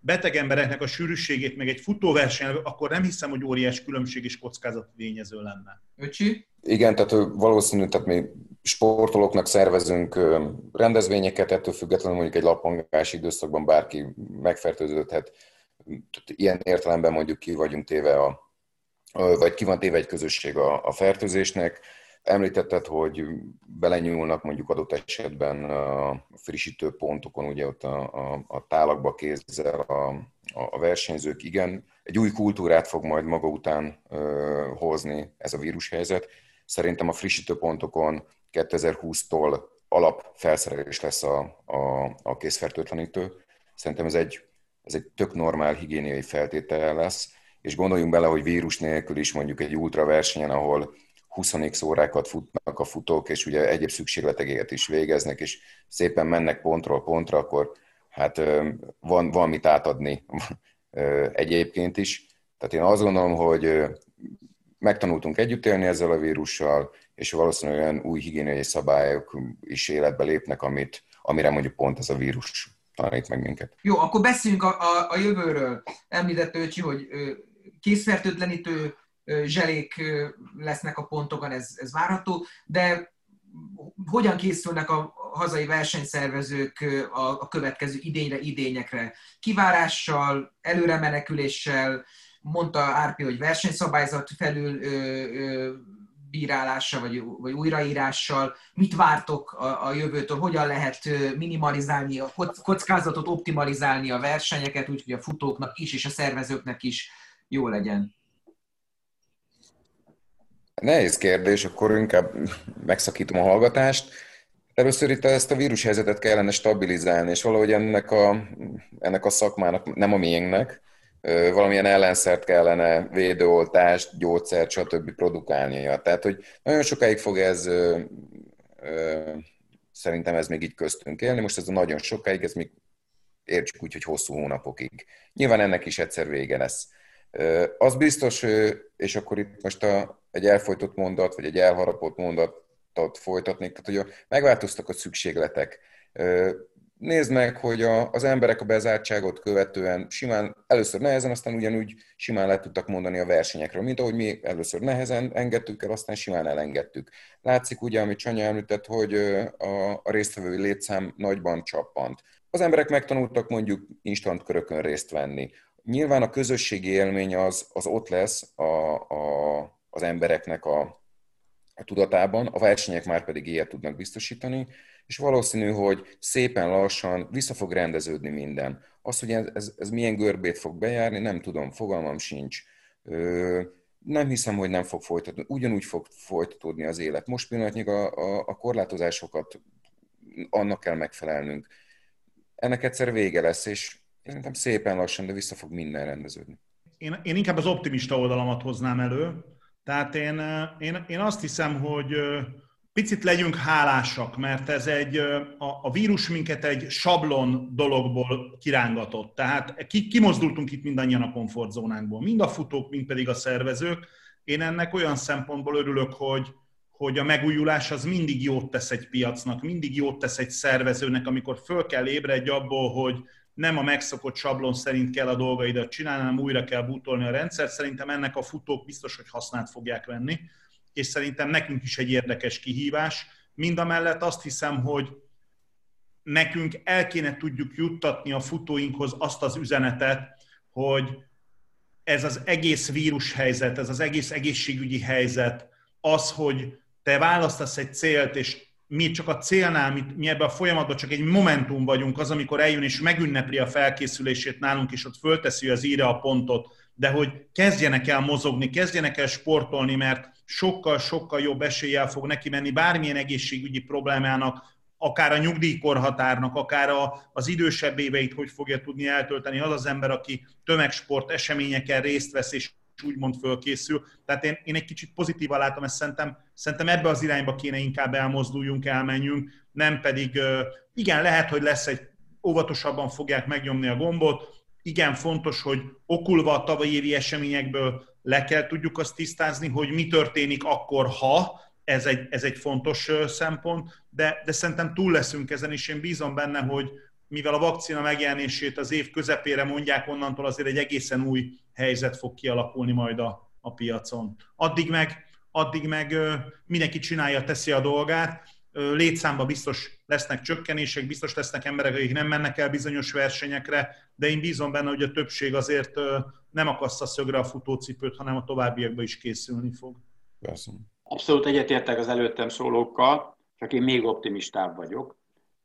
Speaker 2: beteg embereknek a sűrűségét, meg egy futóverseny, akkor nem hiszem, hogy óriás különbség és kockázati tényező lenne.
Speaker 6: Öcsi?
Speaker 3: Igen, tehát valószínű, tehát mi sportolóknak szervezünk rendezvényeket, ettől függetlenül mondjuk egy lappangási időszakban bárki megfertőződhet. Ilyen értelemben mondjuk ki vagyunk téve a, vagy ki van téve egy közösség a, a fertőzésnek. Említetted, hogy belenyúlnak mondjuk adott esetben a frissítő pontokon, ugye ott a, a, a tálakba kézzel a, a versenyzők. Igen, egy új kultúrát fog majd maga után ö, hozni ez a vírushelyzet. Szerintem a frissítő pontokon 2020-tól alapfelszerelés lesz a, a, a készfertőtlenítő. Szerintem ez egy, ez egy tök normál higiéniai feltétel lesz, és gondoljunk bele, hogy vírus nélkül is mondjuk egy ultraversenyen, ahol 20 órákat futnak a futók, és ugye egyéb szükségletegeket is végeznek, és szépen mennek pontról pontra, akkor hát van, van mit átadni egyébként is. Tehát én azt gondolom, hogy megtanultunk együtt élni ezzel a vírussal, és valószínűleg olyan új higiéniai szabályok is életbe lépnek, amit, amire mondjuk pont ez a vírus tanít meg minket.
Speaker 6: Jó, akkor beszéljünk a, a, a jövőről. Említett Öcsi, hogy készfertőtlenítő zselék lesznek a pontokon, ez, ez várható, de hogyan készülnek a hazai versenyszervezők a, a következő idényre, idényekre? Kivárással, előre meneküléssel, mondta Árpi, hogy versenyszabályzat felül ö, ö, bírálással, vagy, vagy újraírással, mit vártok a, a jövőtől, hogyan lehet minimalizálni, a kockázatot optimalizálni a versenyeket, úgyhogy a futóknak is, és a szervezőknek is jó legyen?
Speaker 3: Nehéz kérdés, akkor inkább megszakítom a hallgatást. Először itt ezt a vírushelyzetet kellene stabilizálni, és valahogy ennek a, ennek a szakmának, nem a miénknek, valamilyen ellenszert kellene, védőoltást, gyógyszert, stb. produkálnia. Tehát, hogy nagyon sokáig fog ez, szerintem ez még így köztünk élni, most ez a nagyon sokáig, ez még értsük úgy, hogy hosszú hónapokig. Nyilván ennek is egyszer vége lesz. Az biztos, és akkor itt most a, egy elfolytott mondat, vagy egy elharapott mondatot folytatnék, tehát hogy megváltoztak a szükségletek. Nézd meg, hogy az emberek a bezártságot követően simán, először nehezen, aztán ugyanúgy simán le tudtak mondani a versenyekről, mint ahogy mi először nehezen engedtük el, aztán simán elengedtük. Látszik ugye, amit Csanya említett, hogy a, a résztvevői létszám nagyban csappant. Az emberek megtanultak mondjuk instant körökön részt venni Nyilván a közösségi élmény az, az ott lesz a, a, az embereknek a, a tudatában, a versenyek már pedig ilyet tudnak biztosítani, és valószínű, hogy szépen lassan vissza fog rendeződni minden. Az, hogy ez, ez milyen görbét fog bejárni, nem tudom, fogalmam sincs. Ö, nem hiszem, hogy nem fog folytatni. Ugyanúgy fog folytatódni az élet. Most pillanatnyilag a, a, a korlátozásokat annak kell megfelelnünk. Ennek egyszer vége lesz, és szerintem szépen lassan, de vissza fog minden rendeződni.
Speaker 2: Én, én inkább az optimista oldalamat hoznám elő. Tehát én, én, én azt hiszem, hogy picit legyünk hálásak, mert ez egy, a, a vírus minket egy sablon dologból kirángatott. Tehát ki, kimozdultunk itt mindannyian a komfortzónánkból, mind a futók, mind pedig a szervezők. Én ennek olyan szempontból örülök, hogy, hogy a megújulás az mindig jót tesz egy piacnak, mindig jót tesz egy szervezőnek, amikor föl kell ébredj abból, hogy nem a megszokott sablon szerint kell a dolgaidat csinálni, hanem újra kell bútolni a rendszer. Szerintem ennek a futók biztos, hogy hasznát fogják venni és szerintem nekünk is egy érdekes kihívás. Mind a mellett azt hiszem, hogy nekünk el kéne tudjuk juttatni a futóinkhoz azt az üzenetet, hogy ez az egész vírushelyzet, ez az egész egészségügyi helyzet, az, hogy te választasz egy célt, és mi csak a célnál, mi, mi ebben a folyamatban csak egy momentum vagyunk, az, amikor eljön és megünnepli a felkészülését nálunk, és ott fölteszi az íre a pontot, de hogy kezdjenek el mozogni, kezdjenek el sportolni, mert sokkal-sokkal jobb eséllyel fog neki menni bármilyen egészségügyi problémának, akár a nyugdíjkorhatárnak, akár a, az idősebb éveit hogy fogja tudni eltölteni az az ember, aki tömegsport eseményeken részt vesz és úgymond fölkészül. Tehát én, én egy kicsit pozitívan látom ezt, szerintem, szerintem ebbe az irányba kéne inkább elmozduljunk, elmenjünk, nem pedig, igen, lehet, hogy lesz egy, óvatosabban fogják megnyomni a gombot, igen fontos, hogy okulva a tavalyi évi eseményekből le kell tudjuk azt tisztázni, hogy mi történik akkor, ha, ez egy, ez egy fontos szempont, de, de szerintem túl leszünk ezen, és én bízom benne, hogy mivel a vakcina megjelenését az év közepére mondják, onnantól azért egy egészen új helyzet fog kialakulni majd a, a piacon. Addig meg, addig meg mindenki csinálja, teszi a dolgát, létszámba biztos lesznek csökkenések, biztos lesznek emberek, akik nem mennek el bizonyos versenyekre, de én bízom benne, hogy a többség azért nem akassza szögre a futócipőt, hanem a továbbiakban is készülni fog.
Speaker 3: Persze.
Speaker 5: Abszolút egyetértek az előttem szólókkal, csak én még optimistább vagyok.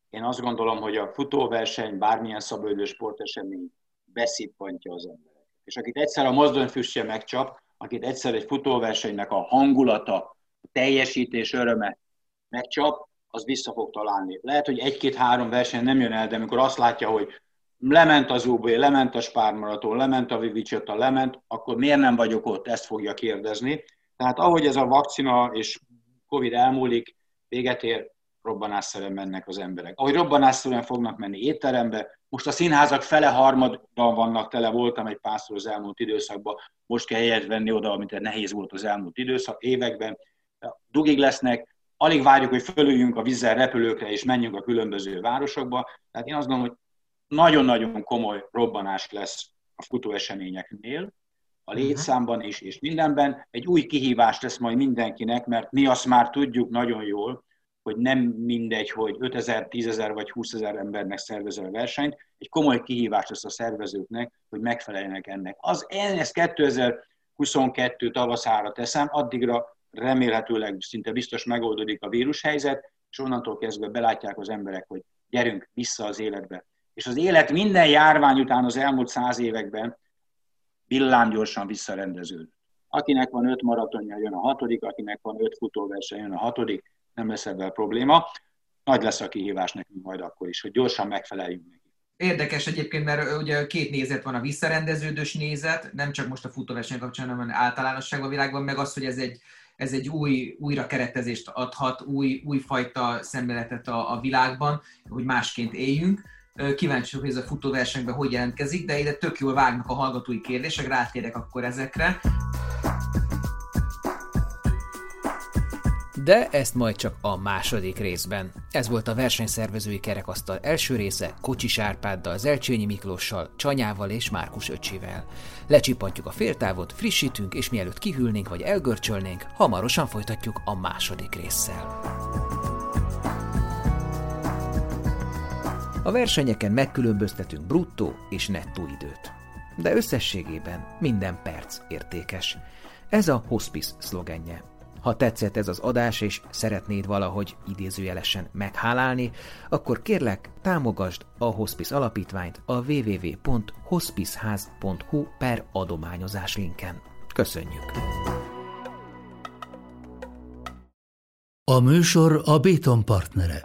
Speaker 5: Én azt gondolom, hogy a futóverseny, bármilyen szabadidős sportesemény beszippantja az embereket. És akit egyszer a mozdonyfüstje megcsap, akit egyszer egy futóversenynek a hangulata, a teljesítés öröme megcsap, az vissza fog találni. Lehet, hogy egy-két-három verseny nem jön el, de amikor azt látja, hogy lement az UB, lement a spármaraton, lement a Vivicsota, lement, akkor miért nem vagyok ott? Ezt fogja kérdezni. Tehát ahogy ez a vakcina és Covid elmúlik, véget ér, robbanásszerűen mennek az emberek. Ahogy robbanásszerűen fognak menni étterembe, most a színházak fele harmadban vannak tele, voltam egy párszor az elmúlt időszakban, most kell helyet venni oda, amit nehéz volt az elmúlt időszak, években. Dugig lesznek, alig várjuk, hogy fölüljünk a vízzel repülőkre és menjünk a különböző városokba. Tehát én azt gondolom, hogy nagyon-nagyon komoly robbanás lesz a futóeseményeknél, a mhm. létszámban is, és mindenben. Egy új kihívás lesz majd mindenkinek, mert mi azt már tudjuk nagyon jól, hogy nem mindegy, hogy 5000, 10.000 vagy 20.000 embernek szervezel a versenyt, egy komoly kihívás lesz a szervezőknek, hogy megfeleljenek ennek. Az, én ezt 2022 tavaszára teszem, addigra remélhetőleg szinte biztos megoldódik a vírushelyzet, és onnantól kezdve belátják az emberek, hogy gyerünk vissza az életbe. És az élet minden járvány után az elmúlt száz években villámgyorsan visszarendeződött. Akinek van öt maratonja, jön a hatodik, akinek van öt futóverseny, jön a hatodik, nem lesz ebben probléma. Nagy lesz a kihívás nekünk majd akkor is, hogy gyorsan megfeleljünk neki.
Speaker 6: Érdekes egyébként, mert ugye két nézet van, a visszarendeződős nézet, nem csak most a futóverseny kapcsán, hanem általánosságban a világban, meg az, hogy ez egy ez egy új újra keretezést adhat, új, újfajta szemléletet a, a világban, hogy másként éljünk. Kíváncsi hogy ez a futóversenyben hogy jelentkezik, de ide tök jól vágnak a hallgatói kérdések, rátérek akkor ezekre.
Speaker 1: De ezt majd csak a második részben. Ez volt a versenyszervezői kerekasztal első része Kocsis Árpáddal, Zelcsényi Miklóssal, Csanyával és Márkus öcsivel. Lecsipantjuk a féltávot, frissítünk, és mielőtt kihűlnénk vagy elgörcsölnénk, hamarosan folytatjuk a második résszel. A versenyeken megkülönböztetünk bruttó és nettó időt. de összességében minden perc értékes. Ez a hospice szlogenje. Ha tetszett ez az adás, és szeretnéd valahogy idézőjelesen meghálálni, akkor kérlek, támogasd a Hospice Alapítványt a www.hospiceház.hu per adományozás linken. Köszönjük!
Speaker 7: A műsor a Béton partnere.